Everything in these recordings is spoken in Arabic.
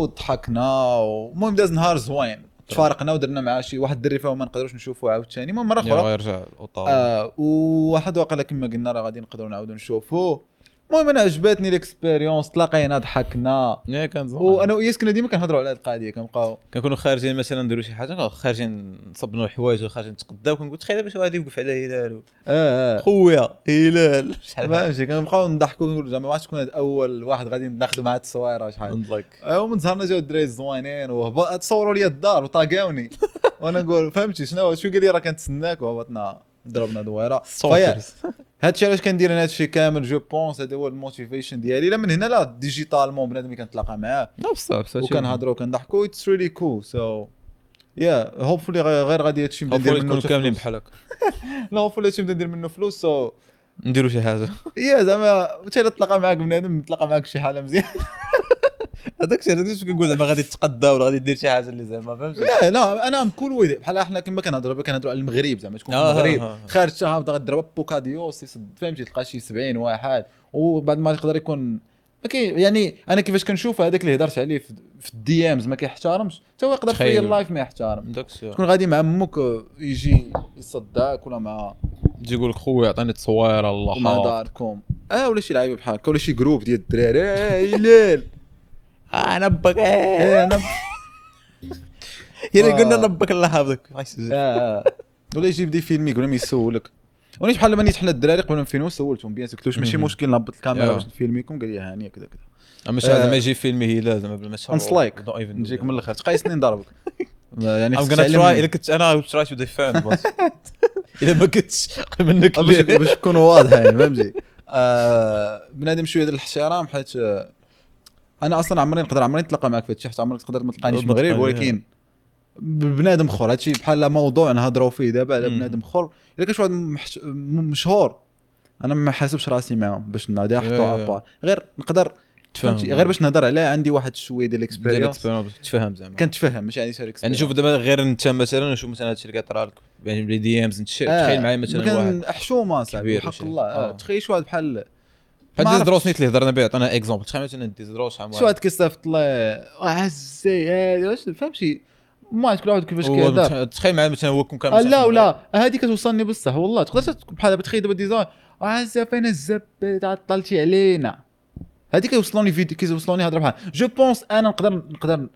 وضحكنا المهم داز نهار زوين. تفارقنا ودرنا مع شي واحد الدري فيهم ما نقدروش نشوفوا عاوتاني. المهم مره أخرى يرجع آه وواحد واقيلا كما قلنا راه غادي نقدروا نعاودوا نشوفوه المهم أنا عجبتني ليكسبيريونس تلاقينا ضحكنا. زوين وأنا وياس كنا ديما كنهضروا على هذه القضية كنبقاو. كنكونوا خارجين مثلا نديروا شي حاجة خارجين نصبنوا الحوايج وخارجين نتقداو كنقول تخيل باش غادي يوقف على هلال. آه آه. خويا هلال. شحال فهمتي كنبقاو نضحكوا ونقولوا زعما ما عرفتش شكون هذا أول واحد غادي ناخذ معاه التصويره شحال. آه، ومن ظهرنا جاو الدراري الزوينين وهبط تصوروا لي الدار وطاقاوني وأنا نقول فهمتي شنو شو قال لي؟ راه كنتسناك وهبطنا. ضربنا دويرة. فيا هادشي علاش كندير أنا هادشي كامل جو بونس هذا هو الموتيفيشن ديالي. لا من هنا لا ديجيتالمون بنادم اللي كنتلاقى معاه. لا بصح بصح. وكنهضروا وكنضحكوا اتس ريلي كول سو يا هوبفولي غير غادي هادشي نبدا ندير منه كاملين. بحالك. لا هوبفولي هادشي نبدا ندير منه فلوس. سو نديروا شي حاجة. يا زعما حتى الا تلاقى معاك بنادم تلاقى معاك شي حالة مزيان هذاك الشيء هذاك كنقول زعما غادي تتقدى ولا غادي دير شي حاجة اللي زعما فهمتي لا لا أنا كول ويز بحال إحنا كما كنهضروا كنهضروا على المغرب زعما تكون في آه، المغرب آه، آه. خارج شهر غضرب بوكاديوس فهمتي؟ تلقى شي 70 واحد وبعد ما يقدر يكون ما كاين يعني أنا كيفاش كنشوف هذاك اللي هضرت عليه في, في الدي امز ما كيحترمش حتى هو يقدر في. اللايف ما يحترم. الشيء تكون غادي مع أمك يجي يصدعك ولا مع تجي يقول لك خويا عطيني تصويره الله مع حافظ داركم. آه ولا شي لعيبة بحال هكا ولا شي جروب ديال الدراري. آه هلال أنا بك. آه أنا يلا آه. قلنا نبك الله يحفظك آه آه. ولا يجي يبدأ فيلم يقول لهم يسولك. ونيت بحال لما نيت حنا الدراري قبل ما نفينو سولتهم بيان قلت واش ماشي. مشكل نهبط الكاميرا آه. باش نفيلميكم قال لي هانيه كذا كذا. أما آه. زعما يجي فيلم هلال زعما بلا ما تشرب انسلايك نجيك من الآخر تقايسني نضربك يعني غانا تراي تعلمني. إلا كنت أنا تراي تو ديفاند إلا ما كنتش منك آه، باش باش تكونوا واضحين فهمتي؟ آه، بنادم شوية ديال الاحترام حيت آه، أنا أصلا عمري نقدر عمري نتلاقى معك في هادشي حتى عمرك تقدر ما تلقانيش تلقاني، ولكن بنادم اخر هادشي بحال موضوع نهضروا فيه دابا على. بنادم اخر الا كان شي واحد محش- مشهور أنا ما حاسبش راسي معاهم باش نادي نحطو يا. ابار غير نقدر تفهم فهمتي غير باش نهضر عليه عندي واحد شوية ديال ال experience تفهم زعما كنتفهم ماشي عندي شي يعني شوف دابا غير أنت مثلا نشوف مثلا هادشي اللي كيطرى لك يعني بلي دي امز أنت آه، تخيل معايا مثلا واحد حشومه صاحبي حق. الله آه. آه. تخيل شي واحد بحال ديزدروس عرفتش. نيت اللي هضرنا به عطانا exemple تخيل مثلا ديزدروس شحال شي واحد كيصيفط لي عزي هادي واش فهمتي ما عرفت كل واحد كيفاش كيهضر. تخيل معايا مثلا هو كون كان آه، لا ولا هذه كتوصلني بصح والله تقدر بحال دابا تخيل دابا ديزاين عزي فين الزبد عطلتي علينا. هذه كيوصلوني فيديو كيوصلوني هضرة بحال. je pense أنا نقدر نقدر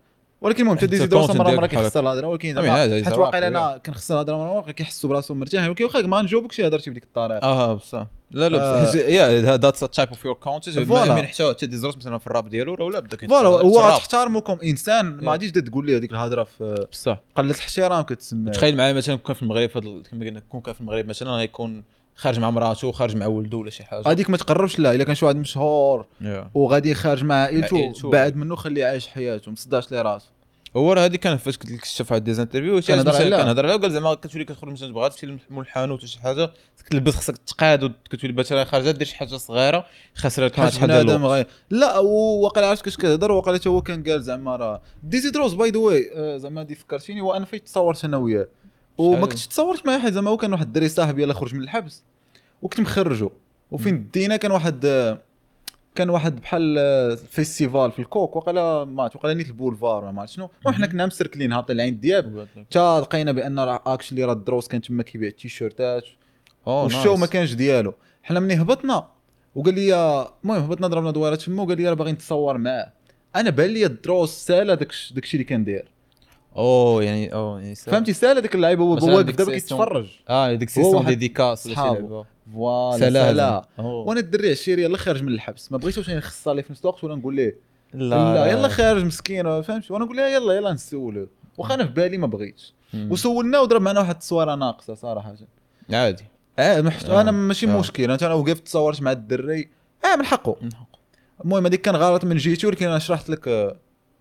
ولكن المهم دروسه content مرة مرة كيخسر الهضره ولكن حيت واقيلا واقع. أنا كنخسر الهضره مره مره كيحسوا براسهم مرتاحين ولكن واخا ما نجاوبك شي هضرتي بديك الطريقة آه بصح لا لا آه. yeah that's type of your content voilà. من حتى حتى ديزدروس مثلا في الراب ديالو راه ولا بدا voilà هو تراب. تحترمكم إنسان ما. غاديش تقول لي هذيك الهضره في بصح قلة الاحترام كتسمى تخيل معايا مثلا كون في المغرب كما قلنا كون كان في المغرب مثلا غيكون خارج مع مراته خارج مع ولده ولا شي حاجة هذيك ما تقربش لا إلا كان شي واحد مشهور yeah. وغادي خارج مع عائلته عائلته. بعد منه خليه عايش حياته ما تصدعش ليه راسه هو راه هذه كان فاش كنت لك شفت واحد des interviews كنهضر عليها. وقال زعما كتولي كتخرج مثلا تبغى تمشي مول الحانوت ولا شي حاجة كتلبس خصك تقاد وكتولي مثلا خارجة دير شي حاجة صغيرة خاسره لك شحال. غير لا وواقيلا عرفت كاش كيهضر واقيلا حتى هو كان قال زعما راه ديزي دروز by the way زعما هادي فكرتيني وأنا فايت تصورت أنا وياه وما؟ كنتش تصورت مع حد زعما هو كان واحد الدري صاحبي يلاه خرج من الحبس وكنت مخرجه وفين دينا كان واحد آه، كان واحد بحال آه، festival في الكوك وقيلا ما وقيلا نيت البولفار ولا ما عرفت شنو. وحنا كنا مسركلين هابطين لعين دياب حتى لقينا بأن راه actually راه الدروس كان تما كيبيع التيشيرتات. والشو. ما كانش ديالو. حنا ملي هبطنا. وقال لي المهم هبطنا ضربنا دويرات تما وقال لي راه باغي نتصور معاه. أنا بان لي الدروس سالا داك داكشي اللي كان داير. أوه يعني أوه يعني فهمتي؟ سالا داك اللعيبة هو واقف ديك دابا. كيتفرج. آه ديك système ديديكاس صحابه. voilà سلا. وأنا الدري عشيري يلا خارج من الحبس. ما بغيتوش نخص عليه في نفس الوقت ولا نقول ليه؟ لا لا يلا خارج مسكين فهمتي وأنا نقول لها يلا يلا نسولو. واخا أنا في بالي ما بغيتش. وسولنا وضرب معنا واحد التصويره ناقصة صراحة. عادي. آه محت... آه. أنا ماشي آه. مشكل. أنا وقفت تصورت مع الدري. آه من حقه. المهم هذيك كان غلط من جهتي ولكن أنا شرحت لك آه،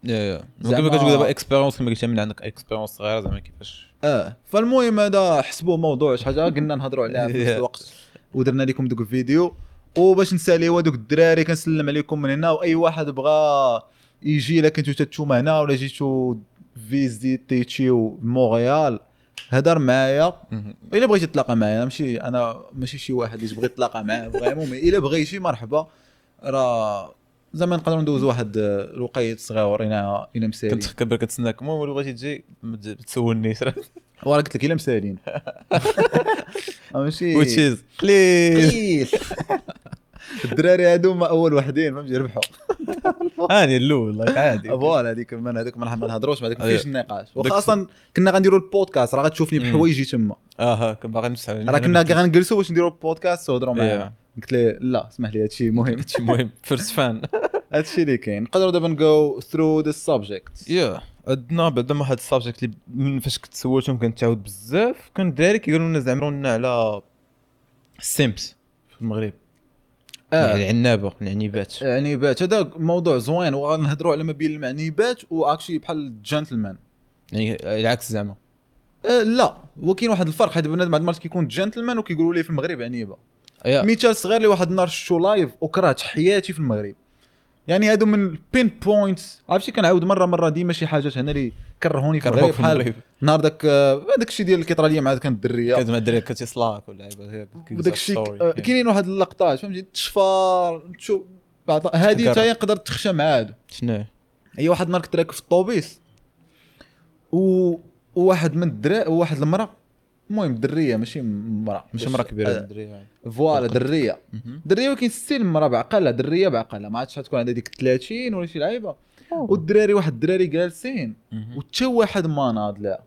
yeah yeah. كتقول دابا expérience كما قلت من عندك expérience صغيرة زعما كيفاش؟ آه فالمهم هذا حسبوه موضوع شي حاجة قلنا نهضروا عليها في نفس. الوقت. ودرنا لكم دوك الفيديو. وباش نساليو دوك الدراري كنسلم عليكم من هنا وأي واحد بغى يجي إلا كنتو تتوما هنا ولا جيتو visitيتيو مونريال هضر معايا. إلا بغيتي تلاقى معايا ماشي أنا ماشي شي واحد اللي تبغي تلاقى معاه vraiment mais الا بغيتي مرحبا. راه زعما نقدروا ندوزو واحد آه، الوقيت صغير أنا أنا مسالين. كنت كبر كنتسناك المهم ولا بغيتي تجي ما تج- ما تسولنيش وراه قلت لك الا مسالين. آه، ماشي is قليل. الدراري هادو ما أول وحدين فهمتي ربحوا هاني الأول عادي. فوالا هذيك من هذوك ما ما نهضروش ما هذيك ما أيوة. فيش النقاش واخا أصلا كنا غنديروا البودكاست راه غتشوفني. بحوايجي تما. آه كان باغي نمسح راه كنا غنجلسوا باش نديروا البودكاست ونهضروا معاه Yeah. قلت له لا اسمح لي هادشي مهم. هادشي مهم. فيرست فان هادشي اللي كاين. نقدروا دابا نجو ثرو ذا سبجكت يا عندنا بعدا واحد ال subject اللي من فاش كنت سولتهم كان تعاود بزاف. كان الدراري كيقولوا لنا زعما لنا على ال simps في المغرب. آه. العنابة العنيبات. يعني but هذا موضوع زوين وغنهضروا على ما بين المعنيبات و actually بحال الجنتلمان يعني العكس زعما. آه لا. هو كاين واحد الفرق حيت بنادم بعض المرات كيكون جنتلمان وكيقولوا ليه في المغرب عنيبة. yeah. مثال صغير لي واحد النهار شفتو live وكرهت حياتي في المغرب. يعني هادو من ال pain points عرفتي كنعاود مرة مرة ديما شي حاجات هنا اللي كرهوني في المغرب بحال نهار داك آه، داك الشيء ديال اللي كيطرى ليا مع كانت الدرية كانت مع الدراري كنتي سلاك ولا وداك الشيء آه، كاينين واحد اللقطات فهمتي؟ تشفار تشوف تكرر. حتى هي نقدر تخشى مع هادو. شنو؟ هي واحد النهار كنت راكب في الطوبيس و وواحد من الدرا وواحد المرأة المهم درية ماشي مراه ماشي مرا كبيرة آه، الدراري voilà درية. درية ولكن ستيل مرة بعقلها درية بعقلها ما عادش تكون عندها ديك 30 ولا شي لعيبة. والدراري واحد الدراري جالسين. وتا واحد ما ناض لا.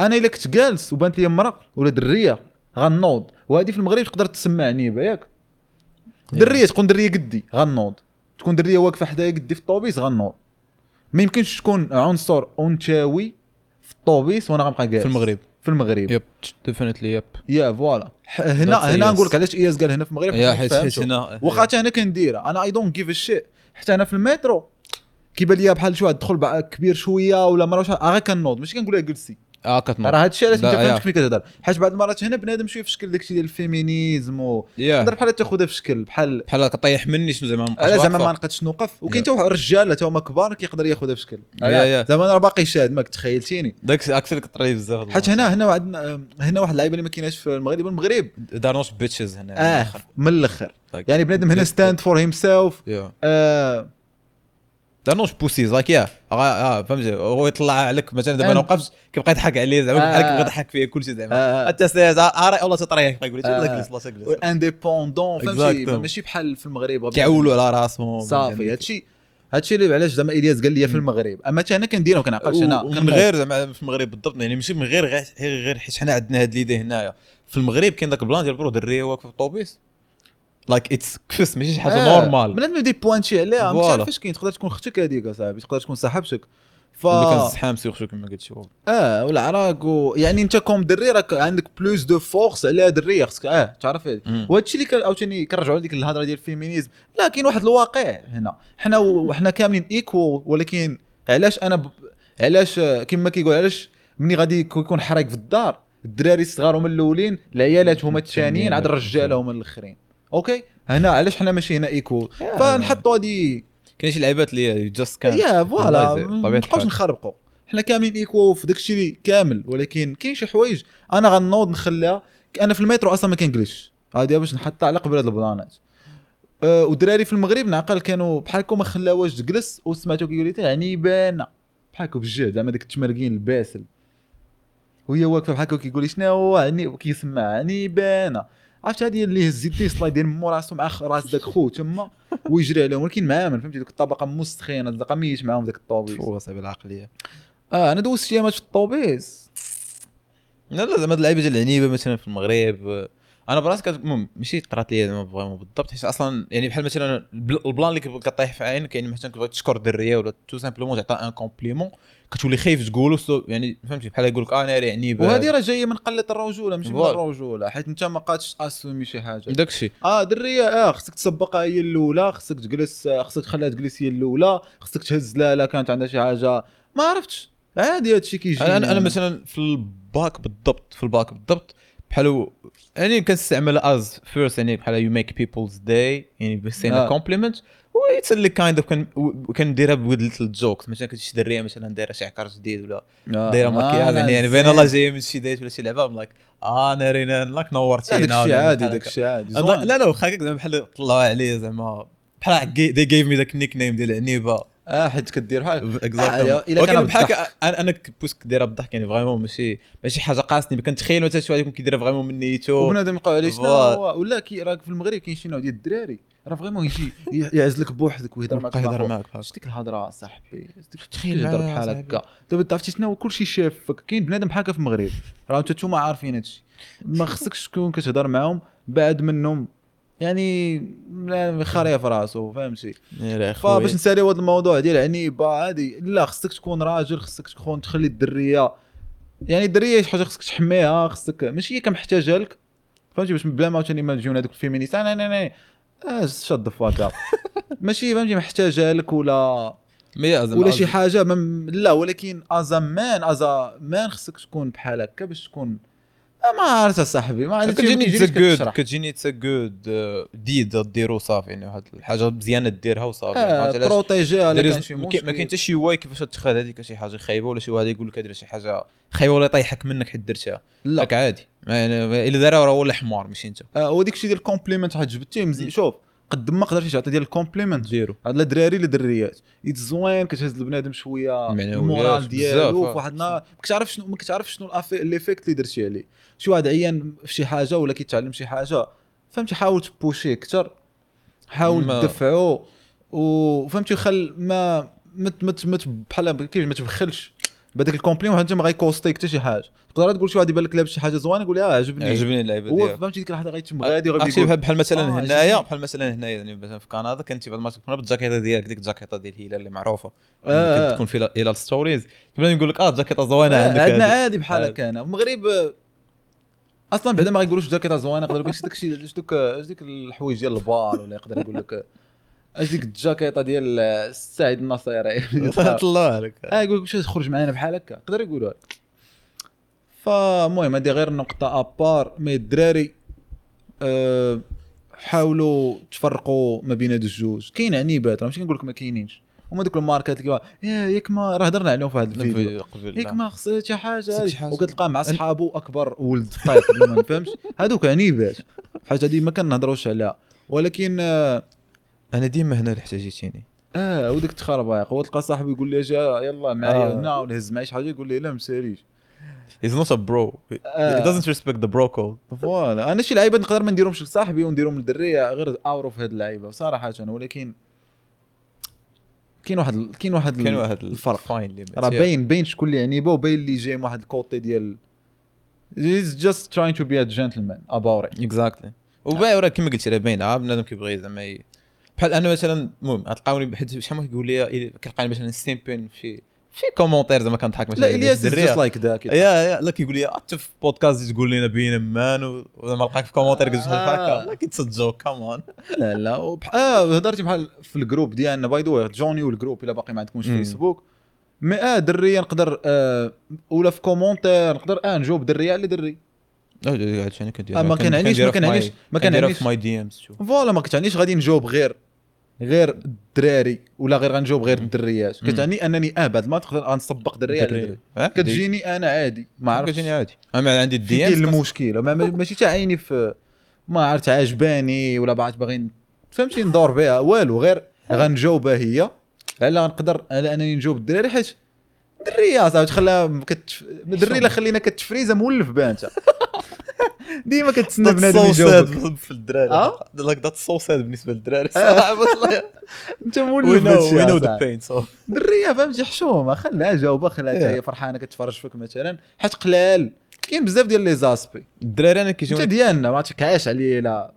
أنا إلا كنت جالس وبانت لي امراه ولا درية غنوض. وهذه في المغرب تقدر تسمى عنيبه ياك درية تكون درية قدي غنوض. تكون درية واقفة حدايا قدي في الطوبيس غنوض. ما يمكنش تكون عنصر أنثوي في الطوبيس وأنا غنبقى جالس. في المغرب. في المغرب. yep definitely yep yeah voilà هنا هنا. نقول لك علاش اياس قال هنا في المغرب؟ yeah حيت حيت هنا واخا حتى أنا كنديرها أنا I don't give a shit حتى أنا في المترو كيبان ليا بحال شي واحد دخل كبير شوية ولا مرة غير كنوض ماشي كنقول لها جلسي آه كتنوض راه هادشي علاش انت لا، yeah. فهمت كيف كتهضر حيت بعض المرات هنا بنادم شوية في شكل داكشي ديال ال féminisme و تقدر بحال تاخذها في شكل بحال بحال كطيح مني شنو زعما على زعما. ما نقدش نوقف. وكاين. حتى واحد الرجال حتى هما كبار كيقدر ياخذها في شكل. زعما أنا باقي شاد ماك تخيلتيني. داك أكثر كطري بزاف حيت هنا هنا عندنا هنا واحد اللعيبة اللي ما كايناش في المغرب المغرب. دارنوش بيتشز هنا آه من الأخر. Like, يعني بنادم هنا ستاند فور هيم سيلف آه، دارنوش بوسيز لايك يا آه فهمتي؟ هو يطلع عليك مثلا دابا ما And- وقفش كيبقى يضحك عليه زعما؟ آه. بحال كيبقى يضحك فيه كلشي زعما. آه. انت سيز اري والله تطريح يبقى يقول لك آه. لا جلس لا تجلس انديبوندون فهمتي. ماشي بحال في المغرب. كيعولوا على راسهم صافي هادشي هادشي اللي علاش زعما إلياس قال لي في المغرب. أما حتى أنا كنديرها وكنعقلش أنا ومن كنموت. غير زعما في المغرب بالضبط يعني ماشي من غير غير حيت حنا عندنا هاد ليدي هنايا. في المغرب كاين داك البلان ديال برو دريه واقف في الطوبيس لايك اتس كفس ماشي شي حاجة آه، نورمال بنادم يدي بوانتي عليها مش. عارف اش كاين تقدر تكون أختك هذيك اصاحبي تقدر تكون صاحبتك. ف كان زحام سيغشو كما قلت شو آه والعراق و... يعني أنت كوم دري راك عندك بلوس دو فورس على دريه خصك آه تعرف مم. وهادشي اللي كان عاوتاني كنرجعوا لديك الهضرة ديال الفيمينيزم. لا كاين واحد الواقع هنا. حنا وحنا كاملين égaux ولكن علاش أنا ب... علاش كما كيقول علاش ملي غادي يكون يكون حريق في الدار؟ الدراري الصغار هما الأولين العيالات هما الثانيين عاد الرجالة هما الآخرين. أوكي؟ هنا علاش حنا ماشي هنا égaux فنحطوا هذه كاين شي لعيبات اللي just كان يا voilà. ما نبقاوش. نخربقوا حنا كاملين égaux في داك الشيء كامل ولكن كاين شي حوايج أنا غنوض نخليها. أنا في المترو أصلا ما كنجلسش هادي باش نحطها على قبل هاد البلانات أه ودراري في المغرب نعقل كانوا بحالكم ما خلاوهاش تجلس وسمعتو كيقول لي يعني بانه بحالكم بالجهد زعما داك التمرقين الباسل. وهي واقفة بحالكم كيقول لي شنو هو عني وكيسمع عني بانه عرفت هذه اللي هزيت لي سلايد ديال مو راسو مع راس داك خو تما ويجري عليهم ولكن معامل فهمتي؟ ديك الطبقه مستخينه الطبقه ميت معاهم داك الطوبيس هو صعيب العقلية. آه أنا دوزت ايامات في الطوبيس لا لا زعما اللعيبة ديال العنيبة مثلا في المغرب. أنا براسي المهم ماشي طرات لي زعما بالضبط حيت أصلا يعني بحال مثلا ال pl- ال plan اللي كطيح في عينك يعني مثلا كتبغي تشكر دريه ولا tout simplement تعطي un compliment كتولي خايف تقولو سو- يعني فهمتي؟ بحال يقول لك آه أنا راه عنيبه وهذه راه جاية من قلة الرجولة ماشي من. الرجولة حيت انت ما قادش assumer شي حاجة. داك الشيء آه درية آه خصك تسبقها هي الأولى خصك تجلس آه، خصك تخليها تجلس هي الأولى خصك تهز لا لا كانت عندها شي حاجة. ما عرفتش. عادي هادشي كيجي أنا أنا مثلا في الباك بالضبط في الباك بالضبط بحال يعني كنستعمل از فيرست يعني بحال يو ميك بيبلز داي يعني بسينا آه. كومبليمنت ويتسلي كايند اوف كنديرها بود ليتل جوكس مثلا كنت شي دريه مثلا دايره شي عكار جديد ولا آه. دايره آه، مكياج يعني يعني بين الله جاية من شي ديت ولا شي لعبة لايك آه نارينا لاك نورتينا هذاك الشيء عادي بحال داك هكا. الشيء عادي لا. لا واخا بحال طلعوا عليه زعما بحال they give me ذاك ال nickname ديال عنيبة حيت كدير بحال Exactly. آه، إلا كان ولكن بحال بالضحك. ك- أنا parce que دايرها بالضحك يعني vraiment ماشي ماشي حاجة قاصني ما كنتخيل مثلا شي واحد يكون كيديرها vraiment من نيتو وبنادم يقول عليه شنو. هو؟ ولا كي راك في المغرب كاين شي نوع ديال الدراري. راه vraiment يجي يعز لك بوحدك ويهضر معك يهضر شفت ديك الهضرة صاحبي. تخيل يهضر بحال. هكا. دابا عرفتي شنو؟ هو كلشي شافك. كاين بنادم بحال هكا في المغرب. راه انت نتوما عارفين هادشي. ما خصكش تكون كتهضر معاهم. بعد منهم يعني في راسو فهمتي يا فباش خويا نساليو هذا الموضوع ديال عنيبه هذه لا خصك تكون راجل خصك تكون تخلي الدرية يعني الدرية شي حاجة خصك تحميها خصك ماشي هي كمحتاجة لك فهمتي باش بلا ما عاوتاني ما نجيو هذوك الفيمينيست أنا أنا أنا شاد فاكا ماشي فهمتي محتاجة لك ولا ولا شي حاجة لا ولكن ازا مان ازا مان خصك تكون بحال هكا باش تكون آه، ما عرفت صاحبي ما عرفت. كتجيني كتشرح. كتجيني it's good deed ديرو صافي يعني واحد الحاجة مزيانة ديرها وصافي. آه. protégerها ما كاين- ما مشكل. كاين حتى شي way كيفاش تخاد هذيك شي حاجة خايبة ولا شي واحد يقول لك شي حاجة خايبة ولا يطيحك منك حيت درتها. لا. عادي. إلا دارها راه هو اللي حمار ماشي أنت. آه وديك الشيء ديال ال compliment واحد جبتيه مزيان شوف قد ما قدرتي تعطي ديال ال compliment. ديرو. هاد لا دراري لا دريات يت زوين كتهز البنادم شوية. ال moral ديالو. في واحد النهار ما كتعرف شنو ما كتعرف شنو l'effet اللي درتي عليه. شي واحد عيان في شي حاجة ولا كيتعلم شي حاجة فهمتي حاول ت pushي أكثر حاول تدفعو. وفهمتي خل ما ما ما بحال كيف ما تبخلش. بهذاك ال compliment حتى ما غي coûterك حتى شي حاجة. تقدر تقول شي واحد يبان لك لابس شي حاجة زوينه يقول آه عجبني. عجبني اللعيبه هو ديالها فهمتي ديك اللحظه غيتم غادي يقول بحال بحال مثلا آه، هنايا. بحال مثلا هنايا يعني مثلا في كندا كنتي بعض المرات تكون بالجاكيطه ديالك ديك الجاكيطه ديال هيلال اللي معروفة. آه، كتكون في إلى ال stories. كيبان يقول لك آه جاكيطه زوينه عندك عندنا. عادي بحال عادي. هكا أنا المغرب آه، أصلا بعدا ما غيقولوش جاكيطه زوينه يقدر يقول لك دوك اش ديك الحوايج ديال البار ولا يقدر يقول لك اش ديك الجاكيطة ديال السعيد النصيري. الله عليك آه يقول لك واش تخرج معنا بحال هكا؟ يقدر يقولوا لك فالمهم هذه غير نقطة à part. Mais الدراري أه حاولوا تفرقوا ما بين هاد الجوج. كاين عنيبات راه ماشي كنقول لك ما كاينينش. هما دوك الماركات اللي ياك ما راه هضرنا عليهم في هذا الفيديو. قبل ياك ما خصك شي حاجة. وكتلقاه مع صحابو أكبر ولد ولا ما نفهمش هذوك عنيبات حاجة هذه ما كنهضروش عليها. ولكن آه, أنا ديما هنا اللي احتاجيتيني آه وديك تخربيق هو تلقى صاحبي يقول لي جا يلا معايا. آه. هنا ولا هز معايا شي حاجة يقول لي لا ما ساليش he's not a bro. He آه. doesn't respect the bro code. voilà. أنا شي لعيبة نقدر ما نديرهمش لصاحبي ونديرهم للدرية غير اعرف هاد اللعيبه صراحة ولكن كاين واحد كاين واحد كاين واحد الفرق. راه باين باين شكون اللي عنيبه وباين اللي جاي من واحد الكوتي ديال he's just trying to be a gentleman about it. exactly وباين راه كما قلت راه باين عا بنادم كيبغي زعما بحال أنا مثلا المهم غتلقاوني بحال شحال ما كيقول لي كيلقاني مثلا simping في في commentaire زعما كنضحك مثلا لا الياس like that yeah yeah لا كيقول لي أنت في بودكاست تقول لنا بين مان و- ولما لقاك في commentaire قلت بحال آه. هكا like it's joke come on لا لا وبح... آه هضرتي بحال في الجروب ديالنا باي ذا جوني والجروب إلا باقي ما عندكمش. فيسبوك مي آه دريه نقدر آه ولا في كومونتير نقدر آه نجاوب دريه على دري أنا كندير آه، ما كنعنيش- ما كنعنيش- ما كنعنيش. ماي دي امز فوالا ما كتعنيش غادي نجاوب غير غير الدراري ولا غير غنجاوب غير. الدريات. كتعني أنني آه بعد ما تقدر غنسبق درية على دري آه، كتجيني أنا عادي ما عرفتش. كتجيني عادي. أنا عندي الدي كاين امز المشكل ما- ما- ماشي تاع عيني في ما عرفت عجباني ولا بعد باغي فهمتي ندور بها. والو غير غنجاوبها هي. على نقدر على أنني نجاوب الدراري حيت دريه صاحبي تخليها كتف... دري لا خلينا كتفريزة مولف بها أنت. ديما كتسنى بنادم يجاوبك. في الدراري آه؟ لايك ذات سو ساد بالنسبة للدراري. صراحة انت مولف بهادشي وي نو ذا. بين دريه فهمتي حشومة. خليها جاوبه خليها. هي فرحانة كتفرج فيك مثلا. حيت قلال كاين بزاف ديال لي زاسبي. الدراري أنا انت كيجوني ديالنا ما تكعاش عليه لا.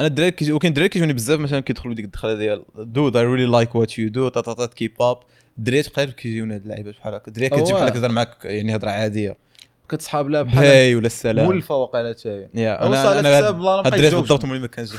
أنا الدراري كيجي وكاين الدراري كيجوني بزاف مثلا كيدخلوا ديك الدخلة ديال دود اي ريلي لايك وات يو دو تا كيب اب الدراري تقريبا كيجيونا هاد اللعيبات بحال هكا. الدراري كتجي. بحال هكا تهضر معاك يعني هضرة عادية. كتصحاب لها بحال هاي ولا السلام. مولفه وقيلا حتى هي يا وصل أنا على أنا الدراري جاوب بالضبط ملي ما كنجي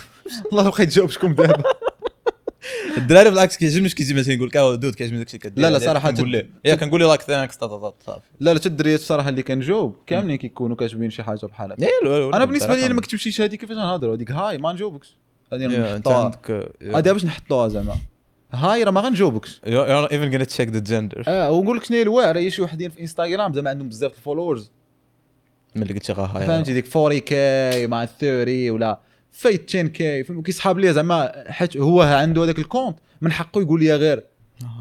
والله بقيت جاوب شكون دابا. الدراري بالعكس كيعجبني اش كيجي مثلا يقول لك آه دود كيعجبني داكشي كدير لا، لا،. صراحة كنقول ليه. يا كنقول لي لايك ثانكس صافي لا لا الدريات الصراحه اللي كنجاوب كاملين كيكونوا كاتبين شي حاجة بحال هكا. لا، أنا بالنسبة لي ما كتبتيش هذه كيفاش غنهضروا؟ هذيك هاي ما نجاوبكش. أنت نحطوها عندك هذه باش نحطوها زعما. hi راه ما غنجاوبكش. not even gonna check the gender. آه ونقول لك شنو هي الواعره هي شي وحدين في انستغرام زعما عندهم بزاف ال followers ملي قلت غا hi. فهمتي؟ ديك 40 K مع 30 ولا فايت 10 K. كيسحاب لي زعما حيت هو عنده هذاك ال compte من حقه يقول لي غير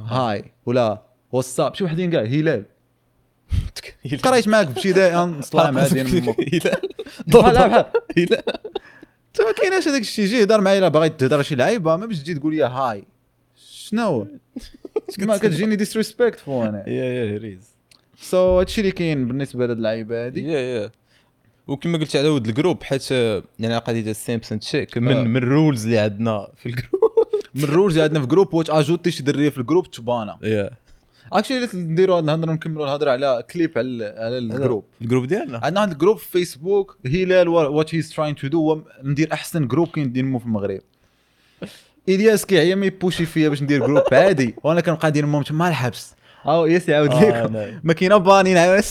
hi ولا what's up. شي وحدين كاع هلال. قريت معاك داي نصلع مع بحال بحال هلال. انت ما كايناش هذاك الشيء جي هضر معايا الا باغي تهضر شي لعيبة ما باش تجي تقول لي هاي. شنو؟ ما كتجيني ديسريسبكتفول أنا يا يا ريز. سو هادشي اللي كاين بالنسبة لهاد اللعيبة هادي. يا يا وكما قلت على ود الجروب حيت يعني قضية سيمبسون تشيك آه. من من الرولز اللي عندنا في الجروب من الرولز اللي عندنا في جروب واش اجوتي شي درية في الجروب تبانا. يا اكشلي نديروا هاد الهضره نكملوا الهضرة على كليب على على الجروب الجروب ديالنا؟ عندنا واحد الجروب في فيسبوك هلال وات هيز تراين تو دو ندير أحسن جروب كاين ندير في المغرب. الياس كيعيا ما يبوشي فيا باش ندير group عادي وأنا كنبقى ندير مهم تما الحبس أو ياس يعاود آه، لكم نعم. ما كاينة بانين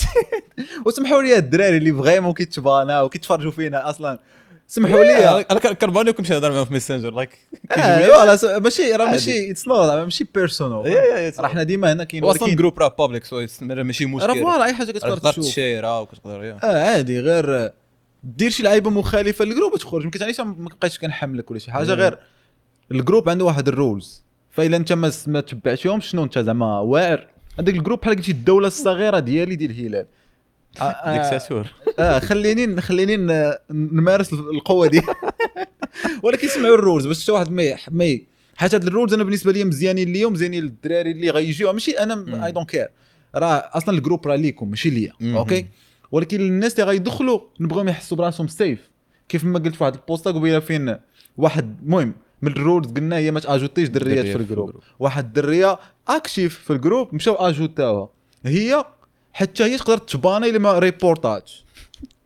وسمحوا لي الدراري اللي vraiment كيتبانا وكيتفرجوا فينا أصلا. سمحوا لي. أنا كرباني كنمشي نهضر معاهم في ميسنجر like آه، voilà س- ماشي راه. ماشي it's not ماشي personal راه حنا ديما هنا كاين أصلا group راه public so ماشي مشكل. راه voilà أي حاجة كتقدر تقدر تشوف. تشيرها وكتقدر. آه عادي غير آه، دير شي لعيبه مخالفة لل group وتخرج. ما كتعنيش ما بقيتش كنحملك ولا شي حاجة. غير ال group عنده واحد ال rules فإلا أنت ما ما تبعتيهمش شنو أنت زعما واعر؟ هذاك ال group بحال قلتي الدولة الصغيرة ديالي ديال الهلال. آه، آه، ديكتاتور آه خليني خليني نمارس القوة دي. ولكن سمعوا ال rules باش شي واحد ما ما حيت هاد ال rules أنا بالنسبة لي مزيانين ليا ومزيانين للدراري اللي غيجيو. ماشي. أنا I don't care راه أصلا ال group راه ليكم ماشي ليا. okay؟ ولكن الناس اللي غيدخلوا نبغيهم يحسوا براسهم safe كيف ما قلت في واحد البوستا قبيلة فين؟ واحد المهم من ال rules قلنا هي ما تأجوتيش دريات في ال group. واحد الدريه active في ال group مشاو أجوتاوها. هي حتى هي تقدر تباني إلا ما ريبورتاتش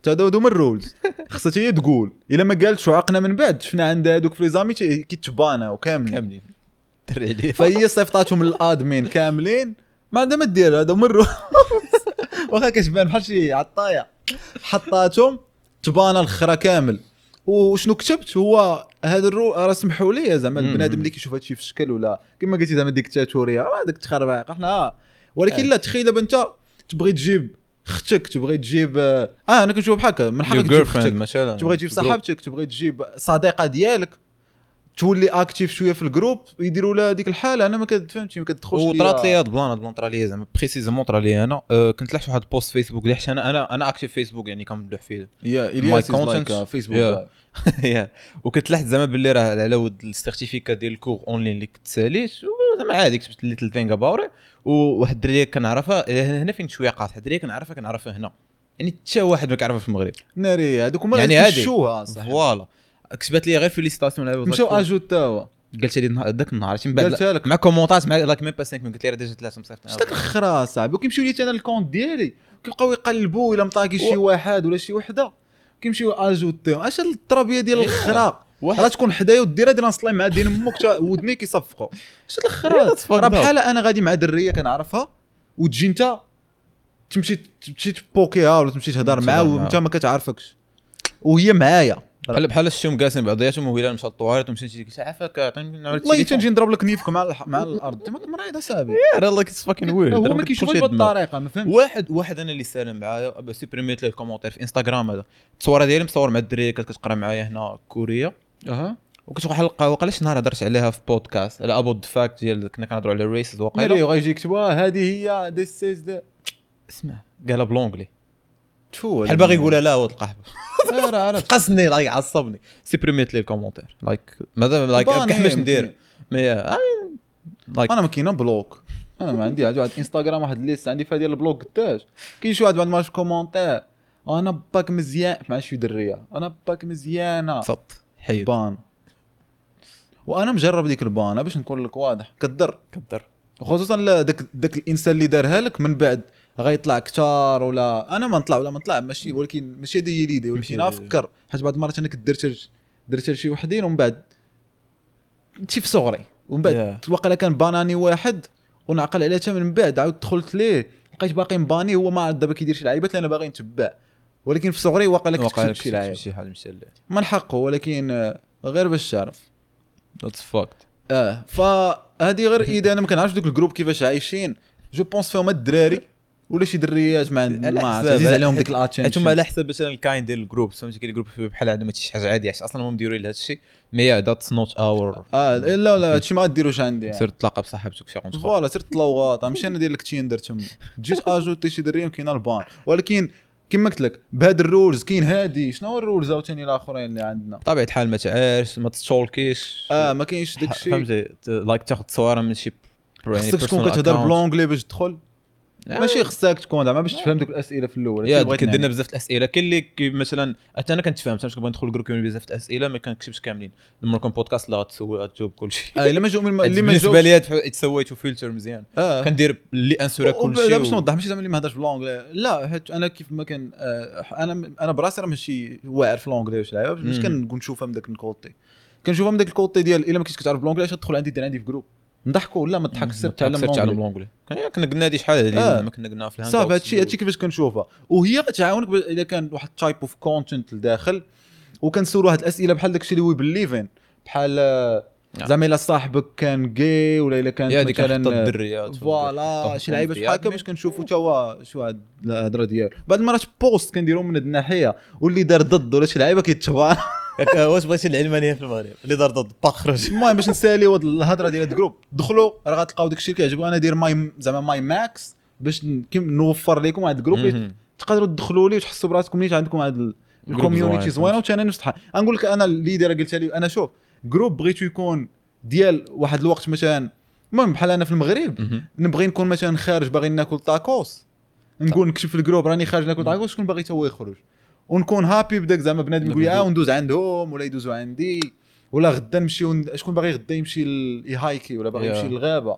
تا هادو من ال rules. خصها هي تقول. إلا ما قالتش وعقنا من بعد شفنا عند هادوك في les amis كيتباناو كاملين. كاملين فهي صيفطاتهم للآدمين كاملين. ما عندها ما دير هذا مروا واخا كتبان بحال شي عطايه حطاتهم تبانا الخرا كامل. وشنو كتبت؟ هو هذا الرو راه سمحوا لي زعما. البنادم اللي كيشوف هادشي في الشكل ولا كما قلتي زعما ديكتاتورية. راه هذاك تخربيق. إحنا آه. ولكن لا تخيل دابا انت تبغي تجيب أختك تبغي تجيب آه أنا كنشوف بحال هكا. من حقك تجيب أختك مثلا. تبغي تجيب. صاحبتك تبغي تجيب صديقة ديالك تولي active شوية في ال group يديروا لها هذيك الحالة. أنا ما كتفهمش ما كتدخلش وطرات لي هاد ال plan هاد ال plan طرا لي زعما précisément طرا لي أنا. أه كنت لحت واحد post فيسبوك اللي حيت أنا. أنا أنا active فيسبوك يعني كنبدع فيه yeah My الياس فيسبوك Yeah. وكنت لحت زعما باللي راه على ود ال certificat ديال ال cours online اللي كنت ساليت زعما عادي كتبت لي think about وواحد الدريه كنعرفها هنا فين شوية قاطع. دريه كنعرفها كنعرفها هنا. يعني حتى واحد ما كيعرفها في المغرب. ناري هذوك هما يعني عادي. فوالا. كتبت لي غير فيليسيتاسيون على مشاو اجوتاوا قالت لي ذاك النهار من بعد مع كومونتات مع لاك ميم با 5 قلت لي راه ديجا ثلاثة مصيفط. اش داك الخرا صاحبي وكيمشيو لي أنا الكونت ديالي. كيبقاو يقلبوا إلا مطاقي شي واحد ولا شي وحدة. كيمشيو اجوتيهم اش الترابيه ديال إيه. الخرا راه تكون حدايا وديرها دير نصلي مع دين أمك ودني كيصفقوا اش الخرا راه. بحال أنا غادي مع درية كنعرفها وتجي أنت تمشي تمشي تبوكيها ولا تمشي تهضر معاها. وأنت ما كتعرفكش. وهي معايا. بحال بحال الشوم جالسين بعضياتهم وهلال مشى للطواليت ومشيت قلت عافاك عطيني والله. تنجي نضرب لك نيفك مع الح- مع الأرض. انت ما مريض اصاحبي راه لايك اتس فاكين ويرد هو ما كيشوفش بهذه الطريقة ما فهمتش واحد واحد أنا اللي سالم معايا سيبريميت له الكومونتير في انستغرام هذا. التصويره ديالي مصور مع الدريه كانت كتقرا معايا هنا كوريه أها. وكنت واحد الحلقة وقال شي نهار هضرت عليها في بودكاست على أبو فاكت ديال كنا كنهضروا على الريسز مالي وقيلا غيجي يكتب "آه، هذه هي ذيس از اسمع قالها بلونجلي. شو بحال باغي يقولها لا هو القحبه آه، قصني لايك عصبني. سيبريميت لي الكومونتير. لايك ماذا لايك هي ندير. مي لايك أنا ما كاينة بلوك. أنا ما عندي واحد انستغرام واحد الليست عندي فيها ديال البلوك قداش. كاين شي واحد بعد ما شاف كومونتير أنا باك مزيان. مع شي درية. أنا باك مزيانة. صط حيد. بان. وأنا مجرب ديك البانة باش نكون لك واضح. كدر كدر خصوصا لا داك داك الإنسان اللي دارها لك من بعد. غيطلع كتار ولا أنا ما نطلع ولا ما نطلع ماشي ولكن ماشي هذه هي ليدي ولكن ماشي أنا هذه. فكر حيت بعض المرات أنا كنت درت لشي وحدين ومن بعد شي في صغري ومن بعد Yeah. كان باناني واحد ونعقل عليه حتى من بعد عاود دخلت ليه لقيت باقي مباني هو ما دابا كيدير شي لعيبات اللي أنا باغي نتبع ولكن في صغري واقع كتكتب شي لعيب. شي حاجة مشلة. من حقه ولكن غير باش تعرف. that's fact آه فهذه غير اذا أنا ما كنعرفش دوك ال groupe كيفاش عايشين. je pense فيهم الدراري. ولا شي دريات ما ما عزيز عليهم ديك هما ال attention على حسب مثلا الكاين ديال ال groupe. فهمتي كاين groupe بحال هذا ماشي شي حاجة عادية. أصلا هما مديرين لهذا الشيء mais that's not our آه لا لا هادشي ما ديروش عندي. يعني. سير تلاقى بصاحبتك شي compte voilà سير طلوغات ماشي أنا داير لك تيندر تما. جيت ajouter شي دريه كاين ال ban. ولكن كما قلت لك بهاد الرولز كاين هادي. شنو هو الرولز عاوتاني الآخرين اللي عندنا؟ بطبيعه الحال ما تعارش ما تستولكيش آه ما كاينش داك الشيء فهمتي؟ لايك تاخذ صورة من شي يعني خصك تكون personal كتهضر. بلونجلي باش تدخل. ماشي خصك تكون زعما باش تفهم دوك الأسئلة في الأول. يا نعني. بزاف الأسئلة. كاين اللي كي مثلا حتى أنا كنت فاهم كنبغي ندخل الجروب كاين بزاف الأسئلة ما كنكتبش كاملين. لما نكون بودكاست لا غتسول غتجاوب كلشي آه إلا ما جو من اللي ما بالنسبة جاوبش لي تسويتو فلتر مزيان. آه. كندير اللي انسورا لا كلشي باش نوضح ماشي زعما اللي ما هضرش بلونجلي لا حيت أنا كيف ما كان آه، أنا أنا براسي راه ماشي واعر في لونجلي واش لعب باش مم. كنقول نشوفها من ذاك الكوتي. كنشوفها من ذاك الكوتي ديال إلا ما كنتش كتعرف بلونجلي اش تدخل عندي دير عندي في جروب نضحكوا لا ما تضحكش سير تعلم لونجلي كنا قلنا هذه شحال هذه آه. ما كنا قلناها في الهانج صافي هادشي هادشي كيفاش كنشوفها. وهي غتعاونك إذا كان واحد تايب اوف كونتنت لداخل وكنسولوا هاد الأسئلة بحال داكشي اللي وي بليفين بحال آه، نعم. زعما إلا صاحبك كان جاي ولا إلا كانت هذيك مثلا الدريات فوالا شي لعيبة. بحال هكا باش كنشوفوا تا هو شو هاد الهضرة ديالو. بعض المرات بوست كنديروا من هاد الناحية واللي دار ضد ولا شي لعيبة كيتشبع واش بغيتي العلمانيه في المغرب؟ اللي دار ضد باق خرج المهم باش نساليو هاد الهضرة ديال الجروب دخلوا راه غتلقاو داك الشيء اللي كيعجبو. أنا داير ماي زعما ماي ماكس باش نوفر لكم هاد ال groupe. تقدروا تدخلوا لي وتحسوا براسكم نيت عندكم هاد ال community زوين. زوينة وثاني نفس الحال. نقول لك أنا اللي دايره قلت لي أنا شوف groupe بغيتو يكون ديال واحد الوقت مثلا المهم بحال أنا في المغرب. نبغي نكون مثلا خارج باغي ناكل تاكوس نقول نكتب في ال groupe راني خارج ناكل تاكوس شكون باغي تا هو يخرج؟ ونكون happy بداك زعما بنادم يقول آه وندوز عندهم ولا يدوزوا عندي ولا غدا نمشيو ن- شكون باغي غدا يمشي ي hike ي ولا باغي. يمشي للغابة.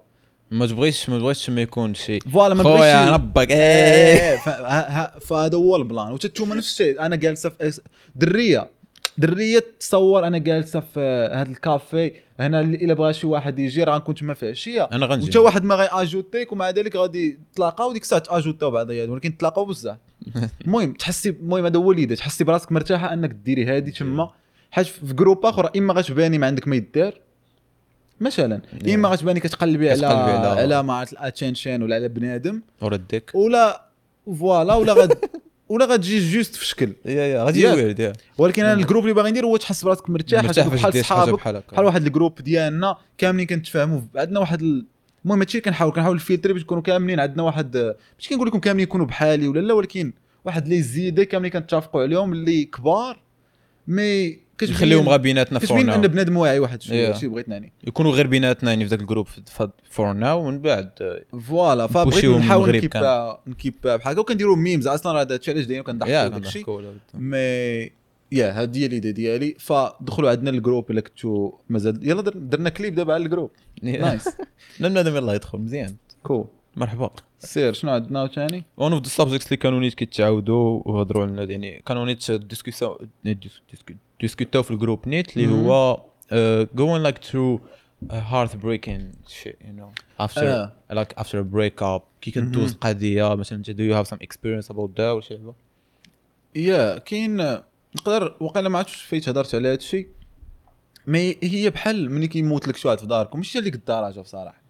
ما تبغيش ما تبغيش ما يكون شي voilà ما خويا بغيتش ربك إيه إيه ف- ه- ه- فهذا هو ال plan. وتتوما نفس الشيء. أنا جالسه في اس- درية. درية تصور أنا جالسه في هذا الكافي. هنا اللي إلا بغى شي واحد يجي راه غنكون تما في عشيه أنا غنجي. وتا واحد ما غي ajout يك ومع ذلك غادي تلاقاو ديك الساعة ajout او بعضيات ولكن تلاقاو بزاف. المهم تحسي المهم هذا هو اللي تحسي براسك مرتاحة أنك ديري هذه تما. حيت في جروب آخر إما غتباني ما عندك ما يدار مثلا. إما غتباني كتقلبي على على- ما عرفت الاتنشن ولا على بنادم. وردك. ولا فوالا ولا غاد ولا غتجي جوست في شكل. يا يا غادي. ويرد يا ولكن أنا الجروب اللي باغي ندير هو تحس براسك مرتاح بحال صحابك. بحال واحد الجروب ديالنا كاملين كنتفاهموا عندنا واحد ال... المهم هادشي اللي كنحاول كنحاول الفلتر باش نكونوا كاملين. عندنا واحد ماشي كنقول لكم كاملين يكونوا بحالي ولا لا ولكن واحد لي زيده كاملين كنتفقوا عليهم اللي كبار مي كتبين نخليهم غير بيناتنا فور كتبين ان ناو بنادم واعي واحد شوية Yeah. بغيت نعني. يكونوا غير بيناتنا يعني في ذاك الجروب فور ناو ومن بعد فوالا فبغيت نحاول نكيب نكيب بحال هكا. وكنديروا ميمز أصلا هذا التشالنج دايما كنضحكوا يا داك الشيء مي يا هذه هي الايديا ديالي. فدخلوا عندنا الجروب الا كنتو مازال يلا در- درنا كليب دابا على الجروب. نايس بنادم يلاه يدخل مزيان. cool مرحبا. سير شنو عندنا ثاني one of the subjects اللي كانوا نيت كيتعاودوا وهضروا لنا يعني كانوا نيت discut او في ال groupe نيت اللي هو going like through a heartbreaking shit you know. After آه. like after a breakup كي كدوز قضية مثلا do you have some experience about that ولا شي حاجة yeah كاين نقدر وقيلا ما عرفتش فايت هضرت على هذا الشيء mais هي بحال ملي كيموت لك شي واحد في داركم ماشي ديك الدرجه بصراحه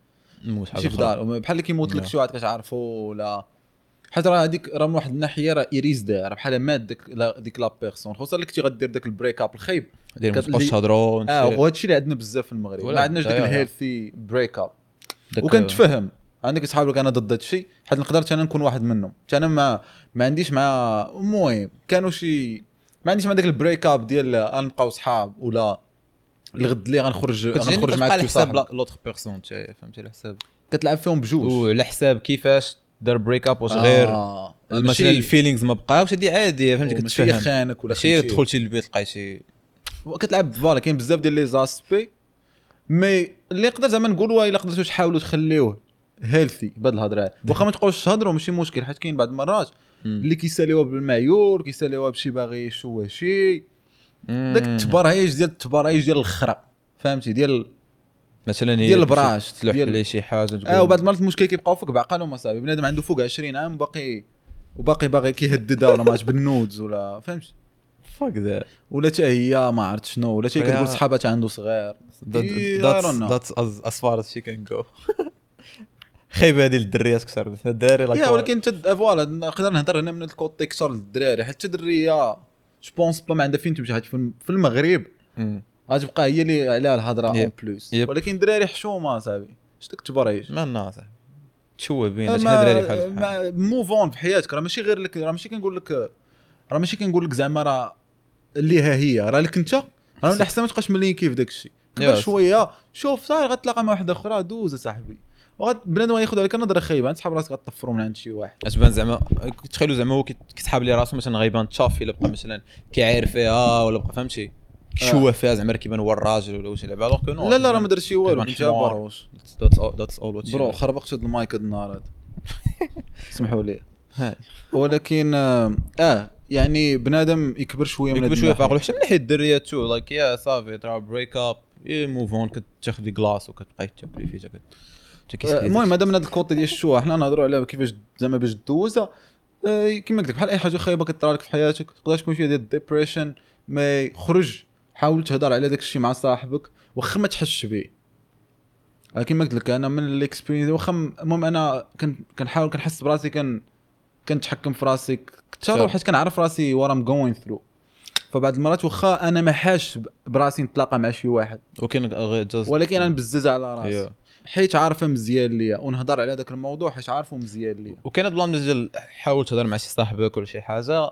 مش ماشي في دار بحال اللي كيموت لك لا. شي واحد كتعرفو ولا. حيت راه هذيك راه من واحد الناحية راه it is دار بحال مات ديك la- ديك la personne خصوصا اللي كنتي غدير داك ال break up الخايب. مش اللي- تهضروا آه وهذا الشيء اللي عندنا بزاف في المغرب. ما عندناش داك. ال healthy break up وكنتفهم. عندك صحاب لك أنا ضد هذا الشيء حيت نقدر أنا نكون واحد منهم. أنا ما ما عنديش مع المهم كانوا شي ما عنديش مع داك ال break up ديال آه، نبقاو صحاب ولا الغد اللي غنخرج غنخرج معاك على حساب l'autre personne فهمتي؟ على حساب كتلعب فيهم بجوج. وعلى حساب كيفاش دار break up واش غير. آه. مثلا ماشي- ال feelings ما بقاوش هذه عاديه فهمتي؟ ماشي كتفهم. خانك ولا ماشي خنتي. دخلتي للبيت لقاي شي كتلعب voilà كاين بزاف ديال les aspects mais اللي نقدر زعما نقولوا الا قدرتوا تحاولوا تخليوه healthy بهاد الهضرة. واخا ما تبقاوش تهضروا ماشي مشكل حيت كاين بعض المرات اللي كيساليوها بالمعيور كيساليوها بشي باغي يشوه شي. داك التبرهيج ديال التبرهيج ديال الخرا فهمتي؟ ديال مثلا هي ديال البراش، تلوح ديال- لي شي حاجة تقول آه وبعض المرات المشكل كيبقاو فيك بعقلهم أصاحبي. بنادم عنده فوق 20 عام وباقي وباقي باغي كيهددها ولا ماش بالنودز ولا فهمتي؟ فاك ذا ولا حتى هي ما عرفت شنو ولا حتى كتقول صحابات عنده صغير. إيه،. ذاتس as far as she can go. خايبه هذه للدريات أكثر الدراري لا يا. ولكن تد فوالا نقدر نهضر هنا من الكوتي كثر للدراري. حتى الدريه جو بونس با ما عندها فين تمشي. حيت في المغرب. غتبقى هي اللي عليها الهضرة اون. بلوس. ولكن الدراري حشومة صاحبي اش داك تبريج؟ ما الناس تشوه بين شحال دراري بحال موف اون في حياتك. راه ماشي غير لك راه ماشي كنقول لك راه ماشي كنقول لك زعما راه اللي ها هي. راه لك انت راه من الاحسن ما تبقاش ملي كيف داك الشيء. شوية. شوف صافي غتلاقى مع واحدة أخرى دوز صاحبي بنادم غياخذ عليك نظرة خايبة تسحب راسك غتطفرو من عند شي واحد. تبان زعما تخيلوا زعما هو كي- كيسحاب لي راسو مثلا غيبان تشافي الا بقى مثلا كيعاير فيها ولا بقى فهمتي؟ شوه فيها زعما كيبان هو الراجل ولا واش لعب الوغ كو لا لا راه ما درت شي والو حمار. باروش ذاتس اول برو خربقت هاد المايك هاد النهار هذا سمحوا لي. ولكن آه, آه يعني بنادم يكبر شوية من يكبر شوية الناحية. فاقول حتى من ناحية الدريات تو لايك يا صافي ترا بريك اب موف اون كتاخذ كلاس وكتبقى تجبري فيه المهم هذا من هذا ال côté ديال الشوا حنا نهضروا على كيفاش زعما باش دوزها آه، كيما قلت لك بحال أي حاجة خايبة كطرا لك في حياتك تقدر تكون فيها ديال ال depression ما يخرج. حاول تهضر على داك الشيء مع صاحبك واخا ما تحسش به آه، كيما قلت لك أنا من ال experience واخا المهم أنا كن كنحاول كنحس براسي كان كنتحكم في راسي كثر صح. حيت كنعرف راسي what I'm going through فبعض المرات واخا أنا ما حاش براسي نتلاقى مع شي واحد. ولكن أنا بزز على راسي. Yeah. حيت عارفه مزيان ليا. ونهضر على هذاك الموضوع حيت عارفه مزيان ليا. وكاين هاد ال plan ديال حاول تهضر مع شي صاحبك ولا شي حاجة.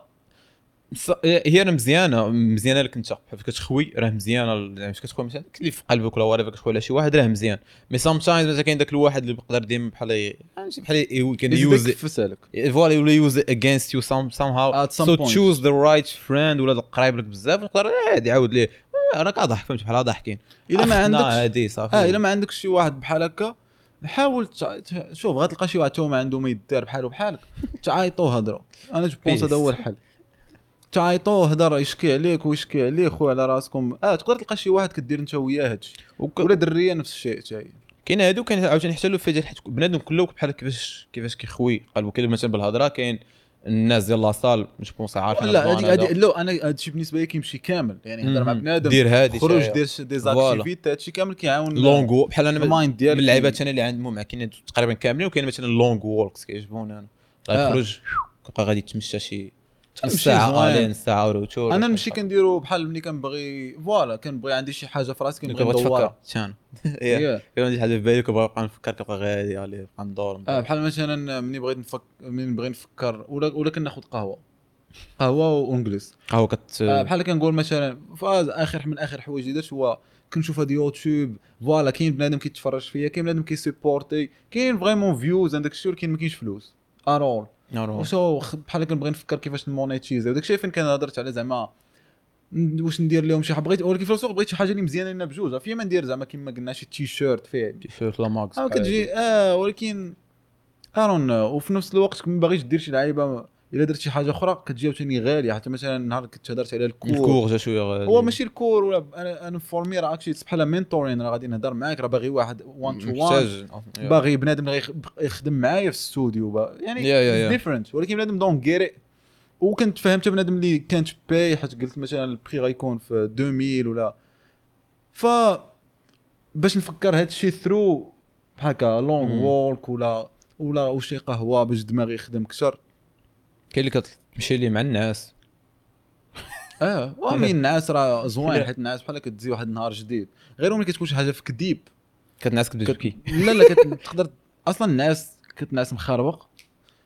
هي راه مزيانة. مزيانة لك انت. بحال كتخوي راه مزيانة. يعني فاش كتخوي مثلا اللي في قلبك ولا whatever كتخوي على شي واحد راه مزيان. mais sometimes مثلا كاين داك الواحد اللي بيقدر ديما بحال ماشي بحال can use يزيدك في سالك. voilà يولي use against you some somehow so. choose the right friend ولا قريب لك بزاف. يقدر عادي يعاود ليه. راك ضحك فهمت بحال ضاحكين إلا ما عندكش صافي. آه إلا ما عندكش شي واحد بحال هكا حاول شوف غتلقى شي واحد تو ما عنده ما يدار بحالو بحالك تعيطوا هضروا أنا جو بونس. هذا هو الحل. تعيطوا هضر يشكي عليك ويشكي عليه خويا على راسكم. آه تقدر تلقى شي واحد كدير انت وياه هادشي. وك- ولا درية نفس الشيء حتى كاين هادو كاين عاوتاني حتى لو في ديال حيت بنادم كله بحال كيفاش كيفاش كيخوي قلبو كاين مثلا بالهضرة كاين الناس ديال لاصال مش بونس عارفين لا هادي. هادي لا أنا هادشي بالنسبة لي كيمشي كامل يعني هضر مع. بنادم دير هادي خروج شي- دير دي. زاكتيفيتي هادشي كامل كيعاون لونغ بحال أنا من المايند ديالك من اللعيبات أنا اللي عندهم كاينين تقريبا كاملين وكاين مثلا لونغ وولكس كيعجبوني أنا آه. غيخرج كيبقى غادي يتمشى شي تمشي ساعة زوين. الين ساعة وروتور أنا نمشي كنديرو بحال ملي كنبغي فوالا كنبغي عندي شي حاجة في راسي كنبغي Yeah. كان عندي حاجة في بالي كنبغي نبقى نفكر كنبقى غادي نبقى ندور. آه بحال مثلا ملي بغيت نفكر ملي نبغي نفكر ولا ولا كناخذ قهوة. قهوة وإنجليز. قهوة كت آه بحال كنقول مثلا فاز آخر من آخر حوايج اللي درت هو كنشوف هاد يوتيوب فوالا كاين بنادم كيتفرج فيا كاين بنادم كيسيبورتي كاين فريمون فيوز عندك الشيء ولكن ما كاينش فلوس. ارول. وسو بحال كنبغي نفكر كيفاش نمونيتيزي وداك الشيء فين كان هضرت على زعما واش ندير لهم شي حاجة بغيت ولكن في السوق بغيت شي حاجة اللي مزيانة لنا بجوج. فيا ما ندير زعما كيما قلنا شي تي شيرت فيه تيشيرت لا ماكس كتجي آه ولكن ارون وفي نفس الوقت ما باغيش دير شي لعيبة إلا درت شي حاجة أخرى كتجي عاوتاني غالية. حتى مثلا النهار كنت هضرت على الكور, الكور جا شوية غادي هو ماشي الكور ولا أنا أنا فورمي راه اكشلي بحال مينتورين راه غادي نهضر معاك راه باغي واحد وان تو وان باغي بنادم اللي يخدم معايا في الاستوديو يعني Yeah, yeah, yeah. ديفرنت ولكن بنادم دونك غيري وكنت فهمت بنادم اللي كانت باي حيت قلت مثلا البري غيكون في 2000 ولا. ف باش نفكر هذا الشيء ثرو بحال هكا لونغ. وولك ولا ولا وشي قهوة باش دماغي يخدم أكثر. كاين اللي كتمشي لي مع الناس. آه ومين الناس راه زوين حيت الناس بحال كتزي واحد النهار جديد. غير ملي كتكون شي حاجة في كديب. كانت الناس كتبدا كت- تبكي لا لا كت- تقدر أصلا الناس كنت ناس مخربق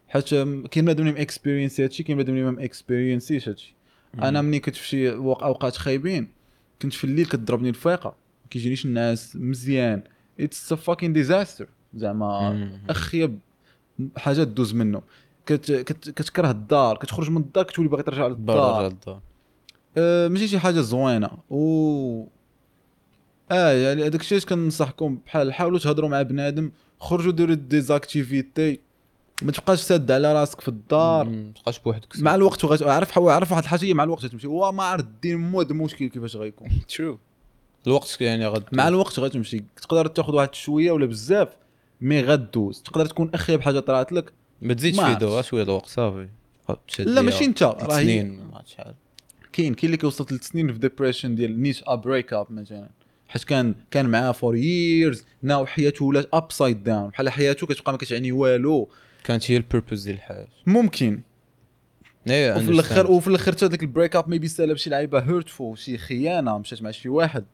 حيت كاين بنادم اللي experience هادشي كاين بنادم اللي ما اكسبيرينسيش هادشي أنا ملي كنت في شي وق- أوقات خايبين كنت في الليل كتضربني الفيقه ما كيجينيش الناس مزيان. it's fucking disaster زعما. اخيب حاجة دوز منه. كت كت كتكره الدار كتخرج من الدار كتولي باغي ترجع للدار. الدار أه ماشي شي حاجة زوينة. و آه يعني هذاك الشيء كننصحكم بحال حاولوا تهضروا مع بنادم خرجوا ديروا des activités ما تبقاش ساد على راسك في الدار. ما تبقاش بوحدك. مع الوقت وغت... عرف عرف واحد الحاجة هي مع الوقت غتمشي هو ما عرف الدين مو هذا المشكل كيفاش غيكون. through الوقت يعني غد. مع الوقت غتمشي تقدر تاخذ واحد شوية ولا بزاف mais غدوز. تقدر تكون أخيب حاجة طلعت لك. ما تزيدش ما فيه عرفتش. دو غير شوية الوقت صافي لا ماشي انت ثلاث راه هي سنين. ما عرفت شحال كاين كاين اللي كيوصل ثلاث سنين في depression ديال نيت a break up مثلا. حيت كان كان معاه four years now حياته ولات upside down بحال حياته كتبقى ما كتعني والو. كانت هي ال purpose ديال الحياة. ممكن. إيه وفي الآخر وفي الأخر حتى ديك ال break up maybe سالا بشي لعيبه hurtful شي خيانة مشات مع شي واحد.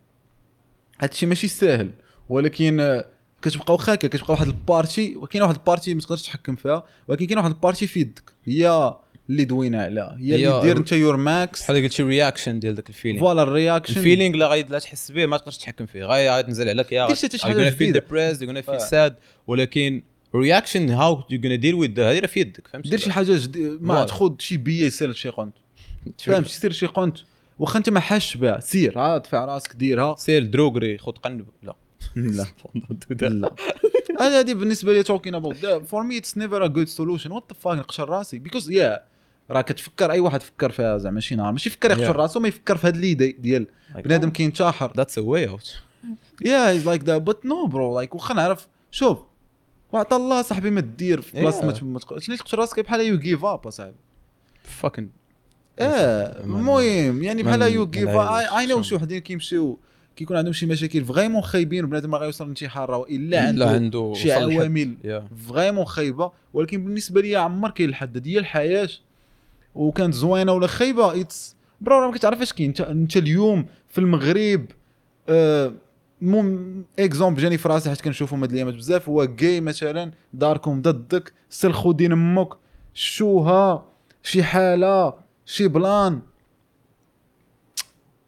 هادشي ماشي ساهل. ولكن آه، كتبقى واخا هكا كتبقى واحد ال partie وكاين واحد ال partie ما تقدرش تحكم فيها ولكن كاين واحد ال partie في يدك. هي اللي دوينا عليها. هي اللي دير انت your max بحال قلت شي reaction ديال ذاك ال feeling voilà ال reaction ال feeling لا غادي لا تحس به ما تقدرش تحكم فيه. غادي غادي تنزل عليك يا حاجة جديدة. depressed feel آه. sad ولكن reaction how you gonna deal with هذه راه في يدك فهمتي دير شي حاجة جديده ما. تخوض شي بيه يسير شي قنت. فهمت؟ سير شي قنت. واخا انت ما حاش بها. سير عاد دفع راسك ديرها. سير drogue ري خذ قنب. لا. لا. لا. هذه هذه بالنسبة لي talking about for me it's never a good solution what the fuck نقشر راسي. because yeah راه كتفكر أي واحد فكر فيها زعما شي نهار. ماشي فكر يقشر Yeah. راسو ما يفكر في هاد ليدي ديال بنادم كينتحر that's a way out yeah he's like that but no bro like واخا نعرف. شوف وعطى الله صاحبي ما دير في بلاصة ما Yeah. ت- ما تقولش ليش تقشر راسك؟ بحال you give up اصاحبي fucking آه المهم يعني بحال you give I know. شي وحدين كيمشيو كيكون عندهم شي مشاكل vraiment خايبين وبنادم ما غيوصل للانتحار إلا لا عنده عنده شي عوامل yeah. vraiment خايبة. ولكن بالنسبة لي عمر كاين الحد ديال الحياة. وكانت زوينة ولا خايبة it's bro راه ما كتعرف اش كاين. انت, اليوم في المغرب آه مم exemple جاني في راسي حيت كنشوفهم هاد الأيامات بزاف هو جاي مثلا داركم ضدك سلخوا دين أمك شوها شي حالة شي بلان.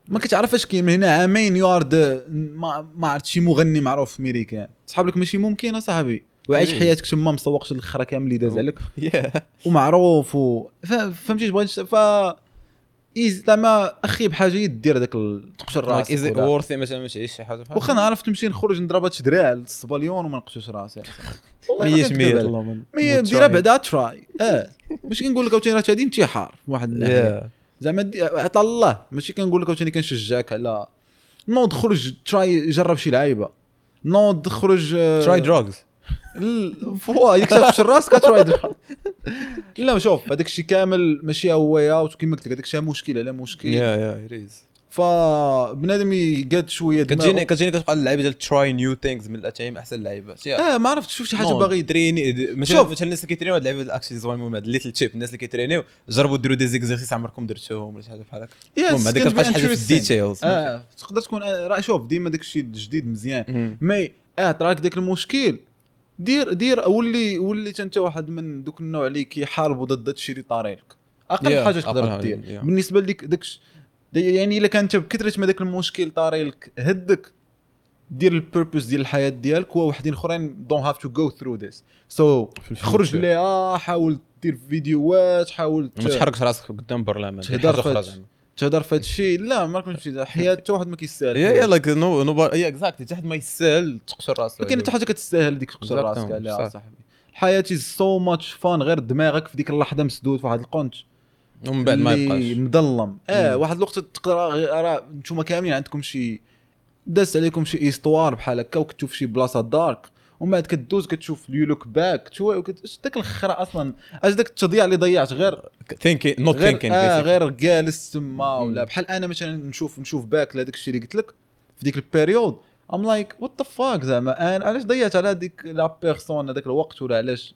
ما كتعرف اش كاين من هنا. عامين يارد؟ ما, ما عرفت شي مغني معروف في أمريكا. صحاب لك ماشي ممكن أصاحبي. وعيش إيه. حياتك تما مسوقش الاخرى كامل اللي داز عليك. ومعروف و... فهمتي بغيت؟ ف إيز زعما أخي بحاجة دير هذاك تقشر راسك از ولا- وورثي مثلا ما تعيش شي حاجة بحال واخا نعرف تمشي نخرج نضرب هاد دراع للصباليون وما نقشوش راسي. الله من مية. ديرها بعدا تراي آه. ماشي كنقول لك عاوتاني راه هادي انتحار في واحد الناحية. زعما عطا الله. ماشي كنقول لك عاوتاني كنشجعك على نوض خرج تراي جرب شي لعيبة. نوض خرج تراي دروغز فوا يكشف راسك تراي. لا شوف هذاك الشيء كامل ماشي هو يا وكما قلت لك هذاك الشيء مشكل. على مشكل يا يا فبنادم يقاد شوية كتجيني. كتجيني كتبقى اللعيبة ديال تراي نيو ثينكس من الاتايم أحسن اللعيبه آه ما عرفت شوف شي حاجة باغي تريني مثلا شوف. مثلا الناس اللي كيترينيو هاد اللعيبة اكشلي زوين هاد الليتل تشيب الناس اللي كيترينيو جربوا ديروا دي زيكزارسيس عمركم درتوهم ولا شي حاجة بحال هكا المهم هذيك كتبقى شي حاجة في. الديتيلز آه تقدر تكون آه، راه شوف ديما داك الشيء الجديد مزيان. مي آه طراك داك المشكل دير دير ولي ولي انت واحد من دوك النوع اللي كيحاربوا ضد هادشي اللي طاري لك أقل Yeah, حاجة تقدر دير yeah. بالنسبة لك داك يعني إلا كان انت بكثره ما داك المشكل طاري لك هدك دير البيربوس ديال الحياة ديالك وواحدين أخرين دونت هاف تو جو ثرو ذيس سو في. خرج ليها حاول دير فيديوهات حاول ما تحركش راسك قدام برلمان الشيء. زعما تهضر في هذا الشيء لا ما كنتش شي حياة حتى واحد ما كيستاهل يا يا لايك نو نو يا اكزاكتلي حتى حد ما يستاهل تقشر راسك كاين حتى حاجة كتستاهل ديك تقشر. راسك عليها صح. صاحبي الحياة is so much fun غير دماغك في ديك اللحظة مسدود في واحد القنت ومن بعد ما يبقاش. مظلم. آه مم. واحد الوقت تقدر راه نتوما كاملين عندكم شي داز عليكم شي histoire بحال هكا وكنتو في شي بلاصة دارك ومن بعد كدوز كتشوف you look back اش داك الآخر أصلا؟ اش داك التضييع اللي ضيعت؟ غير thinking not غير thinking آه غير جالس تما. ولا بحال أنا مثلا نشوف نشوف back لهذاك الشيء اللي قلت لك في ديك ال période I'm like what the fuck زعما؟ أنا علاش ضيعت على هذيك la personne هذاك الوقت ولا علاش؟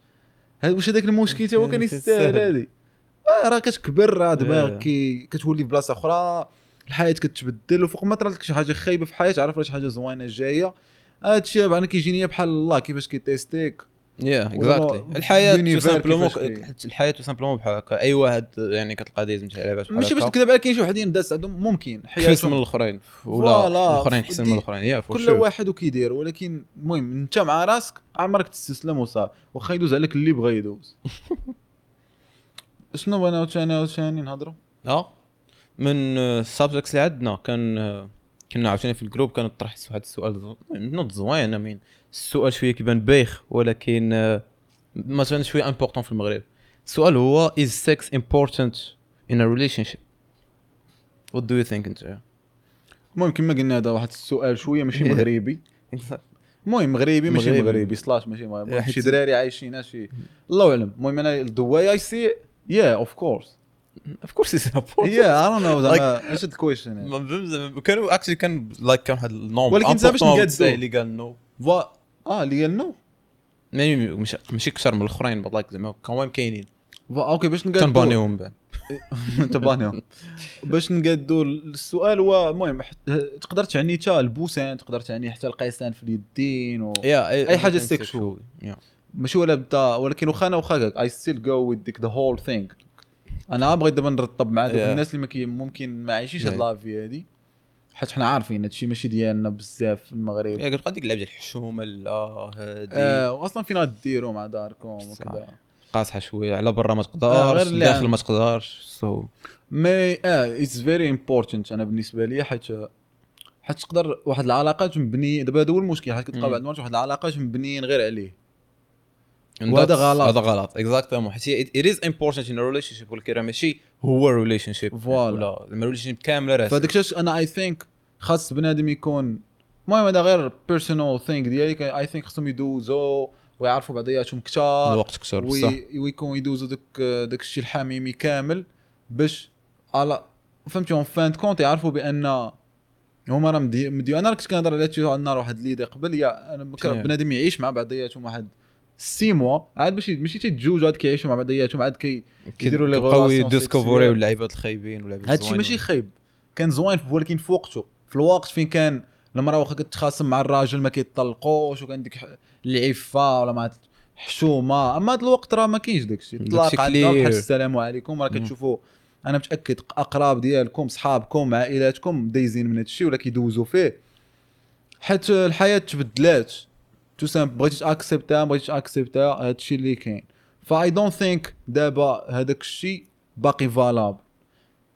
واش هذاك المشكل تا هو كان يستاهل. هذه. راه كتكبر راه دماغك كي كتولي في بلاصة أخرى الحياة كتبدل وفوق ما طرات لك شي حاجة خايبة في الحياة راه شي حاجة زوينة جاية. هادشي بعدا كيجيني بحال الله كيفاش كي test يك. yeah exactly الحياة simplement الحياة simplement بحال هكا. أي واحد يعني كتلقى دايز مشي لعبات بحال ماشي باش تكذب عليك كاين شي وحدين داز عندهم ممكن. احسن من حياتهم الأخرين. ولا الأخرين احسن من الأخرين. yeah كل واحد وكيدير ولكن المهم أنت مع راسك عمرك تستسلم وصافي. واخا يدوز عليك اللي بغى يدوز. شنو بغينا عاوتاني عاوتاني نهضروا آه من ال subjects اللي عندنا كان آه، كنا عاوتاني في ال group كان طرح واحد السؤال not زوين امين السؤال شوية كيبان بايخ ولكن آه، مثلا شوية important في المغرب. السؤال هو is sex important in a relationship what do you think إنت؟ المهم كما قلنا هذا واحد السؤال شوية ماشي مغربي. المهم مغربي ماشي مغربي. slash ماشي مغربي. شي دراري عايشين شي الله اعلم المهم أنا the way I see it yeah of course. اوف كورس سابورت هي اي دون نو زعما اش الكويشن ما فهمت زعما كانوا اكشلي كان لايك كان واحد النوم ولكن زعما باش نقادو. اللي قال نو آه اللي قال نو ماشي كثر من الاخرين لايك زعما كمان كاينين أوكي باش نقادو تنبانيهم بعد. تبانيهم باش نقادو السؤال هو المهم تقدر تعني حتى البوسان تقدر تعني حتى القيسان في اليدين و... يا أي حاجة sexual. ماشي ولا بدا ولكن واخا أنا واخا I still go with the whole thing أنا بغيت دابا نرطب مع Yeah. الناس اللي ما كي ممكن ما عايشيش هاد Yeah. la vie هادي حيت حنا عارفين هادشي ماشي ديالنا بزاف في المغرب. يا قلت ديك اللعبه ديال الحشومه لا هادي. آه واصلا فين غديروا مع داركم وكذا. قاصحة شوية على برا ما آه، تقدرش اللي داخل ما تقدرش. so mais آه it's very important أنا بالنسبة لي حيت حيت تقدر واحد العلاقات مبنيه دابا هذا هو المشكل حيت كتلقى. بعض المرات واحد العلاقات مبنيين غير عليه. وهذا غلط. هذا غلط. exactement حيت it is important in relationship ولكن راه ماشي هو relationship voilà. ولا زعما relationship كاملة راه فهذاك الشيء أنا I think خاص بنادم يكون المهم هذا غير personal thing ديالي I think خصهم يدوزوا ويعرفوا بعضياتهم كثار الوقت كثر وي- ويكون يدوزوا داك داك الشيء الحميمي كامل باش على فهمتي en fin de compte يعرفوا بأن هما راه مدي, مدي أنا كنت كنهضر على على النار واحد l'idée قبل yeah أنا؟ بنادم يعيش مع بعضياتهم واحد six mois عاد باش ماشي تيتزوجوا عاد كيعيشوا مع بعضياتهم عاد كي يديروا les relations ي découvrir يو sexuelles. اللعيبات الخايبين واللعيبات هادشي الزوينين. ماشي خايب كان زوين ولكن في وقته في الوقت فين كان المراه واخا كتخاصم مع الراجل ما كيطلقوش وكان ديك العفه ولا ما حشومه اما هذا الوقت راه ما كاينش داكشي طلاق clear. بحال السلام عليكم راه. كتشوفوا أنا متاكد اقراب ديالكم صحابكم عائلاتكم دايزين من هادشي ولا كيدوزوا فيه حيت الحياة تبدلات tout simple بغيتي تاكسبتها ما تاكسبتها هادشي اللي كاين ف I don't think دابا هذاك الشيء باقي valable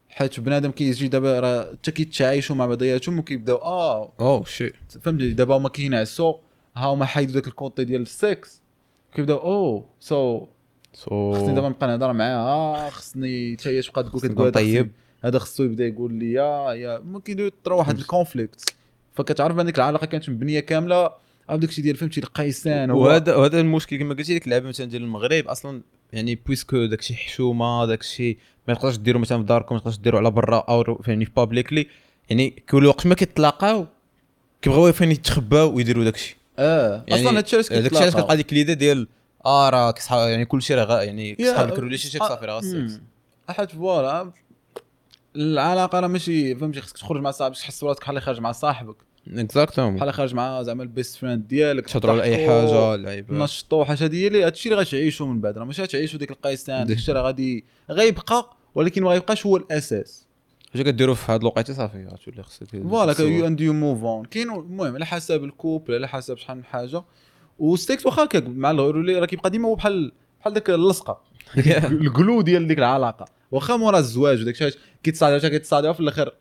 حيت بنادم كيجي دابا راه حتى كيتعايشوا مع بعضياتهم وكيبداو آه oh she فهمتي دابا هما كينعسوا ها هما حيدوا داك ال côté ديال السكس كيبداو oh so so خصني دابا نبقى نهضر معاها خصني حتى هي تبقى تقول كتقول. خصني- هذا خصو يبدا يقول لي yeah yeah ممكن يطرا واحد ال conflict فكتعرف ان ديك العلاقه كانت مبنيه كامله على داك الشيء ديال فهمتي القيسان وهذا وهذا المشكل كما قلتي ديك اللعبه مثلا ديال المغرب أصلا يعني puisque داك الشيء حشومة داك الشيء ما تقدرش ديروا مثلا في داركم ما تقدرش ديروا على برا أو يعني في publicly يعني كل وقت ما كيتلاقاو كيبغيو فين يتخباو ويديروا داك الشيء آه يعني أصلا هادشي علاش داك الشيء علاش كيتلاقاو. كتلقى ديك l'idée ديال آه راه يعني كل شيء راه يعني كيصحاب لك ال relationship صافي راه. حيت voilà العلاقة راه ماشي فهمتي خصك تخرج مع صاحبك تحس راسك بحال اللي خارج مع صاحبك exactement بحال خارج مع زعما ال best friend ديالك تهضروا على أي حاجة لعيبة. نشطوا حاجة هادي هي اللي هادشي اللي غتعيشوا من بعد. راه ماشي غتعيشوا ديك القيسان داكشي راه غادي غيبقى ولكن ما غيبقاش هو الأساس. اش كديروا في هاد الوقيتة صافي غتولي خصك voilà. you and you move on كاين المهم على حسب ال couple على حسب شحال من حاجة. وستيكس واخا مع الغرولي راه كيبقى ديما هو بحال بحال داك اللصقة. القلو ديال ديك العلاقة. واخا مورا الزواج وداك الشيء كيتصادعوا حتى كيتصادعوا في الآخر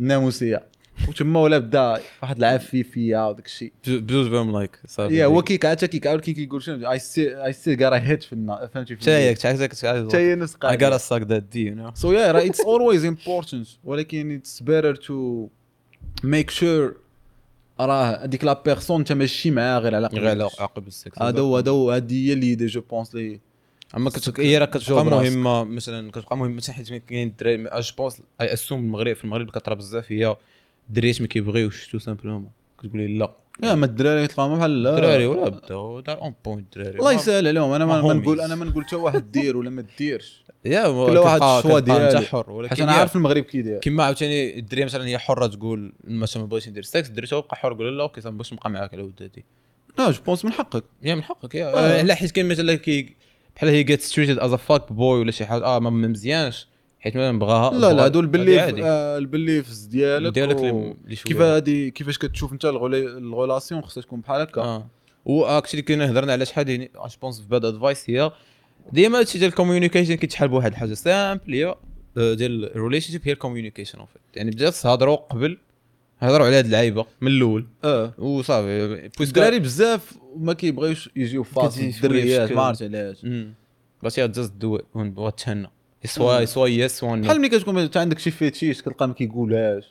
الناموسيه وتما ولا بدا واحد العفيفية وداك الشيء. بجوج بهم لايك صافي. يا هو كيك حتى كيك ولكن كيقول شنو؟ اي سي اي غارا هيت في النا فهمتي حتى هي حتى هي نفس suck that D you know. So yeah, right, it's always important ولكن it's better to make sure راه هذيك لا بيرسون انت ماشي معاها غير على غير على عقب السكس. هذا هو هذا هو هذه هي اللي دي جو بونس لي. أما كت- هي راه كتبقى. مهمة مثلا كتبقى مهمة حيت كاين الدراري je pense I assume المغرب في المغرب كطرا بزاف هي الدريات ما كيبغيوش tout simplement. كتقول لي لا yeah ما الدراري تلقاهم بحال لا. الدراري ولا بداو they're on point الدراري. الله يسهل عليهم. أنا ما, ما ما نقول. أنا ما نقول حتى واحد دير ولا ما ديرش. yeah كل واحد ال choix ديالو. انت حر حيت ولكن أنا عارف المغرب كي داير كيما عاوتاني الدريه مثلا هي حرة تقول مثلا ما بغيتش ندير سكس الدري تا هو بقى حر؟ يقول لا OK باش نبقى معاك على ودادي لا je pense من حقك. yeah من حقك yeah. آه. آه. لا حيت كاين مثلا كي بحال هي gets treated as fuck boy ولا شي حاجة آه ما ما مزيانش. حيت مثلا بغاها لا لا هادو ال belief. آه، ال beliefs ديالك ديالك و- اللي اللي شوية. كيف هادي كيفاش كتشوف انت ال relation خصها تكون بحال هكا. آه. و actually كنا هضرنا على شحال je pense في bad advice هي ديما هادشي ديال ال communication كيتحال بواحد الحاجة simple هي آه، ديال ال relationship هي ال communication يعني بزاف هضروا قبل هضروا على هاد اللعيبه من الأول. آه. وصافي الدراري بزاف ما كيبغيوش يجيو فاصل شوية الدريات ما عرفت علاش. بس yeah just do it وتهنى سوا سوا يس سوا بحال ملي كتكون انت عندك شي fetish كتلقى ما كيقولهاش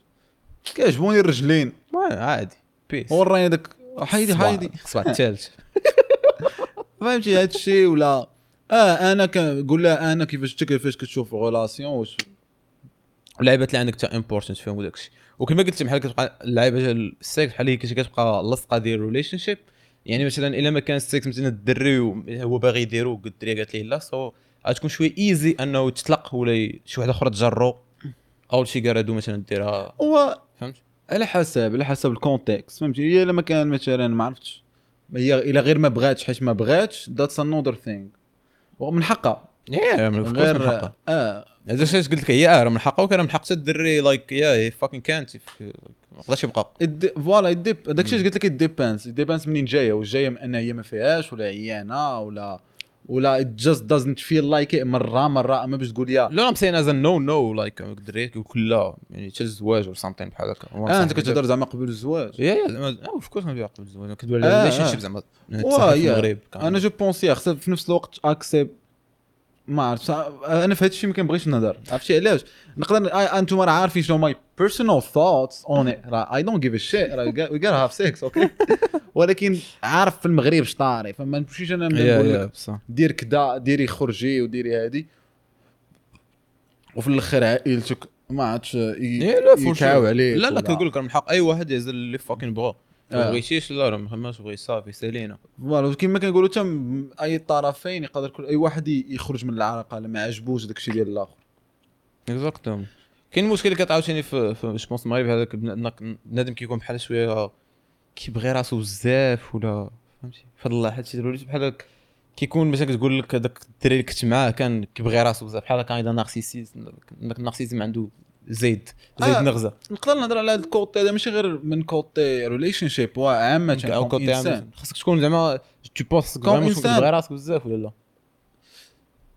كيعجبوني الرجلين. عادي. بيس هو راني داك حيدي حيدي صباح الثالث فهمتي هذا الشيء ولا؟ آه أنا كنقول لها أنا كيفاش أنت كيفاش كتشوف relation واش اللعيبات اللي عندك تا important فيهم وداك الشيء. وكما قلت بحال كتبقى اللعيبة ديال السكس بحال هي كتبقى لصقة ديال relationship يعني مثلا إلا ما كان السكس مثلا الدري هو باغي يديرو والدريه قالت ليه لا so غتكون شوية easy انه تطلق ولا شي واحدة أخرى تجرو أو شي كارادو مثلا ديرها. هو فهمت؟ على حسب على حسب ال context فهمتي؟ هي لما كان مثلا ما عرفتش. هي إلا غير ما بغاتش حيت ما بغاتش that's another thing ومن حقها. yeah من غير من حقها. آه. هذا الشيء قلت لك هي آه من حقها. وكان من حق حتى الدري لايك يا هي فاكين كانت ما يقدرش يبقى. voilà يديب داك الشيء قلت لك depends depends منين جاية. واش جاية من أنها هي ما فيهاش ولا عيانة ولا ولا it just doesn't feel like it مرة مرة. أما باش تقول yeah لا I'm saying as a no no like الدري كيقول لا. يعني حتى الزواج ولا something بحال هكا آه أنت صاحبي كتهضر زعما قبل الزواج. yeah yeah زعما of course ما قبل الزواج. آه، على relationship زعما واه يا. أنا je pense خصها في نفس الوقت اكسب ما عرفت. أنا في هذا الشيء ما كنبغيش نهضر عرفتي علاش؟ نقدر آه، أنتم راه عارفين شنو my personal thoughts on it راه I don't give a shit راه we gotta have sex okay ولكن عارف في المغرب شطاري فما نمشيش أنا نقول لك دير كدا ديري خرجي وديري هادي. وفي الآخر عائلتك ما فور يكاو عليك لا لا كنقول لك من حق أي واحد يهز اللي fucking بغا. ما آه. بغيتيش لا راه ما تبغي صافي سالينا voilà كيما كنقولوا حتى م- أي طرفين يقدر كل أي واحد يخرج من العلاقه ما عجبوش داك الشيء ديال الآخر. exactement كاين مشكل اللي كتعاوتاني في في je pense المغرب هذاك بن- بنادم كيكون بحال شوية كيبغي راسو بزاف ولا فهمتي؟ فهاد الله حتى وليت بحال هكا كيكون مثلا كتقول لك هذاك الدري اللي كنت معاه كان كيبغي راسو بزاف بحال هكا هذا narcissique داك ال narcissisme عنده زيد زيد آه. نغزة. نقدر نهضر على هذا ال côté هذا ماشي غير من côté relationship عامة أو côté عام خاصك تكون زعما tu penses vraiment. كتبغي راسك بزاف ولا لا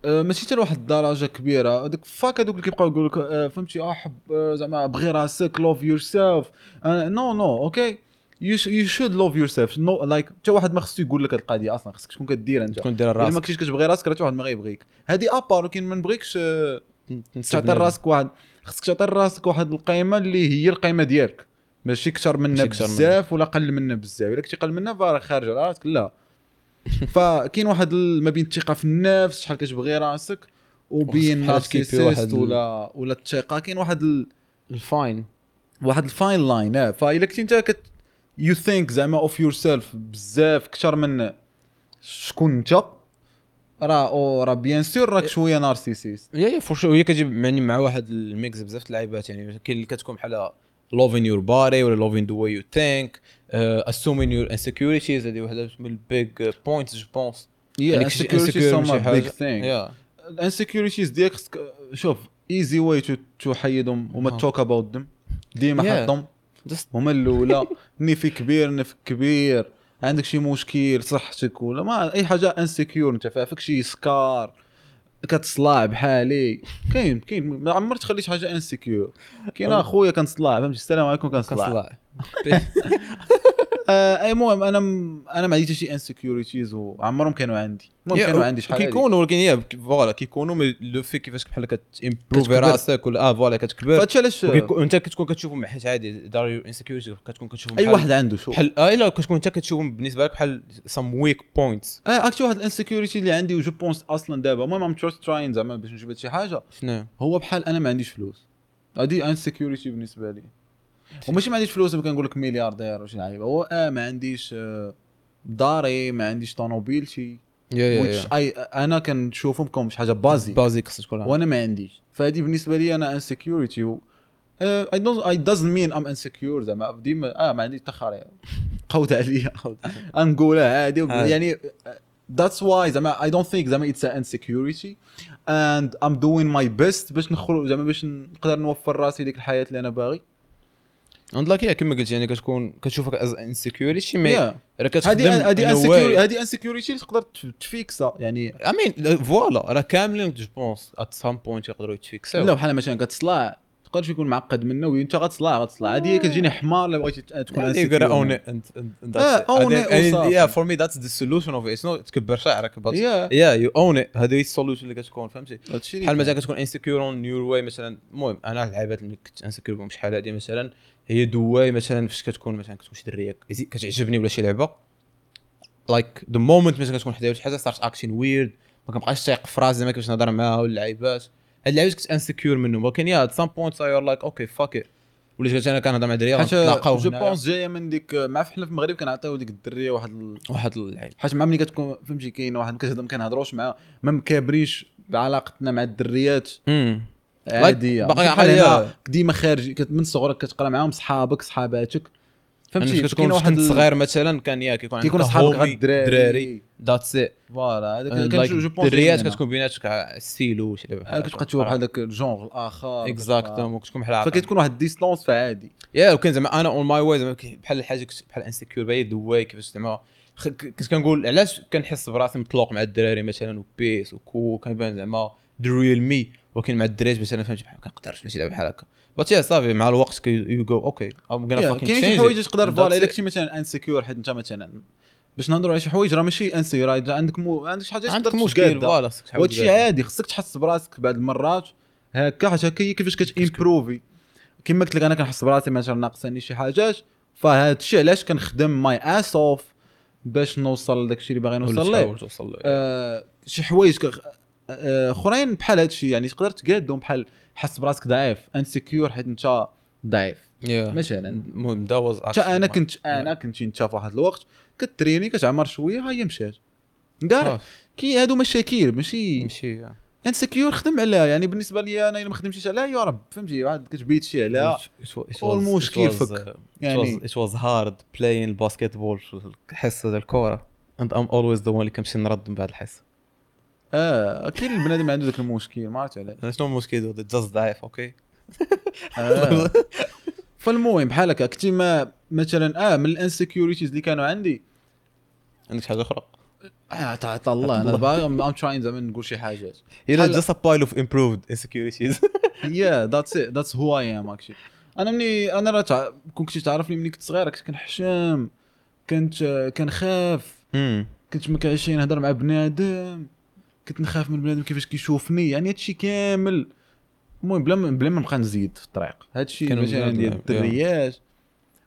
آه، ماشي حتى لواحد الدرجه كبيرة. هذوك fuck هذوك اللي كيبقاو يقول لك آه، فهمتي آه حب آه، زعما بغي راسك love yourself no no okay you should love yourself no like حتى واحد ما خصو يقول لك هذه القضية أصلا خصك تكون كدير أنت. تكون دير إلا ما راسك. كنتيش كتبغي راسك راه حتى واحد ما غيبغيك. هذه à part ولكن ما نبغيكش آه، تعطي. راسك واحد. خصك تعطي راسك واحد القيمه اللي هي القيمه ديالك. ماشي كثر منها. بزاف ولا قل منها بزاف. إلا كنتي قل منها فراه خارج راسك. لا. فكاين واحد ما بين الثقة في النفس شحال كتبغي راسك وبين ال- ولا ولا الثقة. كاين واحد ال... ال fine. واحد ال fine line آه فإلا كنتي انت كت you think زعما of yourself بزاف كثر من شكون انت؟ راه أو راه bien sûr راك شوية narcissist. yeah yeah for هي كتجيب يعني مع واحد ال mix بزاف د اللعيبات يعني كاين اللي كتكون بحال loving your body ولا loving the way you think assuming your insecurities هذه واحدة من ال big points je pense. yeah ال insecurities ديالك شوف easy way to حيدهم وما. talk about ديما. حطهم. هما الأولى. نفي كبير نف كبير. عندك شي مشكل صحتك ولا ما أي حاجة insecure أنت فيها شي scar كتصلع بحالي. كاين كاين ما عمرك تخلي شي حاجة insecure كاين. أخويا كنصلع فهمتي؟ السلام عليكم كنصلع. آه أي المهم أنا م... أنا ما عندي حتى شي insecurities وعمرهم كانوا عندي. المهم كانوا عندي شحال. كيكونوا ولكن voilà كيكونوا mais لو في كيفاش بحال كت improve ي. راسك ولا آه voilà كتكبر. فهادشي علاش انت كتكون كتشوفهم حيت عادي دار your insecurity كتكون كتشوفهم أي واحد عنده شو. بحال آه إلا كتكون أنت كتشوفهم بالنسبة لك بحال some weak points آه actually واحد ال insecurity اللي عندي و je pense أصلا دابا. المهم I'm just trying زعما باش نجيب شي حاجة. شنو؟ هو بحال أنا ما عنديش فلوس. هادي insecurity بالنسبة لي. وماشي ما عنديش فلوس ما كنقول لك ملياردير وشي لعيبة. هو آه ما عنديش آه، داري ما عنديش طوموبيلتي أي أنا كنشوفهم comme شي حاجة basi. basique خصك تكون وأنا ما عنديش. فهذه بالنسبة لي أنا insecurity I don't it doesn't mean I'm insecure زعما. ديما آه ما عنديش تخاري. قود عليا. نقولها عادي. عادي. يعني that's why زعما I don't think زعما it's an insecurity. And I'm doing my best باش نخرج زعما باش نقدر نوفر راسي ديك الحياة اللي أنا باغي. عند لاك كما قلت يعني كتكون كتشوفك as insecurity mais. راه كتخدم هذه هذه هذه insecurity اللي تقدر ت fix ها يعني I mean voilà راه كاملين je pense at some point يقدروا يت fix او لا بحال مثلا كتصلع تقدرش يكون معقد منه وانت غتصلع غتصلع. هذه كتجيني حمار اللي بغيتي تكون then- وصافي. yeah for me that's the solution of it. It's not تكبر شعرك yeah. you own it. هذه هي ال solution اللي كتكون فهمتي؟ بحال. مثلا كتكون insecure on your way مثلا المهم أنا اللعيبات اللي كنت insecure بهم شحال هادي مثلا هي دواي مثلا فاش كتكون مثلا كتكون شي دريه كتعجبني ولا شي لعبة like the moment مثلا كتكون حدايا شي حاجة start acting weird ما كنبقاش تايق في راسي زعما كيفاش نهضر معاها ولا اللعيبات. هاد اللعيبات كنت insecure منهم. ولكن yeah at some point I like okay fuck وليت قلت أنا كنهضر مع دريه غنتلاقاو je. pense جاية من ديك مع حنا في المغرب كنعطيو ديك الدرية واحد ال... واحد اللعيب. حيت مع ملي كتكون فهمتي كاين واحد ما كنهضروش مع ما مكابريش بعلاقتنا مع الدريات. عاديه باقي بحال عادية. هنا ديما خارج من صغرك كتقرأ معاهم صحابك صحاباتك. فهمتي؟ كتكون واحد كنت صغير مثلا كان يا كيكون كيكون صحابك غير الدراري. دراري that's it voilà الدريات. كتكون بيناتك ستيلو شي لعبه كتبقى تشوف بحال داك ال genre الآخر. exactement كتكون بحال فكتكون واحد ال distance فعادي. yeah وكان زعما أنا on my way زعما بحال الحاجة كنت بحال insecure by the way كيفاش زعما كنت كنقول علاش كنحس براسي مطلوق مع الدراري مثلا وبيس وكو كنبان زعما the real me ولكن مع الدراري مثلا فهمتي بحال ما كنقدرش نمشي لعبه بحال هكا بس yeah صافي مع الوقت you go okay I'm gonna فاكين كاين شي حوايج تقدر voilà الا كنتي مثلا insecure حيت أنت مثلا باش نهضروا على شي حوايج راه ماشي insecure راه عندك مو عندك شي حاجة عندك مشكل. voilà تقادى. عادي خصك تحس براسك بعض المرات هكا حيت هكا هي كيفاش كت improve ي كما قلت لك أنا كنحس براسي مثلا ناقصني شي حاجات فهذا الشيء علاش كنخدم my ass off باش نوصل لداك الشيء اللي باغي نوصل ليه. آه، شي حوايج اخرين بحال هذا الشيء يعني تقدر تقادهم بحال حس براسك ضعيف insecure حيت انت ضعيف. yeah مثلا. المهم that was حتى أنا كنت أنا كنت انت في واحد الوقت كتريني كتعمر شوية ها هي مشات. كاع كي هادو مشاكل ماشي يمشي insecure خدم عليها يعني بالنسبة لي أنا إلا ما خدمتش عليها يا رب فهمتي؟ واحد كتبيت شي عليها والمشكل فك. يعني- يعني was hard playing basketball في الحصه ديال الكره and I'm always the one اللي كنمشي نرد من بعد الحصه آه كاين البنادم عنده ذاك المشكل ما عرفت علاش شنو المشكل؟ just ضعيف okay. آه. فالمهم بحال هكا كنتي ما مثلا آه من ال insecurities اللي كانوا عندي. عندك حاجة أخرى؟ آه تعطى الله أنا باغي I'm trying زعما نقول شي حاجات هي just a pile of improved insecurities. yeah that's it that's هو I'm actually أنا مني أنا راه تع... كنتي تعرفني ملي كنت صغير كنت كنحشم كنت آه، كنخاف. كنت ما كنعرفش نهضر مع بنادم. كنت نخاف من بنادم كيفاش كيشوفني. يعني هادشي كامل. المهم بلا ما بلا ما نبقى نزيد في الطريق. هادشي مثلا ديال yeah. الدريات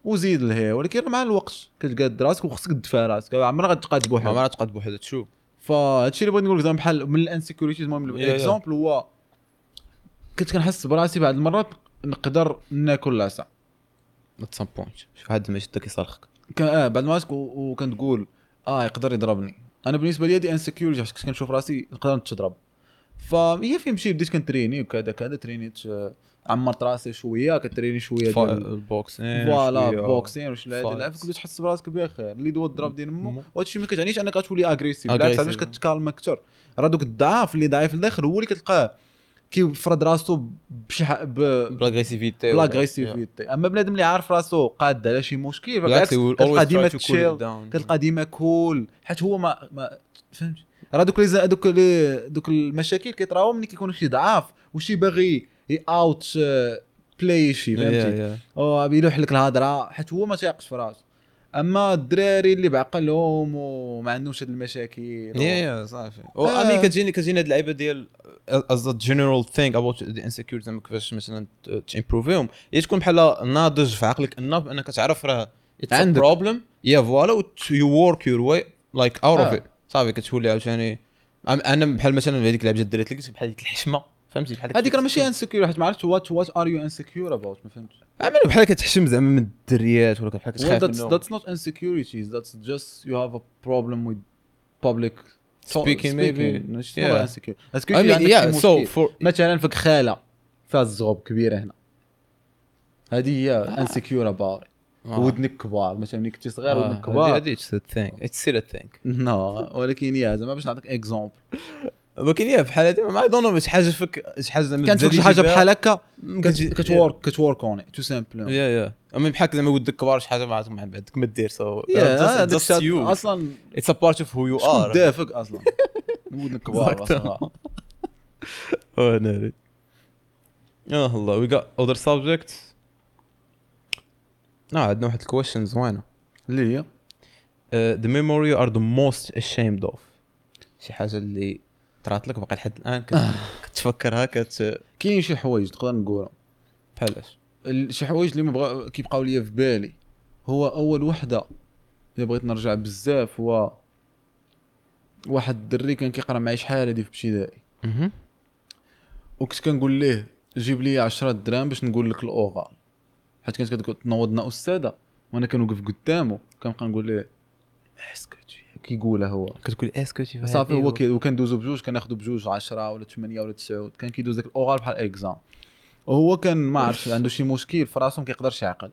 وزيد لهي ولكن مع الوقت كتقاد راسك وخصك تدفع راسك. عمرها غتقاد بوحدك مرة تقعد بوحدها تشوف فهادشي اللي بغيت نقول لك زعما بحال من ال insecurities المهم. ال exemple هو كنت كنحس براسي بعض المرات نقدر ناكل العصا at some point. شي واحد ما يشدك يصرخك ك- آه بعد ما مسك و- وكنتقول آه يقدر يضربني. أنا بالنسبة لي حيت كنت كنشوف رأسي نقدر نتضرب فهي فين مشيت بديت كنتريني وكذا كذا ترينيت عمرت رأسي شوية كتريني شوية ديال ال boxing voilà boxing وش لا fights. عرفت كنت تحس براسك بخير اللي دو الضرب ديال مو. الشيء ما كتعنيش أنك غتولي agressif بالعكس. علاش كتكالم أكثر راه دوك الضعاف اللي ضعيف لداخل هو اللي كتلقاه. كيفرض راسو بشي. ب... بال agressivité بال agressivité أما بنادم اللي عارف راسو قاد على شي مشكل بالعكس كتلقى ديما تشيل. كتلقى ديما كول حيت هو ما ما فهمتي راه دوك لي دوك لي دوك المشاكل كيطراو ملي كيكونوا شي ضعاف وشي باغي outplay شي فهمتي. أو بيلوح لك الهضرة حيت هو ما تيقش في راسو أما الدراري اللي بعقلهم وما عندهمش هاد المشاكل yeah yeah صافي آه. أ mais كتجيني كتجيني هاد اللعيبة ديال as a general thing about the insecure زعما كيفاش مثلا ت improve يهم هي تكون بحال ناضج في عقلك enough إنك تعرف راه it's عندك. problem yeah voilà you work your way like out of. it صافي كتولي عاوتاني. أنا بحال مثلا هذيك اللعبه ديال الدراري اللي قلت بحال ديك الحشمة. فهمتي؟ بحال هذيك راه ماشي insecure حيت ما عرفتش what what are you insecure about ما فهمتش. عملوا بحال كتحشم زعما من الدريات ولا بحال كتخاف منهم. not insecurities. That's just you have a problem with public talk- Speaking, maybe. Not Yeah. insecure. I mean, yeah so for مثلا فيك خالة فيها الزغب كبيرة هنا. هذه هي انسكيور اباوت آه. ودنك كبار. مثلا ملي كنتي صغير آه، ودنك كبار. هادي اتس ثينك اتس ستيل ثينك نو ولكن يا زعما باش نعطيك اكزومبل ولكن هي بحال هادي ما دون شي حاجة فيك شي حاجة كانت شي حاجة. بحال هكا كتورك كتورك اون تو سامبل يا يا. أما بحال زعما ودك كبار شي حاجة ما عرفت ما بعدك ما دير سو يا أصلا اتس ا بارت اوف هو يو شكون ار دافك أصلا؟ ودنك كبار. أصلاً. أوه ناري. آه الله we got other subject آه عندنا واحد ال question زوينه اللي هي؟ the memory are the most ashamed of شي حاجة اللي طرات لك باقي لحد الآن كت- كتفكرها كت كاين شي حوايج تقدر نقولها بحال اش شي حوايج اللي مبغى كيبقاو ليا في بالي. هو أول وحدة اللي بغيت نرجع بزاف هو واحد الدري كان كيقرأ معايا شحال هادي في ابتدائي. وكنت كنقول ليه جيب لي 10 دراهم باش نقول لك ال oral. حيت كانت كتقول تنوضنا أستاذة وأنا كنوقف قدامه كنبقى نقول ليه est-ce que tu كيقولها هو. كتقول est-ce que tu صافي هو كي وكندوزو بجوج كناخذو بجوج 10 ولا 8 ولا 9 كان كيدوز داك ال oral بحال exam وهو كان ما عرفتش عنده شي مشكل في راسو ما كيقدرش يعقل.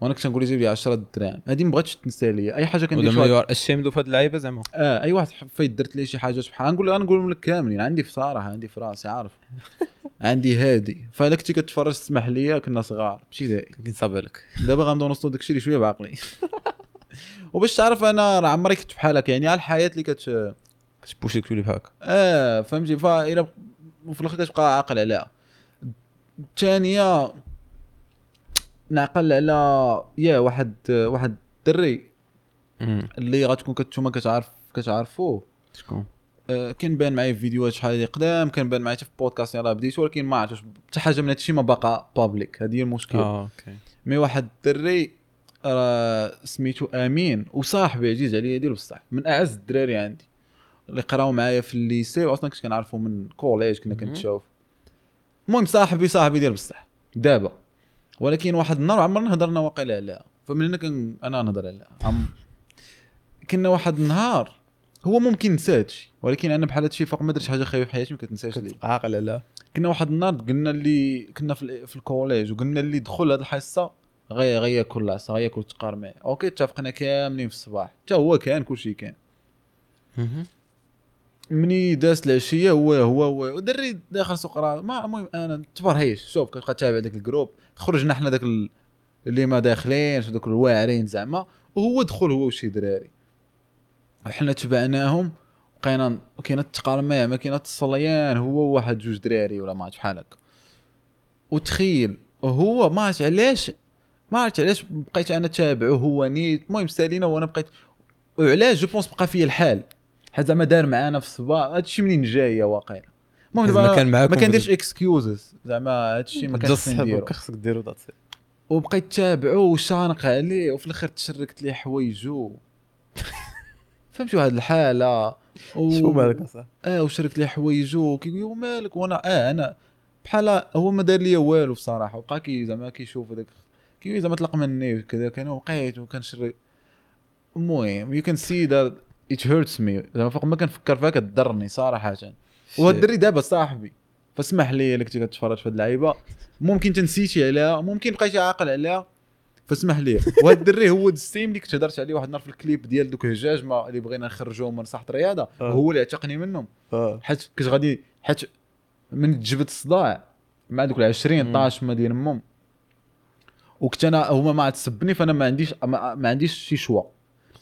وأنا كنت نقول يجيب لي 10 دراهم. هذه ما بغاتش تنسى لي أي حاجة كندير are ashamed في هاد اللعيبة زعما. آه أي واحد فايت درت لي شي حاجة بحال نقول أنا نقول لك كاملين. عندي في صراحة عندي في راسي عارف عندي هادي. voilà كنتي كتفرج تسمح لي كنا صغار. ابتدائي كنصاب عليك. دابا غنبداو نوصلوا داكشي اللي شوية بعقلي. وباش تعرف أنا راه عمري كنت بحال هكا يعني على الحياة اللي كت كتبوش لك تولي بحال هكا آه فهمتي؟ فإلا وفي الآخر كتبقى عاقل عليها الثانية نعقل على yeah واحد واحد الدري. اللي غتكون كنتوما كتعرف كتعرفوه. شكون؟ آه، كان بان معايا في فيديوهات شحال هادي قدام كان بان معايا حتى في بودكاست يلاه بديت ولكن ما عرفتش حتى حاجة من هادشي ما باقا بابليك هذه هي المشكل. آه okay. mais واحد الدري راه سميتو آمين وصاحبي عزيز عليا ديال بصح. من أعز الدراري عندي. اللي قراو معايا في ال lycée واصلا كنت كنعرفو من collège كنا مهم. كنتشاوف المهم صاحبي صاحبي ديال بصح. دابا. ولكن واحد النهار عمرنا هضرنا واقيلا عليها فمن هنا كان أنا نهضر عليها عم كنا واحد النهار هو ممكن نسى هادشي ولكن أنا بحال هادشي فوق ما درت حاجة خايبة في حياتي ما كتنساش لي عاقل على كنا واحد النهار قلنا اللي كنا في, في ال collège وقلنا اللي دخل هذه الحصة غي غياكل العصا غياكل تقار معي okay اتفقنا كاملين في الصباح. حتى هو كان كلشي كان. مني داز العشية هو هو هو. ودري داخل سوق راه ما المهم أنا تبرهيش شوف كتبقى تابع داك ال group. خرجنا حنا داك ال- اللي ما داخلينش دوك الواعرين زعما. وهو دخل هو وشي دراري. حنا تبعناهم بقينا كاينة التقرميع ما كاينة الصليان. هو واحد جوج دراري ولا ما عرفت بحال هكا. وتخيل هو ما عرفت علاش ما عرفت علاش بقيت أنا تابعه هو نيت المهم سالينا وأنا بقيت وعلاش je pense بقى فيا الحال؟ حيت زعما دار معانا في الصباح هادشي منين جاية واقيلا؟ المهم دابا كان ما معاكم كنديرش excuses زعما هادشي ما كانش نديرو. خصك ديرو وبقيت تابعه وشانق عليه وفي الآخر تشركت ليه حوايجو. فهمتوا هاد الحالة؟ و... شو مالك اصاحبي آه وشركت ليه حوايجو كيقول مالك وأنا آه أنا بحال هو ما دار لي والو بصراحة وبقى كي زعما كيشوف هذاك لي زعما طلق مني وكذا كان وقيت وكنشري المهم you can see that it hurts me زعما فوق ما كنفكر فيها كضرني صراحة. وهاد الدري دابا صاحبي. فاسمح لي الا كنتي كتفرج في هاد اللعيبة. ممكن تنسيتي عليها ممكن بقيتي عاقل عليها. فاسمح لي. وهاد الدري هو ال same اللي كنت هضرت عليه واحد النهار في الكليب ديال دوك الهجاجمة اللي بغينا نخرجوهم من صحه الرياضة. آه. وهو اللي عتقني منهم. آه. حيت كنت غادي حيت من جبت الصداع مع دوك ال 20 مم. 12 ما ديال امهم وكنت أنا هما ما تسبني فأنا ما عنديش ما, ما عنديش شي شوا.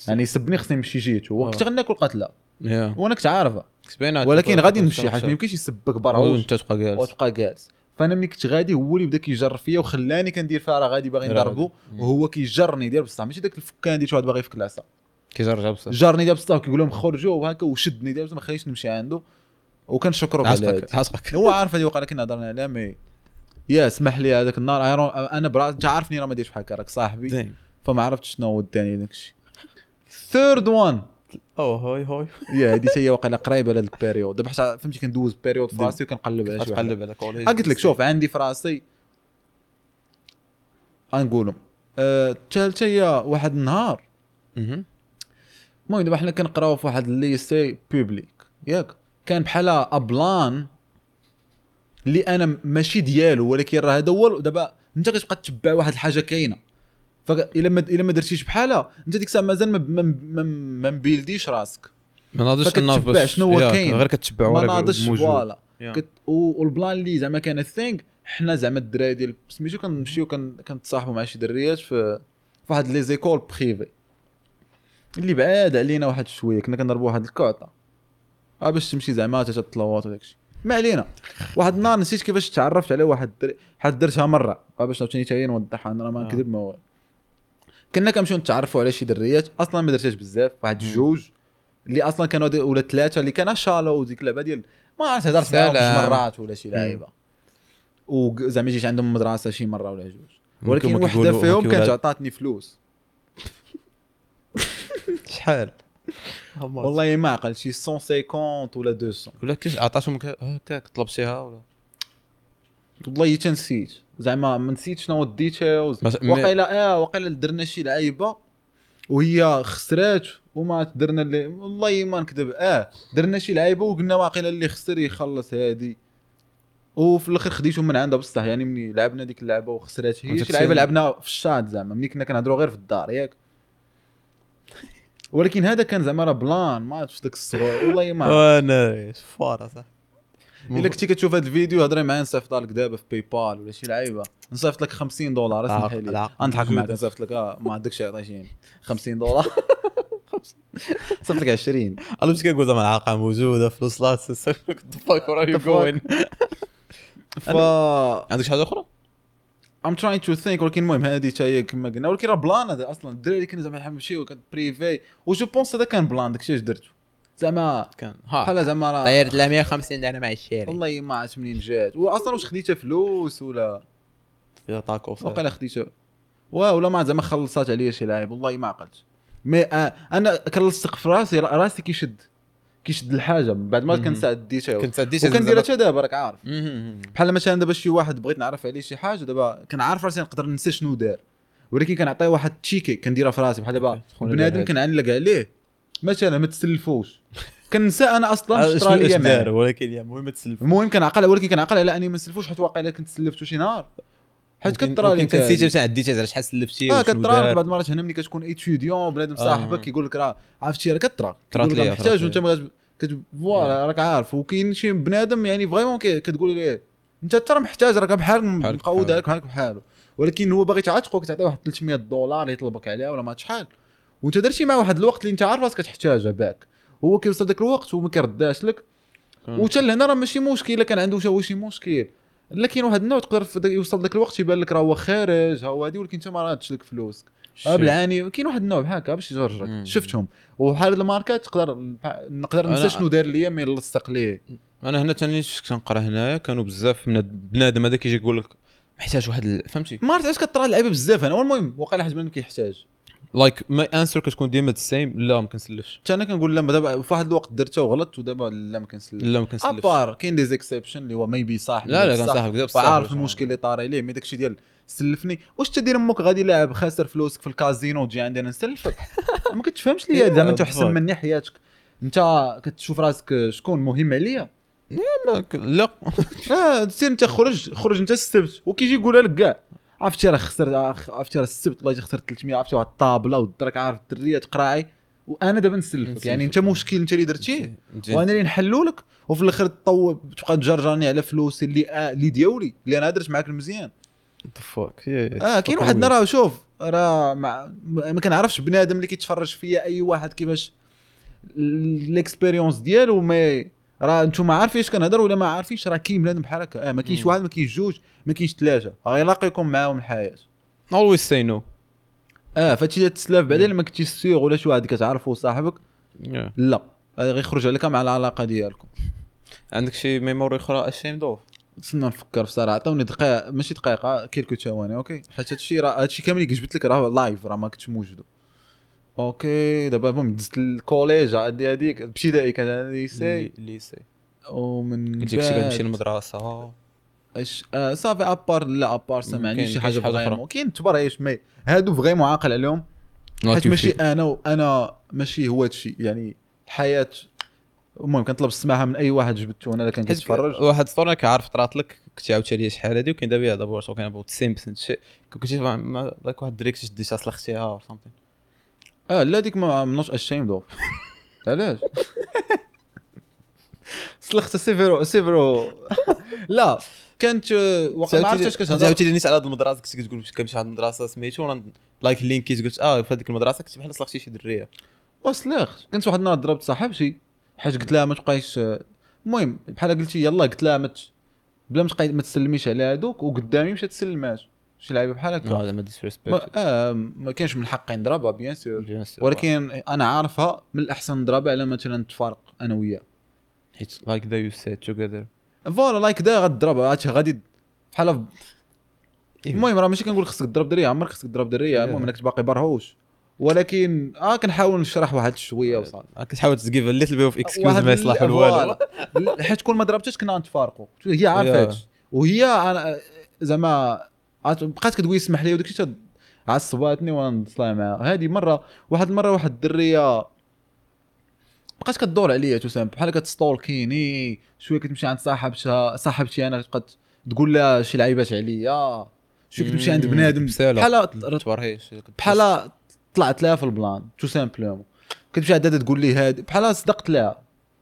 يعني يسبني خصني نمشي جيتو وكنت آه. غناكل قتلة. يا. وأنا كنت عارفة. ولكن غادي نمشي حيت ما يمكنش يسبك برا. وانت تبقى جالس. وتبقى جالس. فأنا ملي كنت غادي هو اللي بدأ كيجر فيا وخلاني كندير فيها راه غادي باغي نضربو. وهو كيجرني ديال بصح. ماشي داك الفكان ديال واحد باغي يفك العصا كيجرجع بصح. جرني ديال بصح وكيقول لهم خرجوا وهكا وشدني ديال بصح. ما خلينيش نمشي عنده. وكنشكرو على هو عارف هذه وقع كنا هضرنا عليها مي يا اسمح لي هذاك النهار أنا برا انت عارفني راه ما دايرش بحال هكا راك صاحبي. زين. فما عرفتش شنو هو الثاني داك الشيء. ثيرد وان أو هاي هاي يا هذه هي واقيلا قريبة لهذيك البيريود دابا حتى فهمتي كندوز بيريود في. راسي وكنقلب على شي على كوليج قلت لك شوف عندي في راسي غنقولهم أه، الثالثه هي واحد النهار. مهم. المهم دابا حنا كنقراو في واحد الليسي بوبليك ياك؟ كان بحال أبلان اللي أنا ماشي ديالو ولكن راه هذا هو دابا أنت كتبقى تتبع واحد الحاجة كاينة. فالا ما إلا ما درتيش بحالها أنت ديك الساعة مازال ما ما ما, ما مبيلديش راسك. ما فكتتبع تناض باش شنو هو كاين. غير كتبع ما ناضش. فوالا. والبلان اللي زعما كان ثينك حنا زعما الدراري ديال سميتو كنمشيو كن- كنتصاحبوا مع شي دريات في واحد لي زيكول بريفي. اللي بعاد علينا واحد شوية كنا كنضربوا واحد الكعطه آه باش تمشي زعما حتى تطلوات وداك الشيء ما علينا. واحد النهار نسيت كيفاش تعرفت على واحد الدري حد درتها مرة. باش هي نوضحها أنا ما آه. نكذب ما والو كنا كنمشيو نتعرفوا على شي دريات. أصلا ما درتهاش بزاف. واحد. جوج اللي أصلا كانوا ولا ثلاثة اللي كان شالو وديك اللعبة ديال ما عرفت هضرت معاهم مرات ولا شي لعيبة. وزعما جيت عندهم مدرسة شي مرة ولا جوج. ولكن ما وحدة فيهم ما كانت عطاتني فلوس. شحال؟ والله ما عقل شي 150 ولا 200 ولا كيش عطاتهم هكاك طلبتيها ولا؟ والله تنسيت. زعما ما نسيت شنو ال details. وقيلا آه وقيلا درنا شي لعيبة وهي خسرات وما درنا اللي والله ما نكذب. آه درنا شي لعيبة وقلنا واقيلا اللي خسر يخلص هادي. وفي الآخر خديتهم من عندها بصح يعني ملي لعبنا ديك اللعبة وخسرات. هي شي لعيبة لعبنا في الشات زعما. ملي كنا كنهضروا غير في الدار ياك. ولكن هذا كان زعما راه plan ما عرفتش داك الصغور والله ما عرفت. وأنا فاره صح. إلا كنتي كتشوف هذا الفيديو هضري معايا نصيفط لك دابا في PayPal ولا شي لعيبة. نصيفط لك 50 دولار اسمح لي. نضحك معك موجودة. نصيفط لك آه ما عندكش عطيتيني 50 دولار. نصيفط لك 20 أنا مش كنقول زعما العلاقه موجودة فلوس لا فاك وير يو The fuck? جوين ف عندك شي حاجة أخرى؟ ام تراين تو ثينك ولكن المهم هذه حتى هي كما قلنا. ولكن راه بلان هذا أصلا. الدراري كانوا زعما كانت بريفي وجو بونس هذا كان بلان. داكشي اش درتو؟ زعما كان. بحال زعما راه طيرت ل 150 أنا مع الشارع. والله ما عرفت منين جات. واصلا واش خديتها فلوس ولا؟ يا طاكو وقيلا خديتها. وا ولا ما زعما خلصات عليا شي لاعب. والله ما عقلت. مي آه أنا كنلصق في راسي. راسي كيشد. كيشد الحاجة بعد ما مهم. كنساعد ديتها كنت عديت وكنديرها حتى دابا راك عارف. بحال مثلا دابا شي واحد بغيت نعرف عليه شي حاجة دابا كنعرف راسي نقدر ننسى شنو دار. ولكن كنعطيه واحد التيكي كنديرها في راسي بحال دابا بنادم كنعلق عليه مثلا ما تسلفوش. كنسى أنا أصلا هذا شطرا شنو ليا ولكن المهم تسلف المهم كنعقل ولكن كنعقل على أني ما نسلفوش حيت واقيلا كنت سلفتو شي نهار. حيت كطرا لي كنت نسيت باش عديت على شحال سلفتي آه دار. بعض المرات هنا ملي كتكون ايتيديون بنادم صاحبك آه. يقول لك راه عرفتي راه لك ليا، راه محتاج وانت فوالا راك عارف. وكاين شي بنادم يعني فريمون كتقول ليه أنت ترى محتاج راك بحال مقود هاك بحالك بحالو ولكن هو باغي تعاتقك تعطيه واحد 300 دولار يطلبك عليها ولا ما شحال وانت درتي مع واحد الوقت اللي انت عارف راسك كتحتاجها باك هو كيوصل ذاك الوقت وما كيرداش لك. مم. وتا لهنا راه ماشي مشكل كان عنده شي مشكل. لا كاين واحد النوع تقدر يوصل ذاك الوقت يبان لك راه هو خارج ها هو هادي ولكن انت ما رادش لك فلوسك بالعاني. كاين واحد النوع بحال هكا باش يجرجرك. شفتهم. وبحال هاد الماركات تقدر نقدر ننسى شنو دار ليا مي نلصق ليه. أنا هنا ثاني كنقرا هنايا كانوا بزاف من بنادم هذا كيجي يقول لك محتاج واحد فهمتي؟ ما عرفت علاش كطرا اللعيبة بزاف أنا والمهم وقيلا حاج بنادم كيحتاج. لايك ماي انسر كتكون ديما السيم لا ما كنسلفش. حتى أنا كنقول لا دابا في واحد الوقت درتها وغلطت ودابا لا ما كنسلم لا ما كنسلفش. أبار كاين دي زيكسيبشن اللي هو ميبي صاحب لا لا كنصاحبك دابا بصح. المشكل اللي طاري ليه مي داكشي ديال سلفني. واش تدير أمك غادي لاعب خاسر فلوسك في الكازينو وتجي عندي أنا نسلفك؟ ما كتفهمش ليا إيه، زعما أنت أحسن. مني حياتك. أنت كتشوف راسك شكون مهم عليا؟ لا لا. آه سير أنت خرج خرج أنت السبت. وكيجي يقولها لك كاع. عرفتي راه خسرت عرفتي راه السبت والله خسرت 300 عرفتي واحد الطابلة ودراك عارف الدرية تقراعي وأنا دابا نسلفك. يعني أنت مشكل أنت اللي درتيه. وأنا اللي نحلو لك وفي الآخر تطوب تبقى تجرجرني على فلوسي اللي آه اللي ديالي اللي أنا درت معاك المزيان. Yeah, آه كاين واحد. راه شوف راه ما, ما كنعرفش بنادم اللي كيتفرج فيا أي واحد كيفاش ال expérience ديالو ما راه أنتم عارفين كنهضر ولا ما عارفينش؟ راه كاين بنادم بحال هكا. آه ما كاينش. واحد ما كاينش جوج ما كاينش ثلاثة غيلاقيكم معاهم الحياة. Always say no. آه فهادشي تسلاف بعدين لما كنتي sûr ولا شي واحد كتعرفو صاحبك Yeah. لا. آه، غيخرج عليك مع العلاقة ديالكم. عندك شي memory أخرى؟ ashamed of نتسنى نفكر في صراحة. عطوني دقيقة ماشي دقيقة كيلكو ثواني okay؟ حيت هادشي راه هادشي كامل اللي جبت لك راه life راه ما كنتش موجود. okay دابا المهم دزت ال collège عندي هذيك ابتدائي كان lycée lycée ومن قلت لك شي كتمشي بعد للمدرسة. اش آه صافي à part لا à part سمعني شي حاجة vraiment. كاين تبريش mais هادو vraiment عاقل عليهم. حيت ماشي أنا وأنا ماشي هو هادشي. يعني الحياة المهم كنطلب السماحة من أي واحد جبدته أنا كان كيتفرج. واحد الصورة كعارف طرات لك كنت عاودت عليا شحال هادي وكاين دابا دابا كاين ابو 90% شي كنتي مع- مع ذاك واحد الدري كنت ديتها سلختيها اور سامثين آه لا ديك ما منوش اشيم دو. علاش؟ سلخت سيفرو سيفرو. لا كانت آه، وقت ما عرفتش كتهضر لي نيت على هاد المدرسة كنت كتقول كنمشي لهاد المدرسة سميتو لايك لينكيت قلت آه في هذيك المدرسة كنت بحال سلختي شي درية. وسلخت كنت واحد النهار ضربت صاحبتي حيت قلت لها ما تبقايش آه، المهم بحال قلتي يلا قلت لها ما بلا ما تسلميش على هادوك وقدامي مشات تسلمات. شي لعيبة بحال هكا هذا ما ديسريسبكت آه ما كانش من حقي نضربها بيان سور. ولكن أنا عارفها من الأحسن نضربها على مثلا نتفارق أنا وياه. حيت لايك ذا يو سيت توغيذر فوالا لايك دا غتضربها هادشي غادي بحال إيه. المهم راه ماشي كنقول خصك تضرب درية عمرك خصك تضرب درية Yeah. المهم إنك باقي برهوش. ولكن آه كنحاول نشرح واحد شوية وصافي. كتحاول تجيب little bit of excuse ما يصلح ال- والو. حيت كون ما ضربتش كنا نتفارقوا. هي عارفه وهي زعما بقات كتقول اسمح لي وداك الشيء عصباتني وأنا نطلع معاها هذه مرة واحد المره واحد الدرية بقات كدور عليا تسام بحال كتستولكيني شوية كتمشي عند صاحبتها صاحبتي أنا تبقى تقول لها شي لعيبات عليا. شوية كتمشي عند بنادم. بحال بحال طلعت لها في البلان تو سامبلومون كتمشي عندها تقول لي هادي بحال صدقت لها.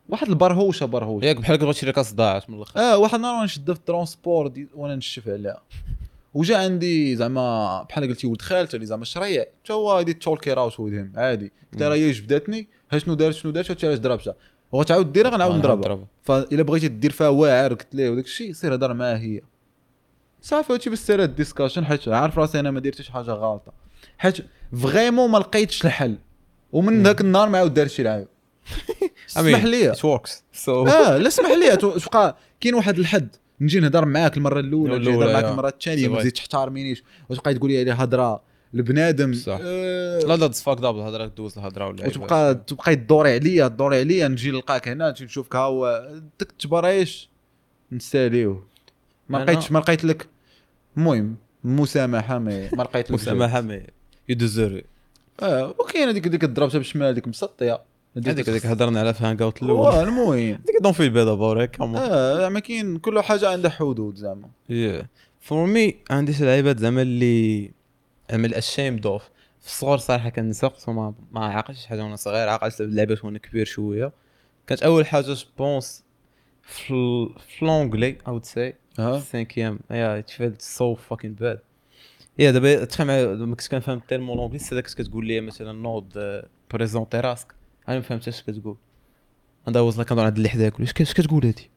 واحد البرهوشة برهوشة. ياك بحال كتبغي تشري كاس ضاعت من الآخر. آه واحد النهار وأنا نشد في الترونسبور وأنا نشف عليها. وجا عندي زعما بحال قلتي ولد خالتي اللي زعما شريه حتى هو يدي تشولكي راوت وذهم عادي. قلت لها هي جبدتني. ها شنو دارت شنو دارت علاش ضربتها وغتعاود ديرها غنعاود نضربها. فإلا بغيتي دير فيها واعر قلت ليه وداك الشيء سير هضر معاها هي. صافي هادشي بس سير الديسكاشن حيت عارف راسي أنا ما درتش حاجة غلطة. حيت فغيمون ما لقيتش الحل. ومن ذاك النهار ما عاود دار شي لعيب. اسمح لي. ات وركس سو آه لا اسمح لي. تبقى كاين واحد الحد. نجي نهضر معاك المرة الأولى نجي نهضر معاك. المرة الثانية ما فري. تزيد تحترمينيش وتبقى تقول لي هضرة البنادم صح. آه، لا لا تفاك دابل الهضرة دوز الهضرة ولا وتبقى تبقى تدوري عليا تدوري عليا نجي نلقاك هنا نجي نشوفك ها هو داك التبريش نساليوه ما لقيتش ما لقيت لك المهم مسامحة ما ما لقيت لك مسامحة مي يو آه وكاين هذيك ديك ضربتها بالشمال هذيك مسطية. هذيك هذيك هضرنا على في هانغ اوت هو الأول المهم هذيك دون في بيضا بوريك آه زعما كاين كل حاجة عندها حدود زعما. فور مي عندي شي لعيبات زعما اللي زعما الاشيم دوف. في الصغر صراحة كنسق ما ما عاقلتش حاجة وأنا صغير عقلت اللعبات وأنا كبير شوية. كانت أول حاجة جوبونس في لونجلي أو تسي ها سانكيام يا ات فيلت سو فاكين باد يا دابا تخيل ما كنت كنفهم تيرمون لونجلي سي كنت كتقول لي مثلا نوض بريزونتي راسك أنا ما فهمتش اش كتقول. أنا واز كنضر عند اللي حداك اش كتقول هادي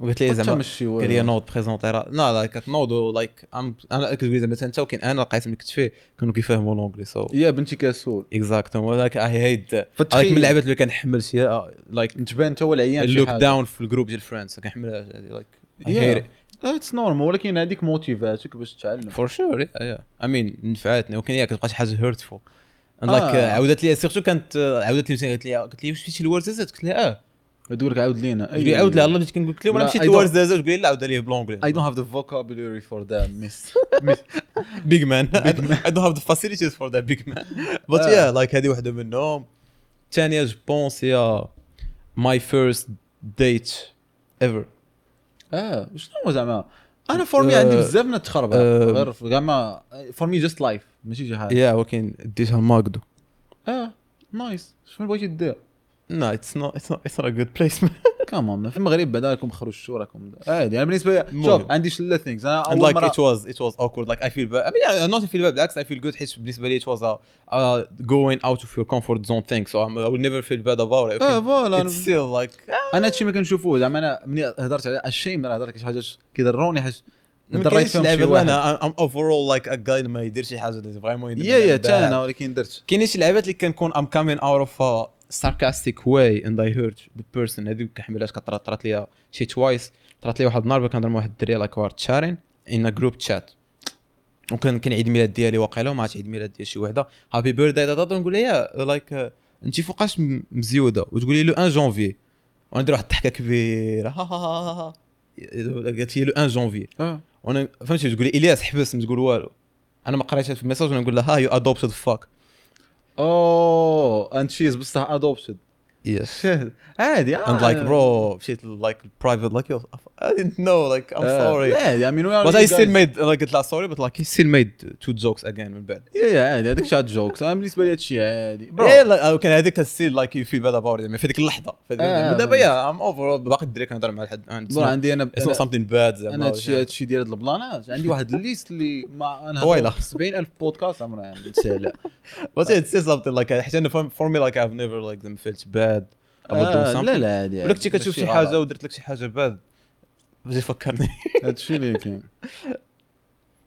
وقالت لي زعما قال لي نوض بريزونتي راسك لا لا كتنوض لايك أنا كتقول زعما انت ولكن أنا لقيت ملي كنت فيه كانوا كيفهموا لونجلي سو يا بنتي كسول اكزاكتومون ولكن اي هيت هذيك من اللعبات اللي كنحمل شي like تبان انت هو العيان ال look. down في ال group ديال friends كنحملها like it's normal ولكن هذيك موتيفاتك باش تتعلم for sure yeah I mean نفعتني ولكن هي كتبقى شي حاجة hurtful like آه. عاودت لي surtout كانت عاودت لي قالت لي قالت لي واش مشيتي لورزازات قلت لها آه. يقول لك عاود لينا. لي عاود لها الله بديت كنقول لك لا، وأنا مشيت I don't- لورزازات تقول لي لا عاود لي ب l'anglais I don't have the vocabulary for that miss. big man I don't have the facilities for that big man. But آه. yeah like هذه واحدة منهم. الثانية je pense هي my first date ever. آه شنو زعما؟ أنا for me عندي آه، بزاف من التخربه آه، غير زعما for me just life ماشي شي حاجة yeah ولكن ديتها ماكدو آه nice شنو بغيتي دير No, it's not. It's not. It's not a good placement. كمان في المغرب بعدا راكم خرجتوا راكم عادي أنا بالنسبة لي. شوف عندي شلة things أنا أول like مره it was, it was awkward. Like I feel bad. I mean, yeah, not feel bad. بالعكس I feel good. حيت بالنسبة لي going out of your comfort zone thing. So I'm, I will never feel bad about it. آه voilà It's still like أنا هادشي ما كنشوفوه زعما أنا ملي هضرت على الشيء من هضرت شي حاجات كيضروني حيت ما دريت فيهم شي واحد أنا I'm overall like a guy ما يدير شي حاجة اللي vraiment يا يا تا أنا ولكن درت. كاينين شي لعبات اللي كنكون coming out of a sarcastic way and I hurt the person. هذيك كنحملهاش كطرات طرات ليا شي twice طرات لي واحد النهار كنهضر مع واحد الدري like we're sharing in group chat وكان كان عيد ميلاد ديالي واقيلا وما عرفتش عيد ميلاد ديال شي وحدة. happy birthday نقول لها like انت فوقاش مزيودة. وتقولي له 1 جونفي وأنا ندير واحد الضحكة كبيرة. قالت لي له 1 جونفي وأنا فهمتي تقول لي إلياس حبس ما تقول والو. أنا ما قريتش في ال message وأنا نقول لها are you adopted fuck oh and she's بصح adopted yes عادي and like bro مشيت private like yo, I didn't know like I'm sorry. عادي I mean we are but I still made like قلت لها sorry but like he still made two jokes again من بعد yeah yeah عادي هذاك شات jokes أنا بالنسبة لي هادشي عادي bro yeah like كان هذيك still like you feel bad about it يعني في هذيك اللحظه في هذيك آه، اللحظة. دابا yeah I'm over باقي الدري كنهضر مع حد bro not- عندي أنا it's not أنا- something bad زعما أنا هادشي هادشي ديال هاد البلانات عندي واحد ال list اللي ما أنا ويلا. 70000 بودكاست عمرها but yeah, it says something like حيت أنا for for me like I've never like them felt bad about doing آه، something. لا لا عادي ولا كنتي كتشوف شي حاجة ودرت لك شي حاجة bad بغيتي فكرني. هادشي اللي كاين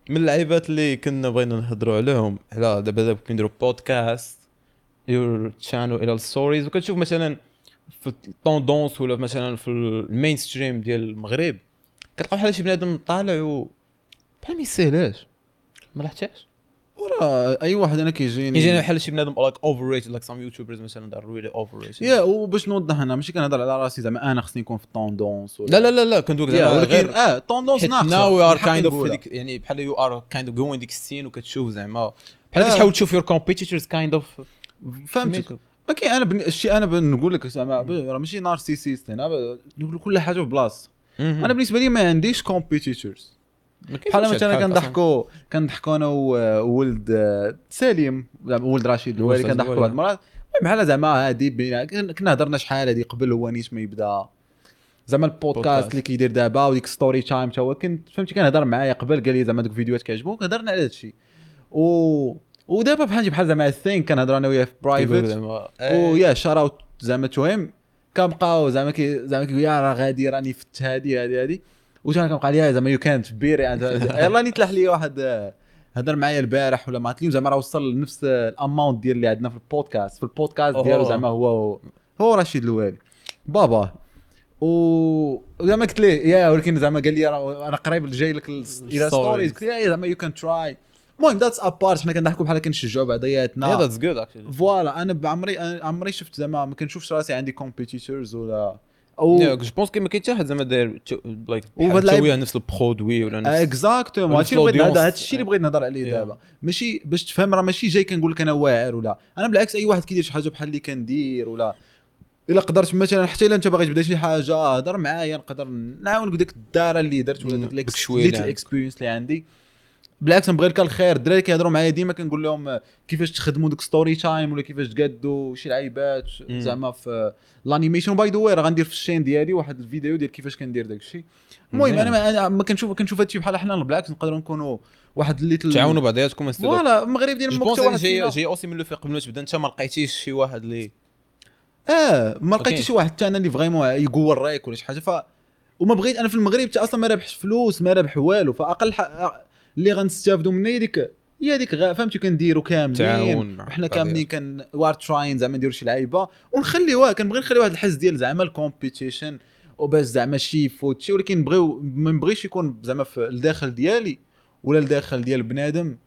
من اللعيبات اللي كنا بغينا نهضروا عليهم على دابا دابا كنديروا بودكاست your channel إلياس ستوريز وكتشوف مثلا في ال tendances ولا مثلا في ال mainstream ديال المغرب كتلقى بحال شي بنادم طالع و بحال ما يسهلهاش ما لاحظتيش وراه أي واحد أنا كيجيني يجينا بحال شي بنادم like overrated like some youtubers مثلا they're really overrated yeah وباش نوضح أنا ماشي كنهضر على راسي زعما أنا خصني نكون في ال tendances لا لا لا لا كندوك زعما ولكن غير آه tendances حيت ناقصة. now you're kind of. يعني بحال you are kind of joining ديك ال scene وكتشوف زعما. بحال آه. كتحاول تشوف your competitors kind of فهمتك. ما كاين أنا بن... الشيء أنا بنقول لك زعما راه ماشي narcissist هنا نقول كل حاجة في بلاصه أنا بالنسبة لي ما عنديش competitors بحال مثلا كنضحكوا كنضحكوا أنا وولد آه، سليم ولد رشيد الوالي كنضحكوا. بعض المرات. المهم بحال زعما هادي بينا- كنا هضرنا شحال هادي قبل هو نيت ما يبدا. زعما البودكاست بودكاست. اللي كيدير دابا وديك story time تا هو كنت فهمتي كنهضر معايا قبل قال لي زعما دوك الفيديوهات كيعجبوك هضرنا على هادشي. و ودابا بحال بحال زعما ثين كنهضر أنا وياه في برايفت ويا شار اوت زعما توهم. كنبقاو زعما كي زعما كي يا راه غادي راني فت هادي هادي هادي. وجا كنبقى ليا زعما يو كانت بير يلا ني تلاح لي واحد آه، هضر معايا البارح ولا مع اليوم زعما راه وصل لنفس الأماونت ديال اللي عندنا في البودكاست. في البودكاست ديالو. زعما هو هو رشيد الوالي بابا و زعما قلت ليه يا ولكن زعما قال لي راه أنا قريب جاي لك ال- إلياس ستوريز قلت له yeah زعما you can try المهم that's apart حنا كنضحكوا بحال كنشجعوا بعضياتنا. yeah that's good actually voilà أنا بعمري عمري شفت زعما ما كنشوفش راسي عندي competitors ولا ou je pense que ما كاين حتى حد زعما داير like تسويها نفس ال produit ولا نفس exactement هادشي اللي بغيت. هذا هادشي اللي بغيت نهضر عليه. دابا ماشي باش تفهم راه ماشي جاي كنقول لك أنا واعر ولا أنا بالعكس أي واحد كيدير شي حاجة بحال اللي كندير ولا إلا قدرت مثلا حتى إلا أنت باغي تبدا شي حاجة هضر معايا نقدر نعاونك بديك الداره اللي درت ولا مم. ديك. ال experience اللي عندي بالعكس نبغي لك الخير الدراري كيهضروا معايا ديما كنقول لهم كيفاش تخدموا ديك story time ولا كيفاش تقادوا؟ شي لعيبات. زعما في ال animation. by the way راه غندير في ال chaîne ديالي واحد الفيديو ديال كيفاش كندير داك الشيء. المهم. أنا ما, أنا ما كنشوف كنشوف هادشي بحال حنا بالعكس نقدروا نكونوا واحد اللي تعاونوا بعضياتكم voilà المغرب ديال واحد جاي جاي aussi من لو في قبل ما تبدا انت ما لقيتيش شي واحد اللي آه ما. لقيتش شي واحد ثاني اللي vraiment يقول رايك ولا شي حاجة. ف وما بغيت أنا في المغرب حتى أصلا ما رابحش فلوس ما رابح والو. فأقل ح... اللي غنستافدوا منه هي ديك هي ديك غا- فهمتي كنديروا كاملين. بعضيات. كاملين كان we're trying زعما نديروا شي لعيبة. ونخليوها كنبغي نخلي واحد الحس ديال زعما ال competition وباش زعما شي يفوت شي. ولكن نبغيو ما نبغيش يكون زعما في الداخل ديالي ولا الداخل ديال بنادم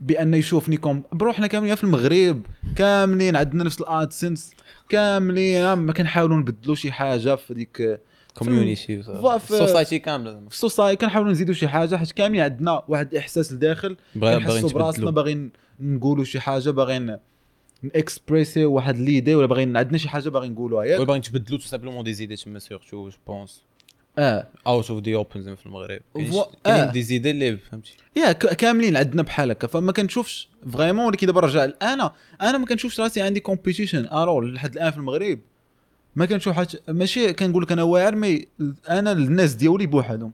بأن يشوفني comme bro حنا كاملين في المغرب. كاملين عندنا نفس الادسنس كاملين ما كنحاولوا نبدلوا شي حاجة في ديك كوميونيتي سوسايتي كاملة. في السوسايتي كنحاولوا نزيدوا شي حاجة حيت كاملين عندنا واحد الاحساس لداخل كنحسوا براسنا باغيين نقولوا شي حاجة باغيين نكسبريسي واحد ليدي ولا باغيين عندنا شي حاجة باغيين نقولوها. ياك؟ باغي نتبدلوا تو سامبلومون دي زيدي تما سيرتو جو بونس آه. اوت اوف دي اوبن في المغرب. كاين آه. دي زيدي اللي فهمتي؟ يا كاملين عندنا بحال هكا. فما كنشوفش فريمون ولكن دابا رجع أنا أنا ما كنشوفش راسي عندي competition alors لحد الآن في المغرب. ما كنشوف حاجة ماشي كنقول لك أنا واعر mais أنا الناس ديالي بوحدهم.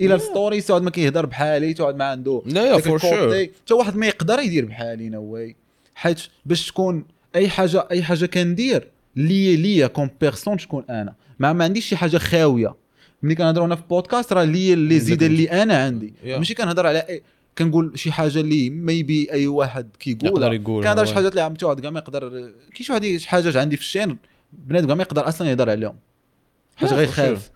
إلياس ستوري تقعد ما كيهضر بحالي تقعد ما عنده لا yeah for sure. حتى واحد ما يقدر يدير بحالي no way حيت باش تكون أي حاجة أي حاجة كندير ليا ليا comme personne تكون أنا. ما, ما عنديش شي حاجة خاوية. ملي كنهضر أنا في بودكاست راه ليا les idées اللي أنا عندي. Yeah. ماشي كنهضر على أي كنقول شي حاجة اللي maybe أي واحد يقدر كيقول يقول كنهضر شي. حاجات اللي عم تقعد كاع ما يقدر كاين شي واحد شي حاجات عندي في ال chaîne. بنادم ما يقدر أصلا يهضر عليهم. حاجة غير خاف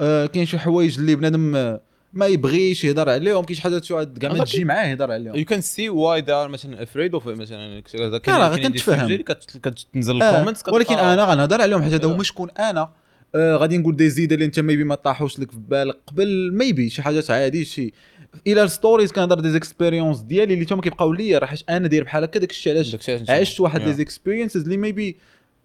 آه كاين شي حوايج اللي بنادم آه، ما يبغيش يهضر عليهم كاين شي حاجات كاع ما تجي معاه يهضر عليهم. you can see why they are مثلا afraid of مثلا كذا لا، كنتفهم. كتنزل آه ال comments ولكن أنا غنهضر عليهم حيت هذا هو Yeah. ما شكون أنا. آه غادي نقول des idées اللي أنت maybe ما طاحوش لك في بالك قبل maybe شي حاجات عادي شي إلى ال stories كنهضر des expériences ديالي اللي تما كيبقاو ليا راه حيت أنا داير بحال هكا داك الشيء علاش عشت واحد les experiences اللي maybe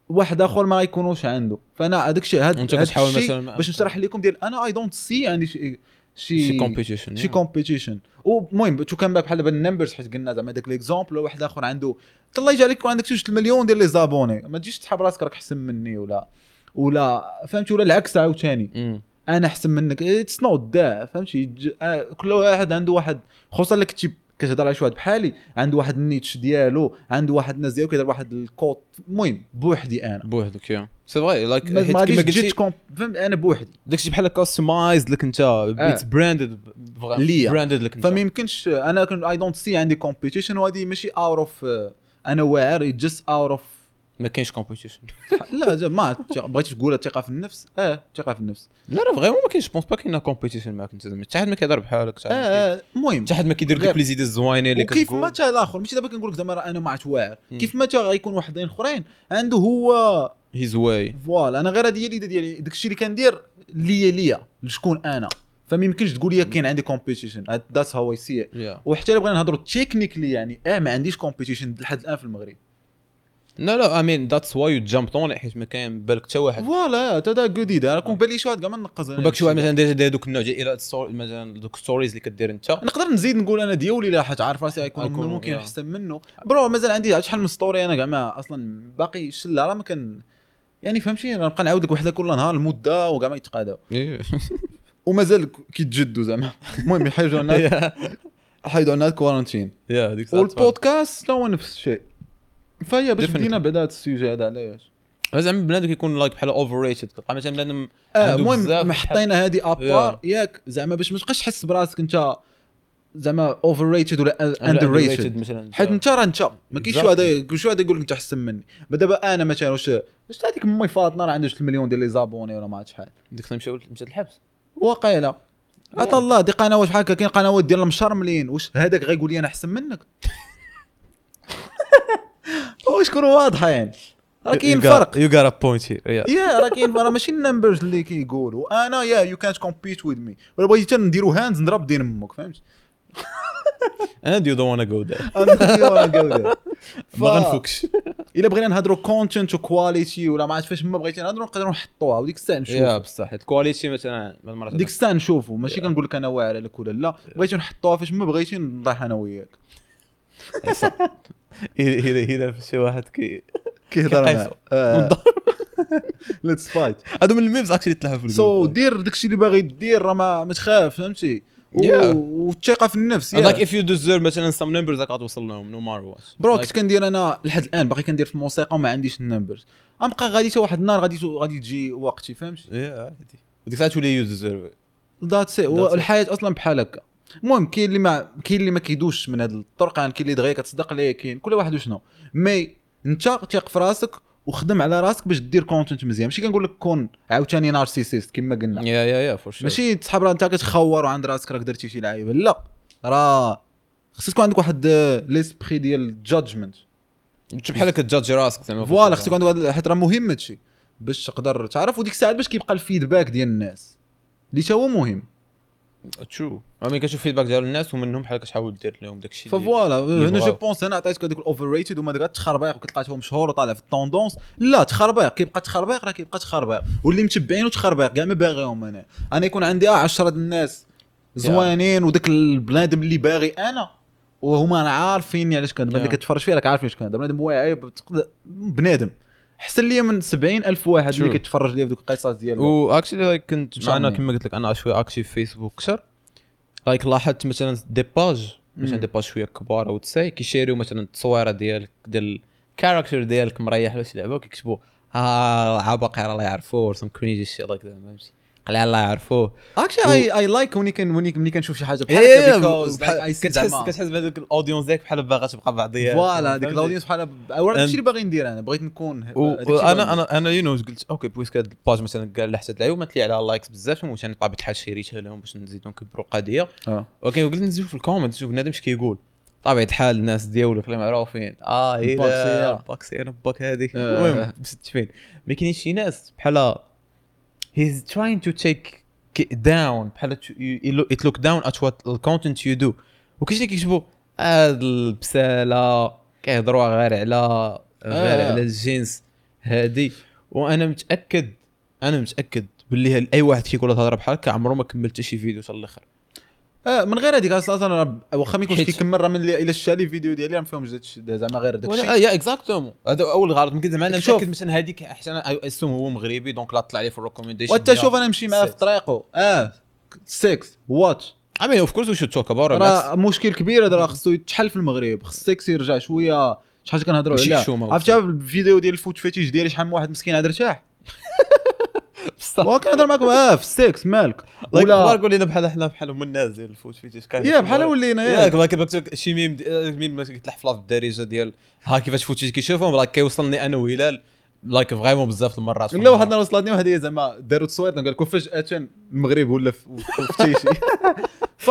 واحد آخر ما يكونوش عنده. فأنا هذاك الشيء كتحاول مثلاً- باش نشرح لكم ديال أنا I don't see عندي شي شي competition شي competition والمهم تو كان بحال دابا ال numbers حيت قلنا زعما داك l'exemple واحد آخر عنده الله يجعلك يكون عندك جوج المليون ديال les abonnés ما تجيش تحب راسك راك أحسن مني ولا ولا فهمتي؟ ولا العكس عاوتاني. أنا أحسن منك. it's not that فهمتي؟ آه، كل واحد عنده واحد خصوصا اللي كنتي كتهضر على شي واحد بحالي عنده واحد ال niche ديالو عنده واحد الناس ديالو كيدير واحد الكوت. المهم بوحدي أنا. بوحدك يا. c'est vrai like ما غاديش فهمت؟ أنا بوحدي. داكشي بحال customized لك أنت it's branded ليا. branded لك أنت. فما يمكنش أنا I don't see عندي competition وهذه ماشي out of أنا واعر just out of ما كاينش competition لا زعما ما بغيتي تقول الثقه في النفس؟ آه الثقه في النفس. لا لا vraiment ما كاينش pense pas كاين competition معاك أنت زعما. حتى حد ما كيهضر بحالك حتى آه المهم حتى حد ما كيدير غير- دوك les idées الزوينين اللي كتقول. ما تا الآخر؟ ماشي دابا كنقول لك زعما راه أنا ما عرفت واعر. كيف ما تا غيكون واحدين أخرين عنده هو his way voilà أنا غير هذه هي ال idée ديالي. داكشي اللي كندير ليا ليا لشكون أنا. فما يمكنش تقول لي كاين عندي competition that's how I see وحتى إلا بغينا نهضروا technically يعني آه ما عنديش competition لحد الآن في المغرب. لا لا اي مين ذاتس واي يو جامب اون حيت ما كاين بالك حتى واحد. فوالا تا دا ايدا أنا كون بالي شي واحد كاع ما أنا وباك شي واحد. مثلا داير داير دوك النوع ديال مثلا دوك ستوريز اللي كدير أنت. نقدر نزيد نقول أنا ديولي لا حاجة عارف راسي غيكون ممكن. أحسن منه. برو مازال عندي شحال من ستوري أنا كاع ما أصلا باقي شلة راه ما كان يعني فهمتي؟ راه نبقى نعاود لك وحدة كل نهار المده وكاع ما يتقاداو ومازال ك- كيتجدوا زعما. المهم يحيدوا لنا حيدوا لنا quarantine yeah هذيك الساعة والبودكاست هو نفس الشيء. فهي باش. بدينا هذا ال sujet هذا علاش زعما بنادم كيكون like بحال overrated كتلقى مثلا بنادم آه المهم حطينا هذه à part. ياك زعما باش ما تبقاش تحس براسك أنت زعما overrated ولا underrated مثلا. حيت أنت راه أنت ما كاينش واحد شي واحد يقول لك أنت أحسن مني. دابا أنا مثلا واش واش هذيك امي فاطمة؟ راه عندها 3 مليون ديال les abonnés ولا ما عرفت شحال ديك مشاو مشات الحبس. واقيلا. عطا الله دي قنوات بحال هكا كاين قنوات ديال المشرملين. واش هذاك غيقول لي أنا أحسن منك؟ واش كون واضحة يعني. راه كاين فرق you got a point here yeah yeah راه كاين راه ماشي ال numbers اللي كيقولوا. أنا يا يو كانت كومبيت ويز مي ولا بغيتي نديرو hands نضرب دين أمك فهمت؟ and you don't wanna go there أنا ما غنفكش. إلا بغينا نهضروا content و quality ولا ما عرفت فاش ما بغيتي نهضروا نقدروا نحطوها. وديك الساعة يا نشوفوا بصح. ال quality مثلا المرات ديك الساعة نشوفوا ماشي كنقول لك أنا واعر عليك ولا لا. بغيتي نحطوها فاش ما بغيتي نطيح أنا وياك. اذا اذا شي واحد كي كيهضر كيحيص. معاك let's fight هادو من ال memes actually تلعب في so دير داكشي اللي باغي دير راه ما ما تخاف فهمتي. والثقة في النفس like. if you deserve مثلا some numbers راك غتوصل لهم no matter what bro كنت كندير أنا لحد الآن باقي كندير في الموسيقى وما عنديش ال numbers غنبقى غادي حتى واحد النهار غادي غادي تجي وقتي فهمتي؟ yeah عادي. وديك الساعة تولي you deserve that's That's it. والحياة أصلا بحال هكا. المهم كاين اللي ما كاين اللي ما كيدوش من هذه الطرق يعني كاين اللي دغيا كتصدق ليه كاين كل واحد وشنو. mais انت تيق في راسك وخدم على راسك باش دير content مزيان. ماشي كنقول لك كون عاوتاني narcissist كما قلنا. yeah yeah yeah ماشي تسحب راه انت كتخور وعند راسك راك درتي شي لعيبه لا راه خصك تكون عندك واحد l'esprit ديال ال judgment بحال هكا تجاجي راسك زعما voilà خصك يكون عندك واحد- حيت راه مهم هادشي باش تقدر تعرف وديك الساعات باش كيبقى ال feedback ديال الناس. اللي تا هو مهم. true ملي كتشوف feedback ديال الناس ومنهم بحال كتحاول دير لهم داكشي اللي- voilà هنا. je pense هنا عطيتك هذوك ال overrated وما داك تخربيق وكتلقى هو مشهور وطالع في ال tendances لا تخربيق كيبقى تخربيق راه كيبقى تخربيق واللي متبعينه تخربيق كاع ما باغيهم أنا أنا يكون عندي آه 10 د الناس زوينين وداك البنادم اللي باغي أنا وهما راه عارفين علاش كنهضر اللي. كتفرج فيه راك عارف علاش كنهضر بنادم واعي بنادم احسن ليا من 70 ألف واحد اللي. كيتفرج ليا في دوك القصص ديال واكشلي لايك كنت الله. كما قلت لك أنا شوية اكتيف في فيسبوك أكثر لايك لاحظت مثلا دي باج مثلا. دي باج شوية كبار أو تساي كيشيريو مثلا التصويرة ديالك ديال الكاركتر ديالك مريح ولا شي لعبه وكيكتبوا ها عباقي راه لا يعرفوه سم كرينجي شي لايك ذات فهمتي قليل الله يعرفوه اكشلي اي اي لايك وني كان وني ملي كنشوف شي حاجة بحال إيه، هكا I see كتحس. كتحس بهذوك الاودينس ديالك بحال باغا تبقى بعضيات فوالا هذيك فهمتي؟ الاودينس بحال اولا هادشي اللي باغي ندير أنا بغيت نكون ندير. أنا أنا يو نو قلت أوكي بويسك هاد الباج مثلا قال لحسات العيوب ما تلي على لايكس بزاف وثاني بطبيعه الحال شيريتها لهم باش نزيدو نكبروا القضية آه أوكي وقلت نزيد في الكومنت نشوف بنادم اش كيقول طبيعة الحال الناس ديالك اللي معروفين آه إيه الباكسية. باكسي أنا باك هذه آه. المهم مستفين ما كاينين شي ناس بحال he's trying to take it down. بحال it look down at what the content you do. وكاين اللي كيكتبوا هاد البسالة كيهضروا غير على غير آه. على الجنس هادي. وأنا متأكد أنا متأكد باللي أي واحد كيقول تهضر بحال هكا عمره ما كمل حتى شي فيديو حتى الآخر. آه من غير هذيك أصلا واخا ما يكونش كيكمل راه من اللي إلا شتا les vidéos ديالي راه ما فيهمش داكشي زعما غير ولا داكشي يا exactement هذا أول غلط يمكن زعما أنا. متأكد مثلا هذيك أحسن اسم هو مغربي donc لا طلع لي في ال recommendation وأنت شوف أنا نمشي معاه في طريقه. آه. 6 واتش I mean of course we should talk about it. راه مشكل كبير هذا راه خصو يتحل في المغرب. خص السكس يرجع شوية. شي حاجة كنهضروا شومة عرفتي الفيديو ديال ال foot fetish ديالي شحال من واحد مسكين عاد ارتاح وكنهضر معكم. آه في السكس مالك. ولا ولينا بحال حنا بحال الناس ديال الفوت فيتيش كاين يا بحال ولينا ياك ياك ما كيبقى شي ميم دي- ميم ما في الدارجة ديال ها كيفاش فوت فيتيش كيشوفهم راه كيوصلني أنا وهلال. لايك فريمون بزاف المرات لا واحد النهار وصلتني واحد هي زعما داروا تصوير قال لكم فجاه المغرب ولا في في تيشي ف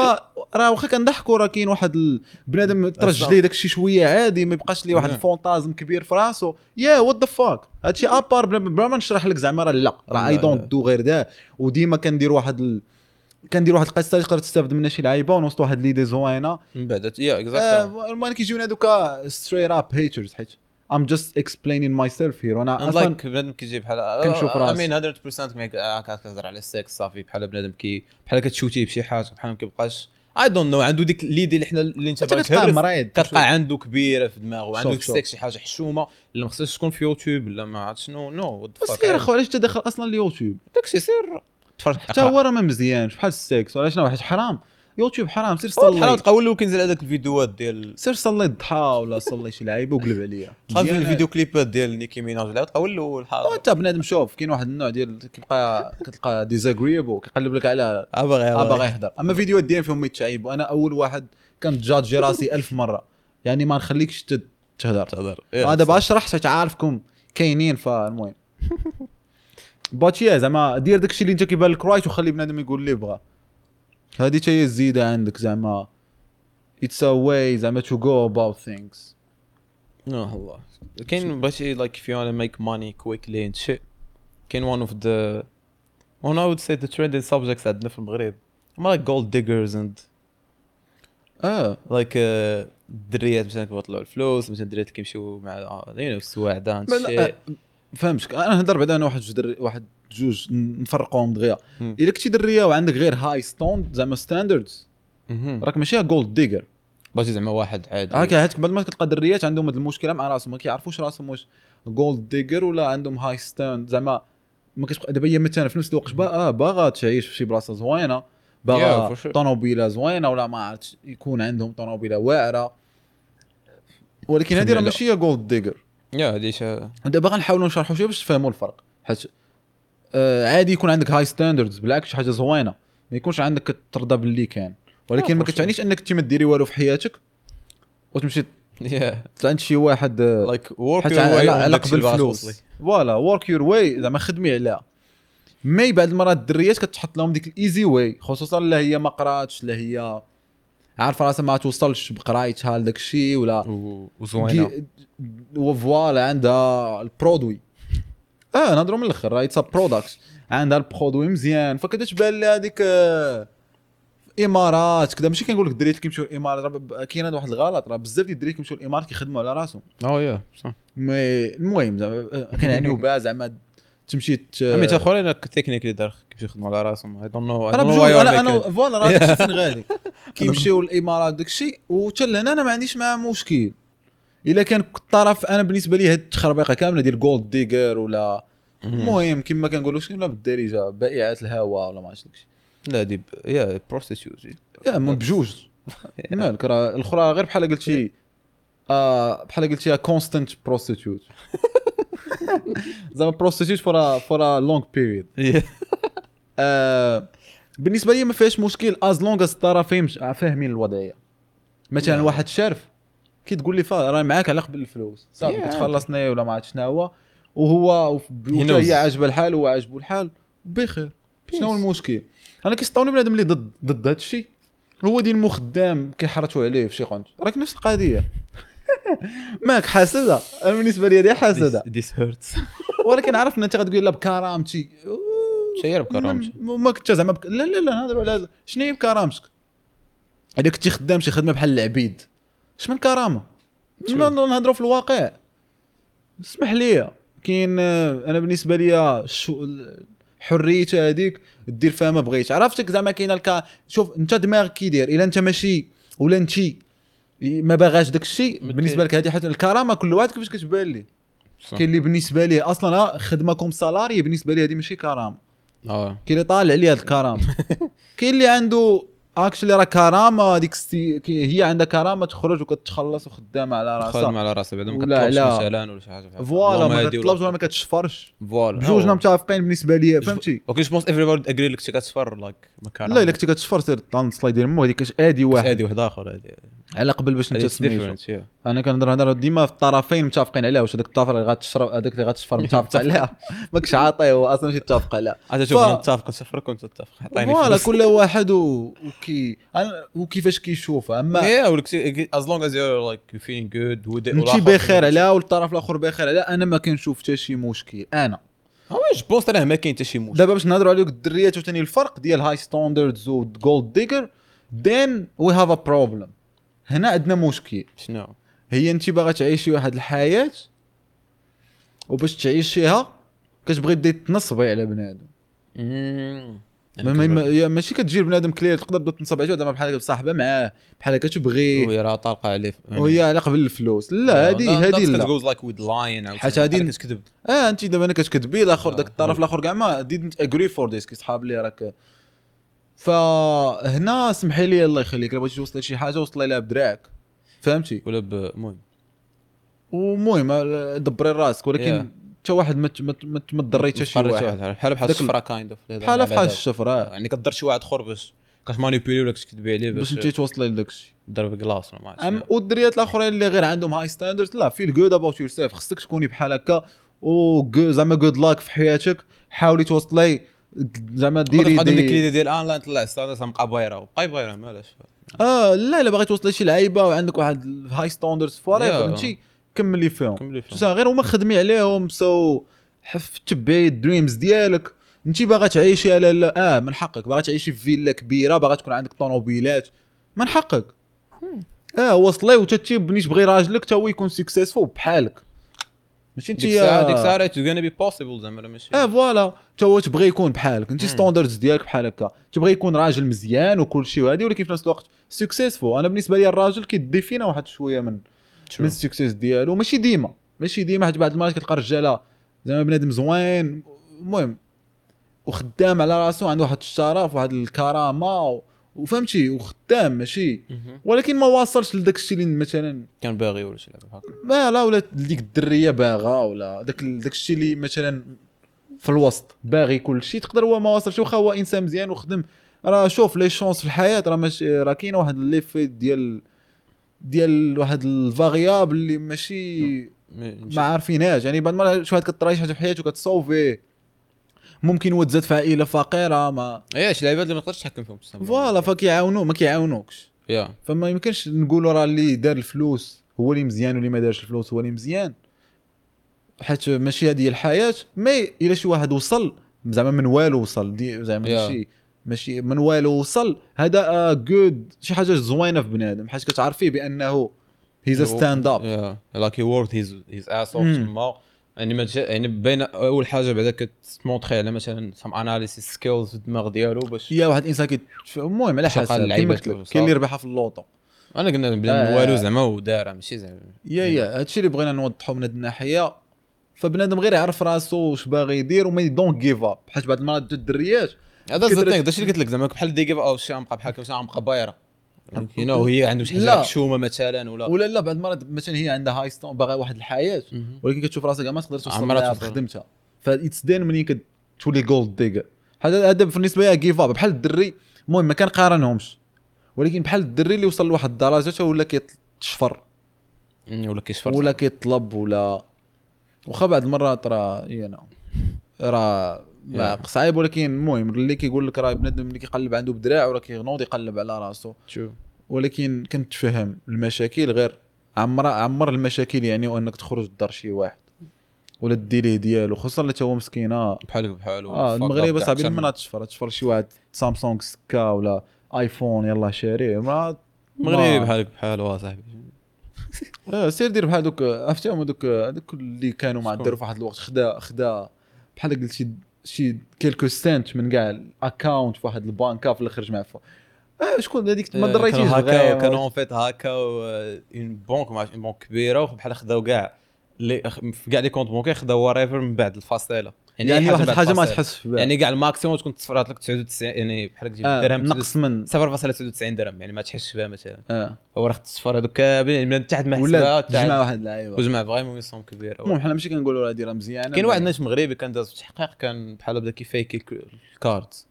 راه واخا كنضحكوا راه كاين واحد ال- بنادم ترجع ليه داك الشيء شوية عادي ما يبقاش ليه واحد. الفونتازم كبير في راسو. يا وات ذا فاك هادشي ابار بلا ما نشرح لك زعما راه لا. راه اي دونت. دو غير دا وديما كندير واحد ال... كندير واحد القصة اللي تقدر تستافد منها شي لعيبة ونوصل واحد l'idée زوينة. من بعد yeah exactly آه، المهم كيجيونا دوك straight up haters حيت. I'm just explaining myself here. وأنا أصلا like بنادم كيجي بحال كنشوف راسي. I mean 100% mais كتهضر على السكس صافي بحال بنادم كي بحال كتشوتيه بشي حاجة بحال ما كيبقاش I don't know عنده ديك l'idée اللي حنا اللي انت انت باغي مريض كتلقى عنده كبيره في دماغه عنده شوف، ديك شوف. السكس شي حاجة حشومة اللي ما خصهاش تكون في يوتيوب ولا ما عرفت شنو نو بس غير اخو علاش تدخل أصلا اليوتيوب؟ داكشي سير تفرج حتى هو راه ما مزيانش بحال السكس ولا شنو حيت حرام؟ يوتيوب حرام سير صلي تلقى ولو كينزل هذاك الفيديوهات ديال سير صلي الضحى ولا صلي شي لعيبه وقلب عليا. في. الفيديو كليبات ديال نيكي ميناج لا تلقى ولو الحال وانت بنادم شوف كاين واحد النوع ديال كيبقى كتلقى désagréable كيقلب لك على باغي باغي يهضر. أما فيديوهات ديالي فيهم يتشعيب وأنا أول واحد كنت جاجي راسي ألف مرة. يعني ما نخليكش تهضر. تهضر. أنا دابا شرحت حيت عارفكم كاينين فالمهم. باتشي زعما دير داكشي اللي أنت كيبان لك right وخلي بنادم يقول اللي بغا هذه هي الزياده عندك زعما. It's a way زعما to go about things آه الله كاين بغيتي like if you wanna make money quickly and shit. كاين one of the one I would say the trending subjects عندنا في المغرب. هما like gold diggers and آه. uh, الدريات مثلا كيطلعوا الفلوس مثلا الدريات اللي كيمشيو مع you know السواعده فهمتك. أنا نهضر بعدا أنا واحد واحد جوج نفرقوهم دغيا. إلا كنتي درية وعندك غير high stan- زعما standards. راك ماشي gold digger بغيتي زعما واحد عادي هكا هاتك بعد ما كتلقى دريات عندهم هاد المشكلة مع راسهم ما كيعرفوش راسهم واش gold digger ولا عندهم high stand زعما ما كتبقى دابا هي مثلا في نفس الوقت با آه باغا تعيش في شي بلاصة زوينة باغا sure. طوموبيله زوينة ولا ما عرفتش يكون عندهم طوموبيله واعرة ولكن هذه راه. ماشي هي gold digger يا شا دابا غنحاولوا نشرحوا شوية باش تفهموا الفرق حيت آه عادي يكون عندك high standards بالعكس شي حاجة زوينة. ما يكونش عندك كترضى باللي كان ولكن آه، ما. كتعنيش أنك انت ما ديري والو في حياتك وتمشي يا عند شي واحد آه، like work حتى your way على بالفلوس توصلي. voilà work your way زعما خدمي عليها. mais بعض المرات الدريات كتحط لهم ديك ال easy way خصوصا لا هي ما قراتش لا هي عارفة راسها ما توصلش بقرايتها لداك الشيء ولا وزوينة. و voilà عندها ال produit آه نهضروا من الآخر راه it's product عندها ال produit مزيان. فكتبان لها هذيك آه، إمارات. كذا ماشي كنقول لك الدريات كيمشيو الإمارات. كاين هذا واحد الغلط. راه بزاف ديال الدريات كيمشيو الإمارات كيخدموا على راسهم. آه يا صح. mais المهم زعما آه، كنعنيو بها زعما تمشي ت... عمي تا اخرين اللي دار كيمشيو يخدموا على راسهم. I don't know أنا بجوج أنا أنا voilà راه فين غادي. كيمشيو الإمارات داك الشيء وحتى لهنا أنا ما عنديش معاه مشكل. إلا كان الطرف أنا بالنسبة لي هاد التخربيقة كاملة ديال gold digger ولا المهم كما كنقولوا شنو لا بالدارجه بائعات الهواء ولا ما عرفتش داكشي. لا دي ب- يا prostitute يا من بجوج. مالك راه الأخرى غير بحال قلتي آه بحال قلتيها constant prostitute زعما prostitute for for long period بالنسبة لي ما فيهاش مشكل as long as الطرفين فاهمين الوضعية. مثلا. واحد شارف كي تقول لي راه معاك على قبل الفلوس صافي Yeah. كتخلصني ولا ما عرفت شنو هو. وهو هي. عاجبها الحال وهو عاجبو الحال. بخير. شنو هو المشكل؟ أنا كيسطوني بنادم اللي ضد ضد هذا الشيء هو ديال المخدام كيحرطوا عليه في شي قنت راك نفس القضية. ماك حاسدة. أنا بالنسبة لي هذه حاسدة. this hurts ولكن عرفت إن أنت غتقول لا بكرامتي. شير بكرامتي. ما كنت زعما بك... لا لا لا نهضروا على شنو هي بكرامتك؟ اذا كنتي خدام شي خدمة بحال العبيد. الكرامه لا لا، نهضروا في الواقع؟ اسمح لي. كاين آه، أنا بالنسبة لي شو حريته هذيك دير فيها ما بغيتش. عرفتك؟ زعما كاين ال cas شوف انت دماغك كي داير إلا انت ماشي ولا انت ما باغاش داك الشيء بالنسبة لك هذه حتى الكرامة كل واحد كيفاش كتبان ليه؟ صح. كاين اللي بالنسبة ليه أصلا خدمه comme salarié بالنسبة ليه هذه ماشي كرامة. آه. كاين اللي طالع عليه هاد الكرامة. كاين اللي عنده actually راه كرامة هذيك هي عندها كرامة تخرج وكتخلص وخدامه على راسها. على راسها بعدا ما كتطلبش لا. مثلا ولا شي حاجة. voilà ما كتطلبش ولا ما كتشفرش. voilà. بجوجنا متفقين بالنسبة لي فهمتي؟ okay je pense everybody agree لك شي كتفر like لا إلا كنتي كتشفر سير طلع سلايد ديال مو هذيك آدي واحد. هادي واحد آخر على قبل باش انت تسميتو yeah. أنا كنهضر هضر ديما في الطرفين متفقين عليها واش هذاك الطرف اللي غتشرب هذاك اللي غتشفر متفق عليها. ماكش عاطيه هو أصلا ماشي متفق عليها. عاد شوف ف- أنا متفق نسفرك وانت تتفق عطيني voilà. كل واحد وكي أنا- وكيفاش كيشوفها أما as you're like you're feeling good with it انت بخير عليها والطرف الآخر بخير عليها أنا ما كنشوف حتى شي مشكل أنا. je pense راه ما كاين حتى شي مشكل. دابا باش نهضروا على الدريات وثاني الفرق ديال high standards و gold digger then we have a problem. هنا عندنا مشكل. شنو؟ هي أنت باغا تعيشي واحد الحياة وباش تعيشيها كتبغي دي تنصبي على بنادم. ما ماشي كتجي بنادم كلير تقدر تبدا تنصب عليه زعما بحال صاحبه معاه بحال هكا تبغي. وهي راه طالقه عليه. وهي على قبل الفلوس لا هذه هذه لا just like with lying حيت هادي- كتكذب آه انت دابا أنا كتكذبي الآخر داك الطرف. الآخر كاع ما didn't agree for this كيصحاب لي راك. فهنا سمحي لي الله يخليك بغيتي توصل لشي حاجة وصلي لها بدراعك. فهمتي؟ ولا المهم. ومهم دبري راسك ولكن حتى واحد ما ما ما ت- ما تضري حتى شي واحد. بحال بحال الشفره kind of بحال بحال الشفره يعني كدر شي واحد اخر باش كت manipuler ولا كتكذبي عليه باش انت توصلي لداك الشيء ضرب كلاص ولا ما عرفتش أم والدريات الآخرين اللي غير عندهم high standards لا feel good about yourself خصك تكوني بحال هكا. و good- زعما good luck في حياتك. حاولي توصلي. زعما ديري ديري ديك دي ال clichés ديال لا نطلع standards نبقى بايره بقاي بايره مالاش آه لا الا باغي توصل لشي لعيبة وعندك واحد high standards forever Yeah. فهمتي؟ كملي فيهم. كملي فيهم. بصح غير هما خدمي عليهم so حف تبعي ال dreams ديالك. انت باغا تعيشي على لا آه من حقك. باغا تعيشي في فيلا كبيرة باغا تكون عندك طوموبيلات. من حقك. آه وصلي وتتي بني تبغي راجلك تا هو يكون successful بحالك. ماشي انت ديك الساعة ديك الساعة غانا pas possible زعما ماشي. آه voilà. تا هو تبغي يكون بحالك. انت standards ديالك بحال هكا. تبغي يكون راجل مزيان وكل شيء وهذه ولكن في نفس الوقت successful أنا بالنسبة لي الراجل كيديفينا واحد شوية من من ال success ديالو. ماشي ديما. ماشي ديما حيت بعض المرات كتلقى الرجاله زعما بنادم زوين. المهم وخدام على راسو عنده واحد الشرف واحد الكرامة و... وفهمتي وخدام ماشي. ولكن ما واصلش لداك الشيء اللي مثلا كان باغي ولا شي لعبة ما لا ولا ديك الدرية باغا ولا داك داك الشيء اللي مثلا في الوسط باغي كل شيء تقدر هو ما واصلش واخا هو إنسان مزيان وخدم. راه شوف لي chance في الحياة راه ماشي راه كاينة واحد l'effet ديال ديال واحد ال variable اللي ماشي ما عارفينهاش. يعني بعد ما شي واحد كطرا شي حاجة في حياته كتصوفي ممكن هو تزاد في عائله فقيرة ما إيه شي لعيبات اللي ما تقدرش تحكم فيهم. voilà فكيعاونو ما كيعاونوكش. yeah. فما يمكنش نقولوا راه اللي دار الفلوس هو اللي مزيان واللي ما دارش الفلوس هو اللي مزيان. حيت ماشي هذه الحياة مي إلا شي واحد وصل زعما من والو وصل زعما Yeah. ماشي ماشي من والو وصل. هذا جود شي حاجة زوينة في بنادم حيت كتعرفيه بأنه هيز ستاند اب يا لايك هي وورث هيز هيز اس اوف. تما. يعني ما يعني بين أول حاجة بعدا كتمونطخي على مثلا سام اناليسيس سكيلز في الدماغ ديالو باش هي واحد الانسان المهم على حسب كاين اللي. ربحها في اللوطو أنا قلنا بلا آه. والو زعما ودارها ماشي زعما. يا يا هادشي اللي بغينا نوضحوا من هاد الناحية. فبنادم غير يعرف راسو واش باغي يدير وما دونت جيف اب حيت بعض المرات الدريات هذا الثاني داكشي اللي قلت لك؟ زعما بحال دي أو شي بحال كيفاش غنبقى بايرة. يو نو هي عنده شي. حاجة مكشومة مثلا ولا ولا لا بعض المرات مثلا هي عندها هاي ستون باغا واحد الحياة. ولكن كتشوف راسك ما تقدر توصل عمرها لها. بخدمتها فايتس دين ملي كتولي جولد ديجر هذا هذا بالنسبة لي جيف اب بحال الدري المهم ما كنقارنهمش. ولكن بحال الدري اللي وصل لواحد الدرجة ولا كيتشفر. ولا كيشفر ولا كيطلب ولا واخا بعض المرات راه you know راه Yeah. صعيب ولكن المهم اللي كيقول لك راه بنادم اللي كيقلب عنده بدراع وراه كيغنوض يقلب على راسو شو؟ ولكن كنتفهم المشاكل غير عمر عمر المشاكل يعني وإنك تخرج دار شي واحد. ولا ديريه ديالو خصوصا اللي هو مسكينة. بحالك بحال آه المغرب صاحبي لما تشفر تشفر شي واحد سامسونج سكا ولا آيفون يلا شاريه ما المغربي ما- بحالك بحال وا صاحبي. آه سير دير بحال دوك عرفتيهم هذوك هذوك اللي كانوا مع الدار في واحد الوقت خدا خدا بحال قلت شي كيلكو سنت من كاع الاكونت في واحد البنكه في الآخر جمع فوق آه شكون هذيك ما دريتيش كانوا. كانوا اون فيت هكا اون بونك مع اون بونك كبيرة وبحال خداو كاع اللي في كاع لي كونت بونكي خداو وريفر من بعد الفاصلة يعني حاجة واحد الحاجة ما بها. يعني كاع الماكسيموم تكون تصفرات لك 99 يعني بحال تجيب آه درهم نقص من 0.99 درهم يعني ما تحسش بها مثلا. آه. هو راه تصفر هذوك كاملين من تحت ما ولا تجمع واحد اللعيبه وجمع فريمون يسون كبير. المهم حنا ماشي كنقولوا هذه راه مزيانة كاين واحد الناس مغربي كان داز في التحقيق كان بحال بدا كيفيك الك- الكاردز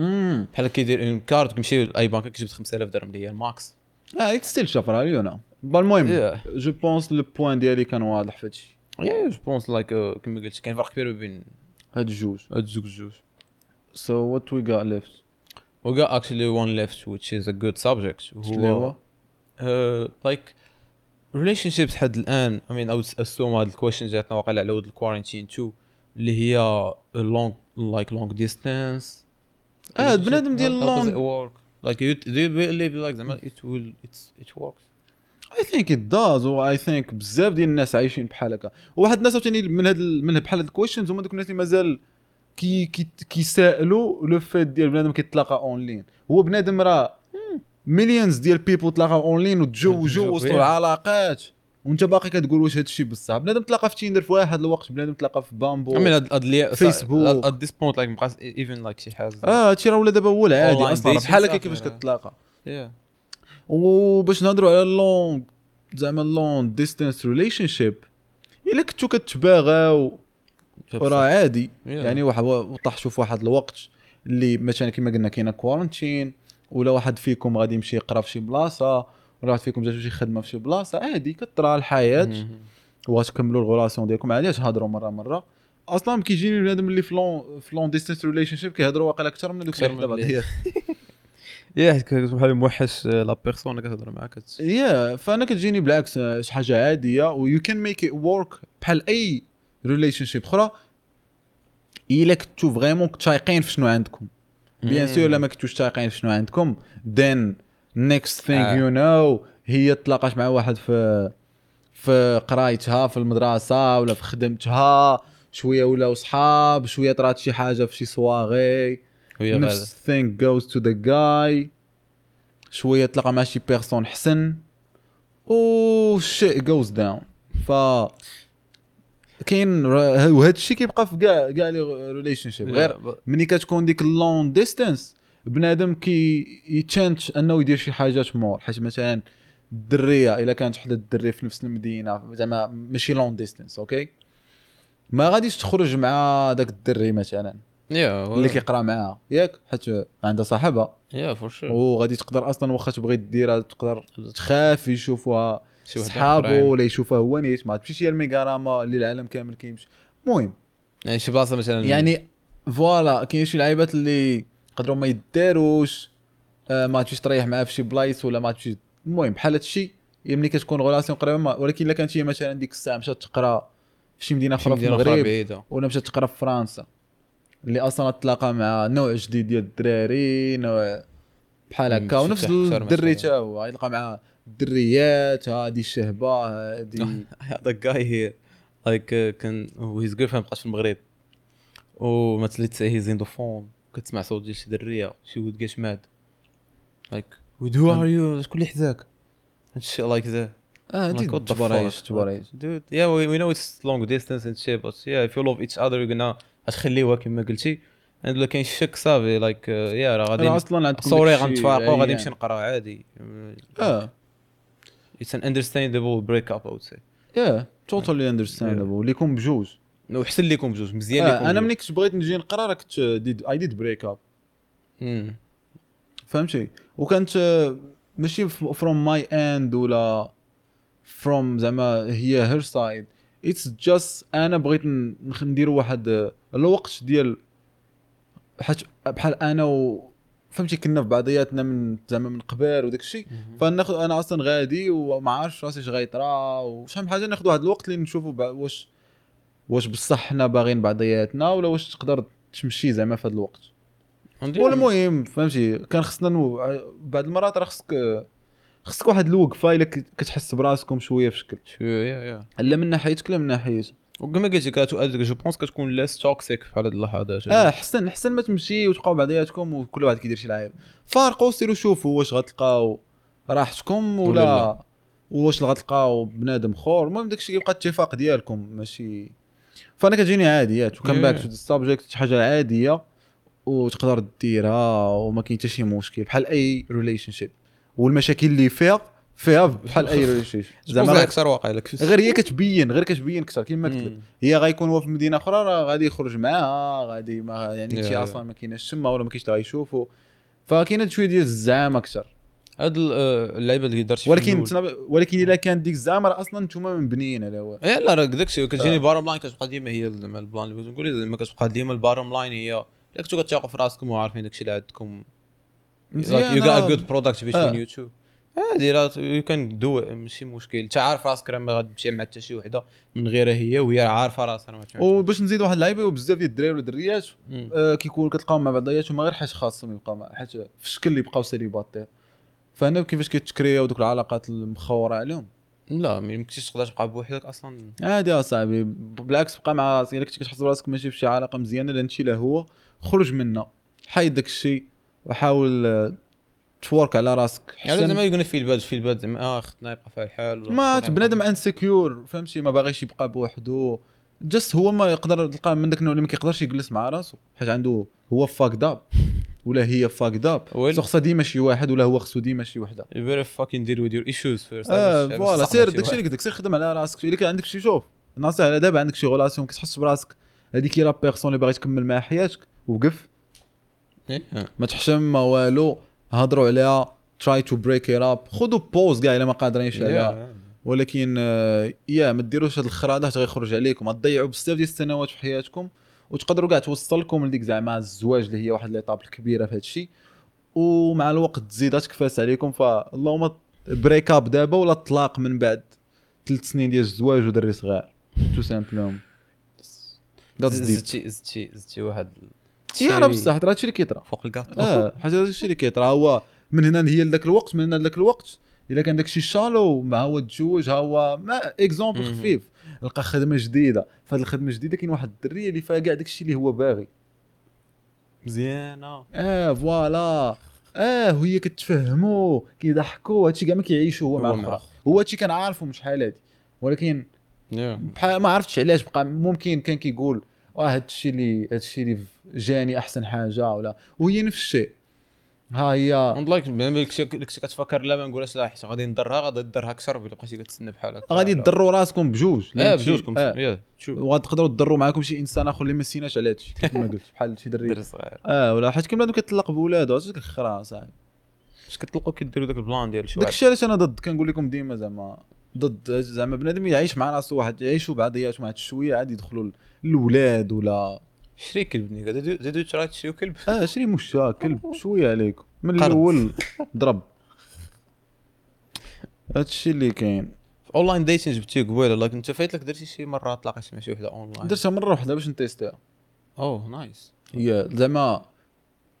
امم بحال كيدير اون كارد كيمشي لأي بنك كيجبد 5000 درهم اللي هي الماكس. آه ستيل شفره اليونا المهم Yeah. جو بونس لو بوان ديالي كان واضح في هادشي. اي جو بونس لايك كيما قلت كاين فرق كبير بين هاد الجوج هاد الزوج الجوج سو وات وي غات ليفت وي غات اكشلي وان ليفت ويتش از ا جود سبجكت هو لايك ريليشن حد الان اي مين اوت اسوم هاد الكويشن جاتنا واقيلا على ود الكوارنتين 2 اللي هي لونغ لايك لونغ ديستانس آه بنادم ديال لونغ لايك يو ليف لايك زعما ات ويل ات ات وركس I think it does و I think بزاف ديال الناس عايشين بحال هكا. وواحد الناس عاوتاني من هاد من بحال هاد ال questions هما دوك الناس اللي مازال كي كي كيسائلوا le fait ديال بنادم كيتلاقى اونلاين هو بنادم راه millions ديال people تلاقاو اونلاين تجوجوا، وصلوا yeah. العلاقات. وانت باقي كتقول واش هادشي بصح. بنادم تلاقى في Tinder في واحد الوقت بنادم تلاقى في Bumble I mean هاد فيسبوك. this point like مبقاش even like شي حاجة. آه هادشي راه ولا دابا هو العادي أصلا بحال هكا كيفاش. كتلاقى. Yeah. وباش نهضروا على ال long زعما ال long distance relationship إلا كنتو كتباغاو راه عادي. يعني واحد وطاح شوف واحد الوقت اللي مثلا كما قلنا كاينة quarantine ولا واحد فيكم غادي يمشي يقرا في شي بلاصة ولا واحد فيكم جاتو شي خدمه في شي بلاصة عادي كطرا الحياة. وغتكملوا ال relation ديالكم عادي تهضروا مرة مرة؟ أصلا كيجيني بنادم اللي في long distance relationship كيهضروا واقيلا أكثر من دوك اللي بعضيات yeah حيت بحال موحش la personne كتهضر معاك yeah فأنا كتجيني بالعكس آه، شي حاجة عادية و you can make it work بحال أي relationship أخرى إلا كنتو vraiment تايقين في شنو عندكم bien. sûr لما كنتوش تايقين في شنو عندكم then next thing آه. you know هي تلاقاش مع واحد في في قرايتها في المدرسة ولا في خدمتها شوية ولاو صحاب شوية طرات شي حاجة في شي سواغي غاده نفس thing goes to the guy. شوية تلاقى مع شي personne حسن. و shit goes down. ف كاين وهذا الشيء كيبقى في كاع كاع les relationship غير ملي كتكون ديك ال long distance بنادم كي يتشانش أنه يدير شي حاجات مور. حيت مثلا الدرية إلا كانت وحدة الدرية في نفس المدينة زعما ماشي long distance okay ما غاديش تخرج مع داك الدري مثلا. يا اللي كيقرا معاها. ياك حيت عندها صاحبها. yeah for sure وغادي تقدر أصلا واخا تبغي ديرها تقدر تخاف واحد صحابو. ولا يشوفها هو نيت ما تمشيش هي الميغاراما اللي العالم كامل كيمشي. المهم. يعني شي بلاصة مثلا. يعني voilà كاين شي لعيبات اللي يقدروا ما يداروش آه، ما تمشيش تريح معاه في شي بلايص ولا ما تمشي المهم بحال هادشي هي ملي كتكون relation قريبة ما- ولكن إلا كانت هي مثلا ديك الساعة مشات تقرا في شي مدينة أخرى في المغرب ولا مشات تقرا في فرنسا. اللي أصلا تلاقى مع نوع جديد ديال الدراري نوع بحال هكا. ونفس شي الدري. تا هو يلقى مع الدريات هادي الشهبة هادي هذا جاي هي like كان و his girlfriend بقات في المغرب. ومثلا هي زيندوفون كتسمع صوت ديال شي درية. شي ولد كاش ماد لايك ود هو ار يو شكون اللي حذاك هادشي لايك ذا آه تباريش fuck? تباريش dude yeah we, we know it's long distance and shit but yeah if you love each other you're gonna غتخليوها كما قلتي. and ولا كاين شك صافي لايك يا راه غادي أصلا عندكم صوري داكشي غنتفارقوا غادي. نمشي نقرا عادي. آه. It's an understandable break up I would say. يا توتالي اندرستاندبل ليكم بجوج وحسن ليكم بجوج مزيان ليكم آه أنا ملي كنت بغيت نجي نقرا راه كنت I did break up. فهمتي؟ وكانت آه، ماشي from my end ولا from زعما هي her side it's just أنا بغيت ندير واحد الوقت ديال حيت بحال أنا و فهمتي كنا في بعضياتنا من زعما من قبل وداك الشيء فناخذ أنا أصلا غادي وما عارفش راسي اش غيطرا وشحال من حاجة ناخذ واحد الوقت اللي نشوفوا واش واش بصح حنا باغيين بعضياتنا ولا واش تقدر تمشي زعما في هذا الوقت والمهم فهمتي كان خصنا. بعض المرات راه خصك خصك واحد الوقفه الا كت- كتحس براسكم شوية في شكل. sure yeah. يا لا من ناحيتك لا من ناحية. وكما قلت لك je pense كتكون less toxic في هذه اللحظات آه حسن حسن ما تمشي وتبقاو بعضياتكم وكل واحد كيدير شي لعيب. فارقوا سيروا شوفوا واش غتلقاو راحتكم ولا واش غتلقاو بنادم اخر المهم داكشي كيبقى اتفاق ديالكم ماشي. فأنا كتجيني عاديات وكان. back to subject شي حاجة عادية وتقدر ديرها وما كاين حتى شي مشكل. بحال أي relationship والمشاكل اللي فيها فيها بحال أي ship زعما أكثر واقع لك غير هي كتبين غير كتبين أكثر كيما قلت لك. هي غيكون هو في مدينة أخرى راه غادي يخرج معاها غادي ما يعني شي. أصلا ما كايناش تما ولا ما كاينش اللي غيشوفوا. فكاينة شوية ديال الزعامة أكثر. هاد آه، اللعيبة اللي درتي ولكن ولكن إلا كانت ديك الزعامة راه أصلا نتوما مبنيين على هو. إيه لا راه داكشي. كتجيني آه. bottom line كتبقى ديما هي ال plan اللي بغيت نقول زعما كتبقى ديما ال bottom line هي كنتو كتثقوا في راسكم وعارفين داكشي اللي عندكم like you got a good product between آه. you two عادي راه you can do ماشي مشكل. انت عارف راسك راه ما غتمشي مع حتى شي وحدة من غيرها هي وهي عارفة راسها. وباش نزيد واحد اللعيبة وبزاف ديال الدراري والدريات. آه، كيكونوا كتلقاهم مع بعضياتهم غير حيت خاصهم يبقاو مع حيت في الشكل اللي يبقاو célibataire فانا كيفاش كيتكرياو دوك العلاقات المخورة عليهم؟ لا ما يمكنش تقدر تبقى بوحدك أصلا. عادي اصاحبي بالعكس بقى مع راسك إلا كنت كتحس براسك ماشي في شي علاقة مزيانة لا انت لا هو خرج منها. حيد داك الشيء وحاول آه، تورك على راسك. يعني حسن- زعما يقولنا في الباد في الباد زعما آه خدنا يبقى فيها الحال ما بنادم insecure فهمتي؟ ما باغيش يبقى بوحدو. just هو ما يقدر تلقاه من داك النوع اللي ما كيقدرش يجلس مع راسو. حيت عنده هو fucked up ولا هي fucked up. خصو ديما شي واحد ولا هو خصو ديما شي وحدة. Better fucking deal with your issues first. آه voilà. سير شي داكشي. اللي قلت لك سير خدم على راسك. إلا كان عندك شي شوف. على دابا عندك شي relation كتحس براسك. هذيك هي la personne اللي باغي تكمل معها حياتك. وقف. آه. ما تحشم ما والو هضروا عليها try to break it up خذوا pause كاع إلا ما قادرينش عليها. ولكن آه، yeah ما ديروش هاد الخرادات غيخرج عليكم. غتضيعوا بزاف ديال السنوات في حياتكم وتقدروا كاع توصلكم لديك زعما الزواج اللي هي واحد l'étape الكبيرة في هذا الشيء ومع الوقت تزيد تكفاس عليكم. فاللهم break up دابا ولا طلاق من بعد ثلاث سنين ديال الزواج ودري صغار. tout simplement زدتي زدتي زدتي واحد yeah راه بصح راه هادشي اللي كيطرا فوق الكاط آه حاجة هادشي اللي كيطرا هو من هنا هي لذاك الوقت من هنا لذاك الوقت. إلا كان داكشي شالو مع هو تزوج ها هو un exemple. خفيف. لقى خدمة جديدة. فهاد الخدمة الجديدة كاين واحد الدريه اللي فيها كاع داكشي اللي هو باغي. مزيانة. آه voilà. آه وهي كتفهمو كيضحكوا هادشي كاع ما كيعيشوا هو مع هو مع الآخر هو هادشي كان عارفه من شحال هادي. ولكن Yeah. بحال ما عرفتش علاش بقى ممكن كان كيقول آه هادشي اللي هادشي اللي جاني أحسن حاجة ولا وهي نفس الشيء. ها هي like داكشي كتفكر لا ما نقولهاش لا حيت غادي ندرها غادي ندرها أكثر بلا بقيتي كتسنى بحال هكا. غادي تضروا راسكم بجوج آه لأن بجوجكم آه. وغتقدروا تضروا معاكم شي إنسان آخر اللي ما سيناش على هادشي كما قلت بحال شي دري صغير. آه ولا حيت كاين بنادم كيطلق بولادو هادشي الخرا صاحبي. باش كتلقاو كديروا داك البلان ديال شي داك واحد الشيء علاش أنا ضد كنقول لكم ديما زعما. ضد زعما بنادم يعيش مع راسو واحد يعيشوا بعضياتهم واحد شوية عاد يدخلوا الأولاد ولا شري كلب نيكا. زيدو try تشريو كلب؟ آه شري مشا كلب شوية عليكم من. الأول ضرب. هادشي اللي كاين. online dating جبتيه قبيلة لكن انت فايت لك درتي شي مرة تلاقيت مع شي وحدة اونلاين درتها مرة واحدة باش ن tester ها. أوه nice هي زعما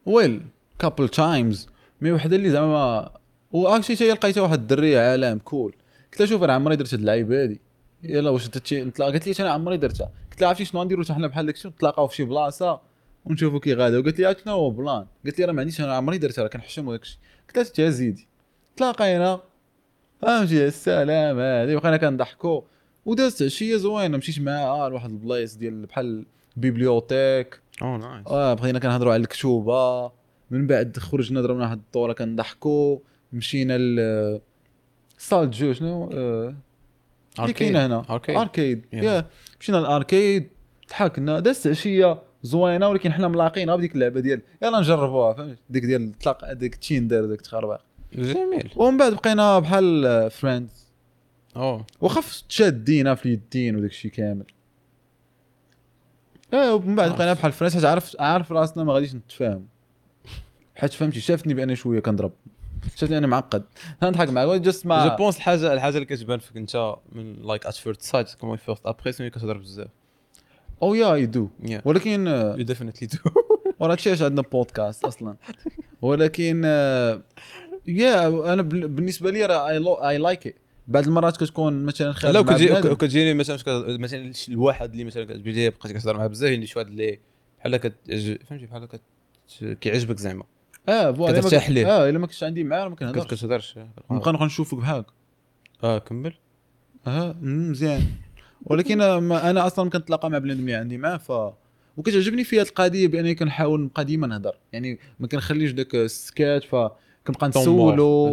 well couple times mais وحدة اللي زعما وأكشي شي لقيتها واحد الدرية عالم كول قلت لها شوف أنا عمري درت هاد اللعيبة هادي. يلا واش انت نتلاقى قالت لي أنا عمري درتها؟ قلت لها عرفتي شنو نديرو حنا بحال داكشي؟ نتلاقاو في شي بلاصة ونشوفوا كي غادا وقالت لي شنو هو بلان؟ قالت لي راه ما عنديش أنا عمري درتها راه كنحشم وداكشي. قلت لها تي زيدي تلاقينا فهمتي؟ السلام هادي بقينا كنضحكوا ودازت عشية زوينة مشيت معاها لواحد البلايص ديال بحال bibliothèque. اوه nice. آه بغينا كنهضروا على الكتوبة. من بعد خرجنا ضربنا واحد الدورة كنضحكوا مشينا ل salle jeux شنو؟ آه، اللي كاينة هنا. arcade. arcade. yeah. مشينا لل arcade ضحكنا دازت عشية زوينة ولكن حنا ملاقينا بديك اللعبة ديال يلا نجربوها فهمت؟ ديك ديال تلاق ديك Tinder ديك تخربق جميل. ومن بعد بقينا بحال friends أوه. وخف تشادينا في اليدين وداك الشيء كامل. آه ومن بعد آه. بقينا بحال friends حيت عارف عارف راسنا ما غاديش نتفاهم. حيت فهمتي شافتني بأني شوية كنضرب. شافتني أنا معقد. نضحك معاك just je pense الحاجة الحاجة اللي كتبان فيك أنت من like at first sight comment first impression كتهضر بزاف. oh yeah I do ولكن آه، you definitely do ورا هادشي علاش عندنا بودكاست أصلا. ولكن آه، يا أنا بال- بالنسبة لي راه I like it بعض المرات كتكون مثلا خارج لا بنادم. كتجيني مثلا مثلا الواحد اللي مثلا كتجي بقيتي كتهضر معاه بزاف يعني شي واحد اللي بحال كت فهمتي بحال كيعجبك زعما. آه voilà إلا ما كترتاح كنت- ليه. آه إلا ما كنتش عندي معاه ما كنت كنهضرش كتهضرش نبقى نبقى نشوفك بحالك آه كمل. آه مم، مزيان. ولكن ما أنا أصلا كنتلاقى مع بنادم اللي عندي معاه ف وكتعجبني فيها القضية بانني كنحاول نبقى ديما نهضر. يعني ما كنخليش داك السكات فكنبقى نسولو.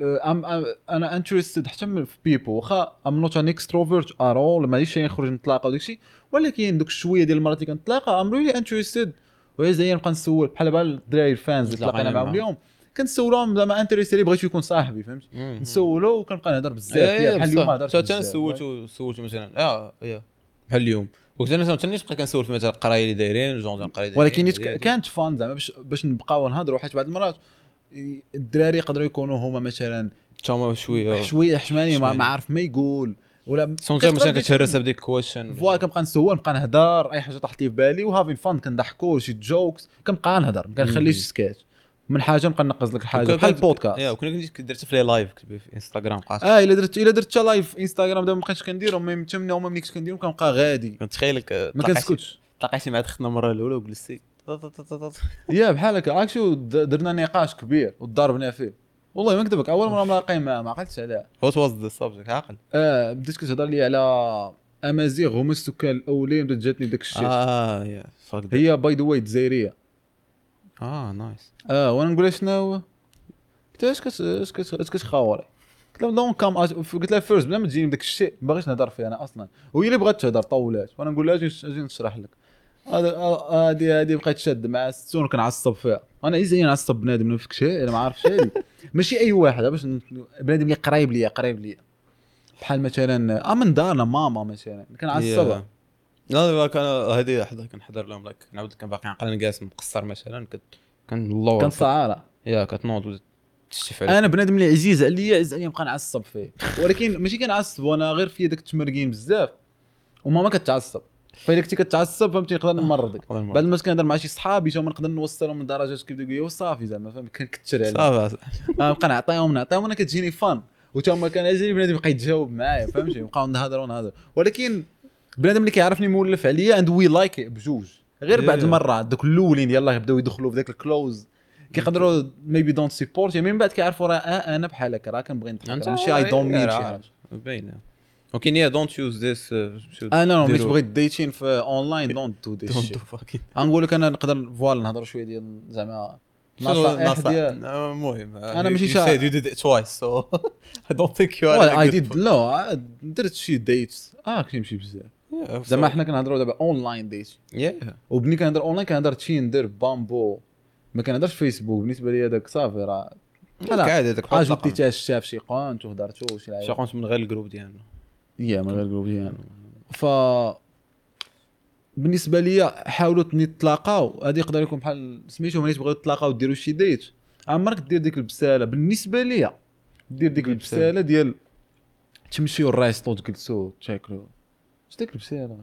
أم أم أنا interested حتى من- في people واخا I'm not an extrovert or اول ماليش شي نخرج نتلاقى وداك الشيء ولكن دوك شوية ديال المرات اللي كنتلاقى I'm really interested وهي نبقى نسول. بحال دابا الدراري ال fans اللي تلاقينا معاهم. اليوم كنسولهم زعما intéressé بغيت يكون صاحبي فهمت نسولو وكنبقى نهضر بزاف فيها. بحال اليوم هضرت حتى أنا بزاف. سولت سولت مثلا. آه yeah بحال اليوم. وقلت أنا مثلا نبقى كنسول في مثلا القراية اللي دايرين جون القراية ولكن كانت fun زعما باش باش نبقاو نهضروا حيت بعض المرات الدراري يقدروا يكونوا هما مثلا تما شوية. شوية حشماني ما حشماني. ما عارف ما يقول. ولا سونجا مثلا كتبقى كتهرس بديك question voilà كنبقى نسول نبقى نهضر أي حاجة طاحت لي في بالي و having fun كنضحكوا شي jokes كنبقى نهضر ما كنخليش. سكات من حاجة نبقى نقز لك الحاجة وكان- بحال yeah البودكاست. وكنا كنت درت في les lives في انستغرام آه إلا درت إلا درت حتى live في انستغرام دابا ما بقيتش كنديرهم mais تمنى هما ملي كنت كنديرهم كنبقى غادي. كنت تخيلك آه، ما كنسكتش. تلاقيتي مع اختنا المره الأولى وجلستي. yeah بحال هكا درنا نقاش كبير وضربنا فيه. والله ما نكذبك أول مرة ملاقي معاه ما عقلتش عليها. what was the subject عاقل. آه بديت كتهضر لي على أمازيغ هما السكان الأولين بدات جاتني داك الشيء. آه yeah fuck هي by the way جزائرية. آه nice آه وأنا نقول لها شنو؟ قلت لها اش كت اش كت اش كتخاوري قلت لها donc calme قلت لها first بلا ما تجيني بداك الشيء ما باغيش نهضر فيه أنا أصلا. وهي اللي بغات تهضر طولات. وأنا نقول لها أجي نشرح لك. هذه هذه بقيت شاد مع السون كنعصب فيها. أنا easy نعصب بنادم فيك شيء أنا ما عارف شيء. ماشي أي واحد باش بنادم اللي قريب ليا قريب ليا. بحال مثلا آه من دارنا ماما مثلا كنعصبها لا لا كان هذه حدا كنحضر لهم لايك نعاود كان باقي عقل جالس مقصر مثلا كنت كان الله كنصعارة يا كتنوض عليه أنا بنادم اللي عزيز عليا عزيز عليا نبقى نعصب فيه. ولكن ماشي كنعصب وأنا غير في داك التمرقين بزاف وماما كتعصب فاذا كنتي كتعصب فهمتي نقدر نمرضك. الله يرحمه. بعد ما كنهضر مع شي صحابي تا هما نقدر نوصلهم من درجات كيف يقول وصافي زعما فهمت؟ كنكثر عليهم صافي. آه، نبقى نعطيهم نعطيهم أنا كتجيني فان. وتا هما كان عزيزي بنادم يبقى يتجاوب معايا فهمتي نبقاو نهضر ولكن بنادم اللي كيعرفني مولف عليا اند وي لايك بجوج. غير بعد. المرات دوك الأولين يلاه يبداو يدخلوا في ذاك الكلوز كيقدروا ميبي دونت سيبورت من بعد كيعرفوا راه آه أنا بحال هكا راه كنبغي نتحرك ماشي اي شي حاجة باينة. ولكن يا دونت يوز ذيس أنا ملي تبغي ديتين في اونلاين دونت دو ذيس شيت غنقول لك أنا نقدر فوالا نهضر شوية ديال زعما المهم أنا ماشي you شا- said you did it twice so I don't think you are اي ديد لا درت شي ديتس آه كيمشي بزاف زعما حنا كنهضروا دابا اونلاين ديت وبني كنهضر اونلاين كنهضر تيندر بامبو ما كنهضرش فيسبوك بالنسبة لي هذاك صافي راه لا. عادي هذاك اجوتي تا الشاف شي قانت وهضرتو شي لعيبه شاقونت من غير الجروب ديالنا يا من غير جروب ديالنا ف بالنسبة لي حاولوا نتلاقاو هذه يقدر يكون بحال سميتو ملي تبغيو تتلاقاو ديروا شي date. عمرك دير ديك البسالة بالنسبة لي دير ديك البسالة. ديال تمشيو ال resto تجلسوا تاكلوا اش ديك البسالة؟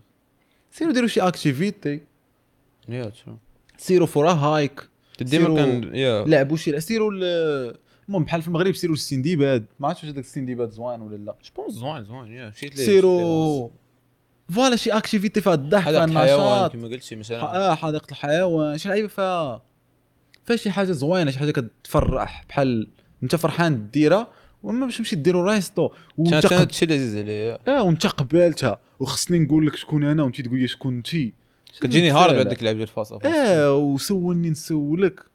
سيروا ديروا شي activité يا تشو. سيروا فورا هايك. ديما كان yeah. لعبوا شي سيروا ال- المهم بحال في المغرب سيروا السنديباد ما عرفتش واش هذاك السنديباد زوين ولا لا. je pense زوين زوين yeah مشيت ليه سيروا. voilà شي activité فيها الضحك فيها حديقة الحيوان النشاط كما قلتي مثلا. آه حديقه الحيوان شي لعيبة فيها فيها شي حاجة زوينة شي حاجة كتفرح. بحال انت فرحان ديرها وما باش تمشي ديرو resto وانت. هادشي اللي عزيز عليا آه وانت قبالتها. وخصني نقول لك شكون أنا وانت تقول لي شكون انت كتجيني hard هذيك اللعبه ديال الفاصل. آه وسولني نسولك.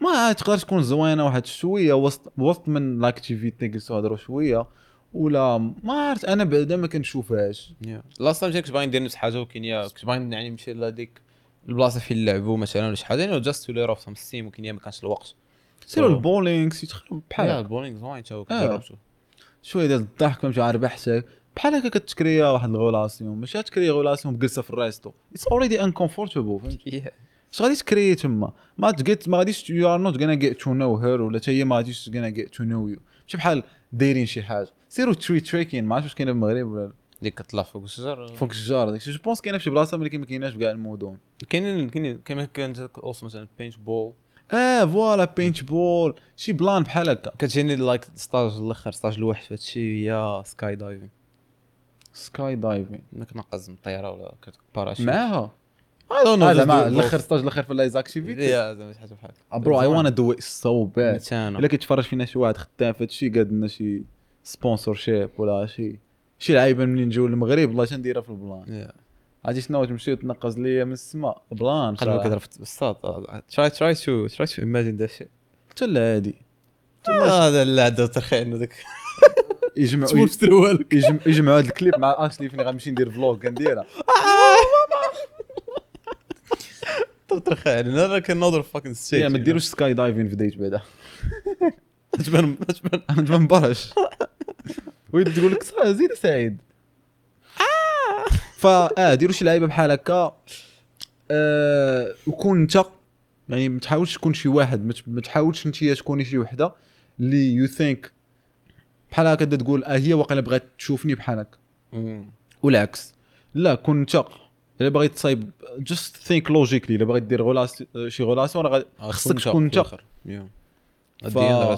ما تقدر تكون زوينة واحد شوية وسط وسط من l'activité جلسوا هضروا شوية ولا ما عرفت أنا بعدا ما كنشوفهاش. لاست تايم كنت باغي ندير نفس حاجة ولكن يا كنت باغي يعني نمشي لهذيك البلاصة فين نلعبوا مثلا ولا شي حاجة يعني جاست تو لير اوف سم ستيم ولكن يا ما كانش الوقت. سيروا أوه. البولينغ يا بحال البولينغ زوين تا هو. جربته شوية ديال الضحك فهمتي عارف حسك بحال هكا كتكريا واحد الغولاسيون ماشي تكريا غولاسيون جلسه في الريستو اتس اوريدي انكومفورتبل فهمتي؟ اش غادي تكري تما ما تجيت ما غاديش يو ار نوت غانا جيت تو نو هير ولا هي ما غاديش غانا جيت تو نو يو ماشي بحال دايرين شي حاجة. سيروا تري تريكين ما عرفتش واش كاينة في المغرب ولا اللي كطلع فوق الشجر فوق الشجار داكشي جو بونس كاينة في شي بلاصة ولكن ما كايناش في كاع المدن كاينين كاينين كما كانت اوسو مثلا بينت بول آه فوالا بينت بول شي بلان بحال هكا. كتجيني لايك ستاج الأخر ستاج الوحش في هادشي يا سكاي دايفين سكاي دايفين إنك نقز من الطيارة ولا كتباراشوت معاها. I don't know هذا مع do it الآخر. ستاج الآخر في لايز اكتيفيتي يا زعما شي حاجة بحال برو اي وأنا دو ات سو باد إلا كيتفرج فينا شي واحد خدام في هادشي قاد لنا شي سبونسور شيب ولا شي. شي لعيبة منين جاو للمغرب والله شنديرها في البلان. Yeah. عرفتي شنو تمشي وتنقز ليا من السماء بلان قلبك. كتهضر في الصاد تراي تراي تو تراي تو ايماجين ذات شيء حتى لا هادي هذا اللي عنده ترخين هذاك يجمعوا تبوستروا لك يجم- يجمعوا هذا الكليب مع اشلي فين غنمشي ندير فلوغ كنديرها. ترخين أنا كان نوضر فاكين ستيت ما ديروش سكاي دايفين في ديت بعدا تبان تبان تبان برش ويد تقول لك زيد سعيد. فا آه. ديروا شي لعيبه بحال هكا آه وكون انت يعني ما تحاولش تكون شي واحد ما تحاولش انت تكوني شي وحدة اللي يو ثينك بحال هكا تقول آه هي واقيلا بغات تشوفني بحال هكا والعكس. لا كون انت الا بغيت تصايب جست ثينك لوجيكلي الا بغيت دير شي غولاسيون راه خصك تكون انت. ف-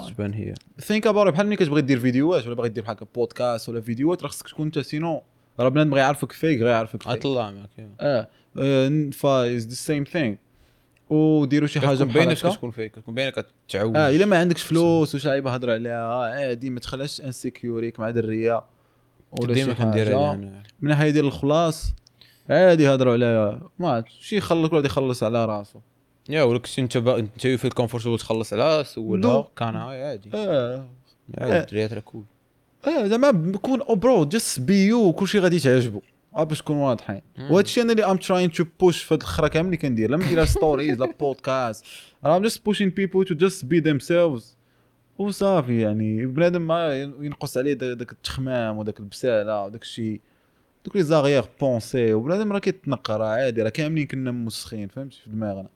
تبان هي. ثينك اباوت بحال ملي كتبغي دير فيديوهات ولا بغيت دير بحال بودكاست ولا فيديوهات راه خصك تكون انت سينو راه بنادم بغى يعرفك فيك غير يعرفك فيك أطلع معك آه. فا از ذا سيم ثينغ وديروا شي حاجة بحال باينه كتكون فيك كتكون باينه كتعوج. آه إلا ما عندكش فلوس وشي لعيبه هضر عليها آه، عادي ما تخليهاش انسيكيوريك مع دريه ولا شي حاجة. أنا من ناحية ديال الخلاص عادي هضروا عليها ما شي يخلص واحد يخلص على راسو yeah ولا كنت انت با... انت في ال comfortable تخلص على سولها. كان عادي. آه. عادي آه. الدريات راه cool. آه زعما بكون أو bro just be you كلشي غادي تعجبو آه، باش نكون واضحين. وهذا الشيء أنا اللي I'm trying to push في هاد الخرا كامل اللي كندير. لا ندير stories لا podcast I'm just pushing people to just be themselves وصافي يعني بنادم ما ينقص عليه دا- داك التخمام وداك البسالة وداك الشيء دوك لي زاغيغ بونسي وبنادم راه كيتنقى راه عادي راه كاملين كنا موسخين فهمتي؟ في دماغنا.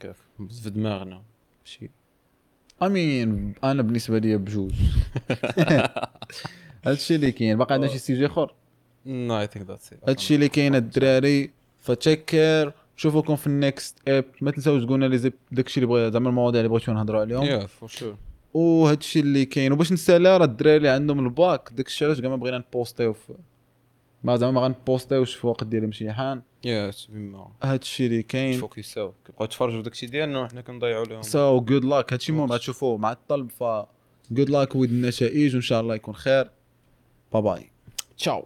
كيف في دماغنا. شي آمين. أنا بالنسبة لي بجوج. هادشي اللي كاين. باقي عندنا شي سيجي أخر؟ نو اي ثينك ذاتس هادشي اللي كاين الدراري. فتيك كير نشوفكم في النكست اب ما تنساوش تقولنا لي زيب داكشي اللي بغي زعما المواضيع اللي بغيتو نهضروا عليهم. يا فور شور وهادشي اللي كاين. وباش نسالى راه الدراري اللي عندهم الباك. داكشي علاش كاع ما بغينا نبوستيو في ما زعما ما غنبوستيوش في وقت ديال امتحان. يا سبيما هادشي اللي كاين. كيساو كيبقاو يتفرجوا في داكشي ديالنا وحنا كنضيعوا لهم. سو جود لاك هادشي المهم غتشوفوه مع الطلب ف جود لاك ويد النتائج وإن شاء الله يكون خير. باي باي تشاو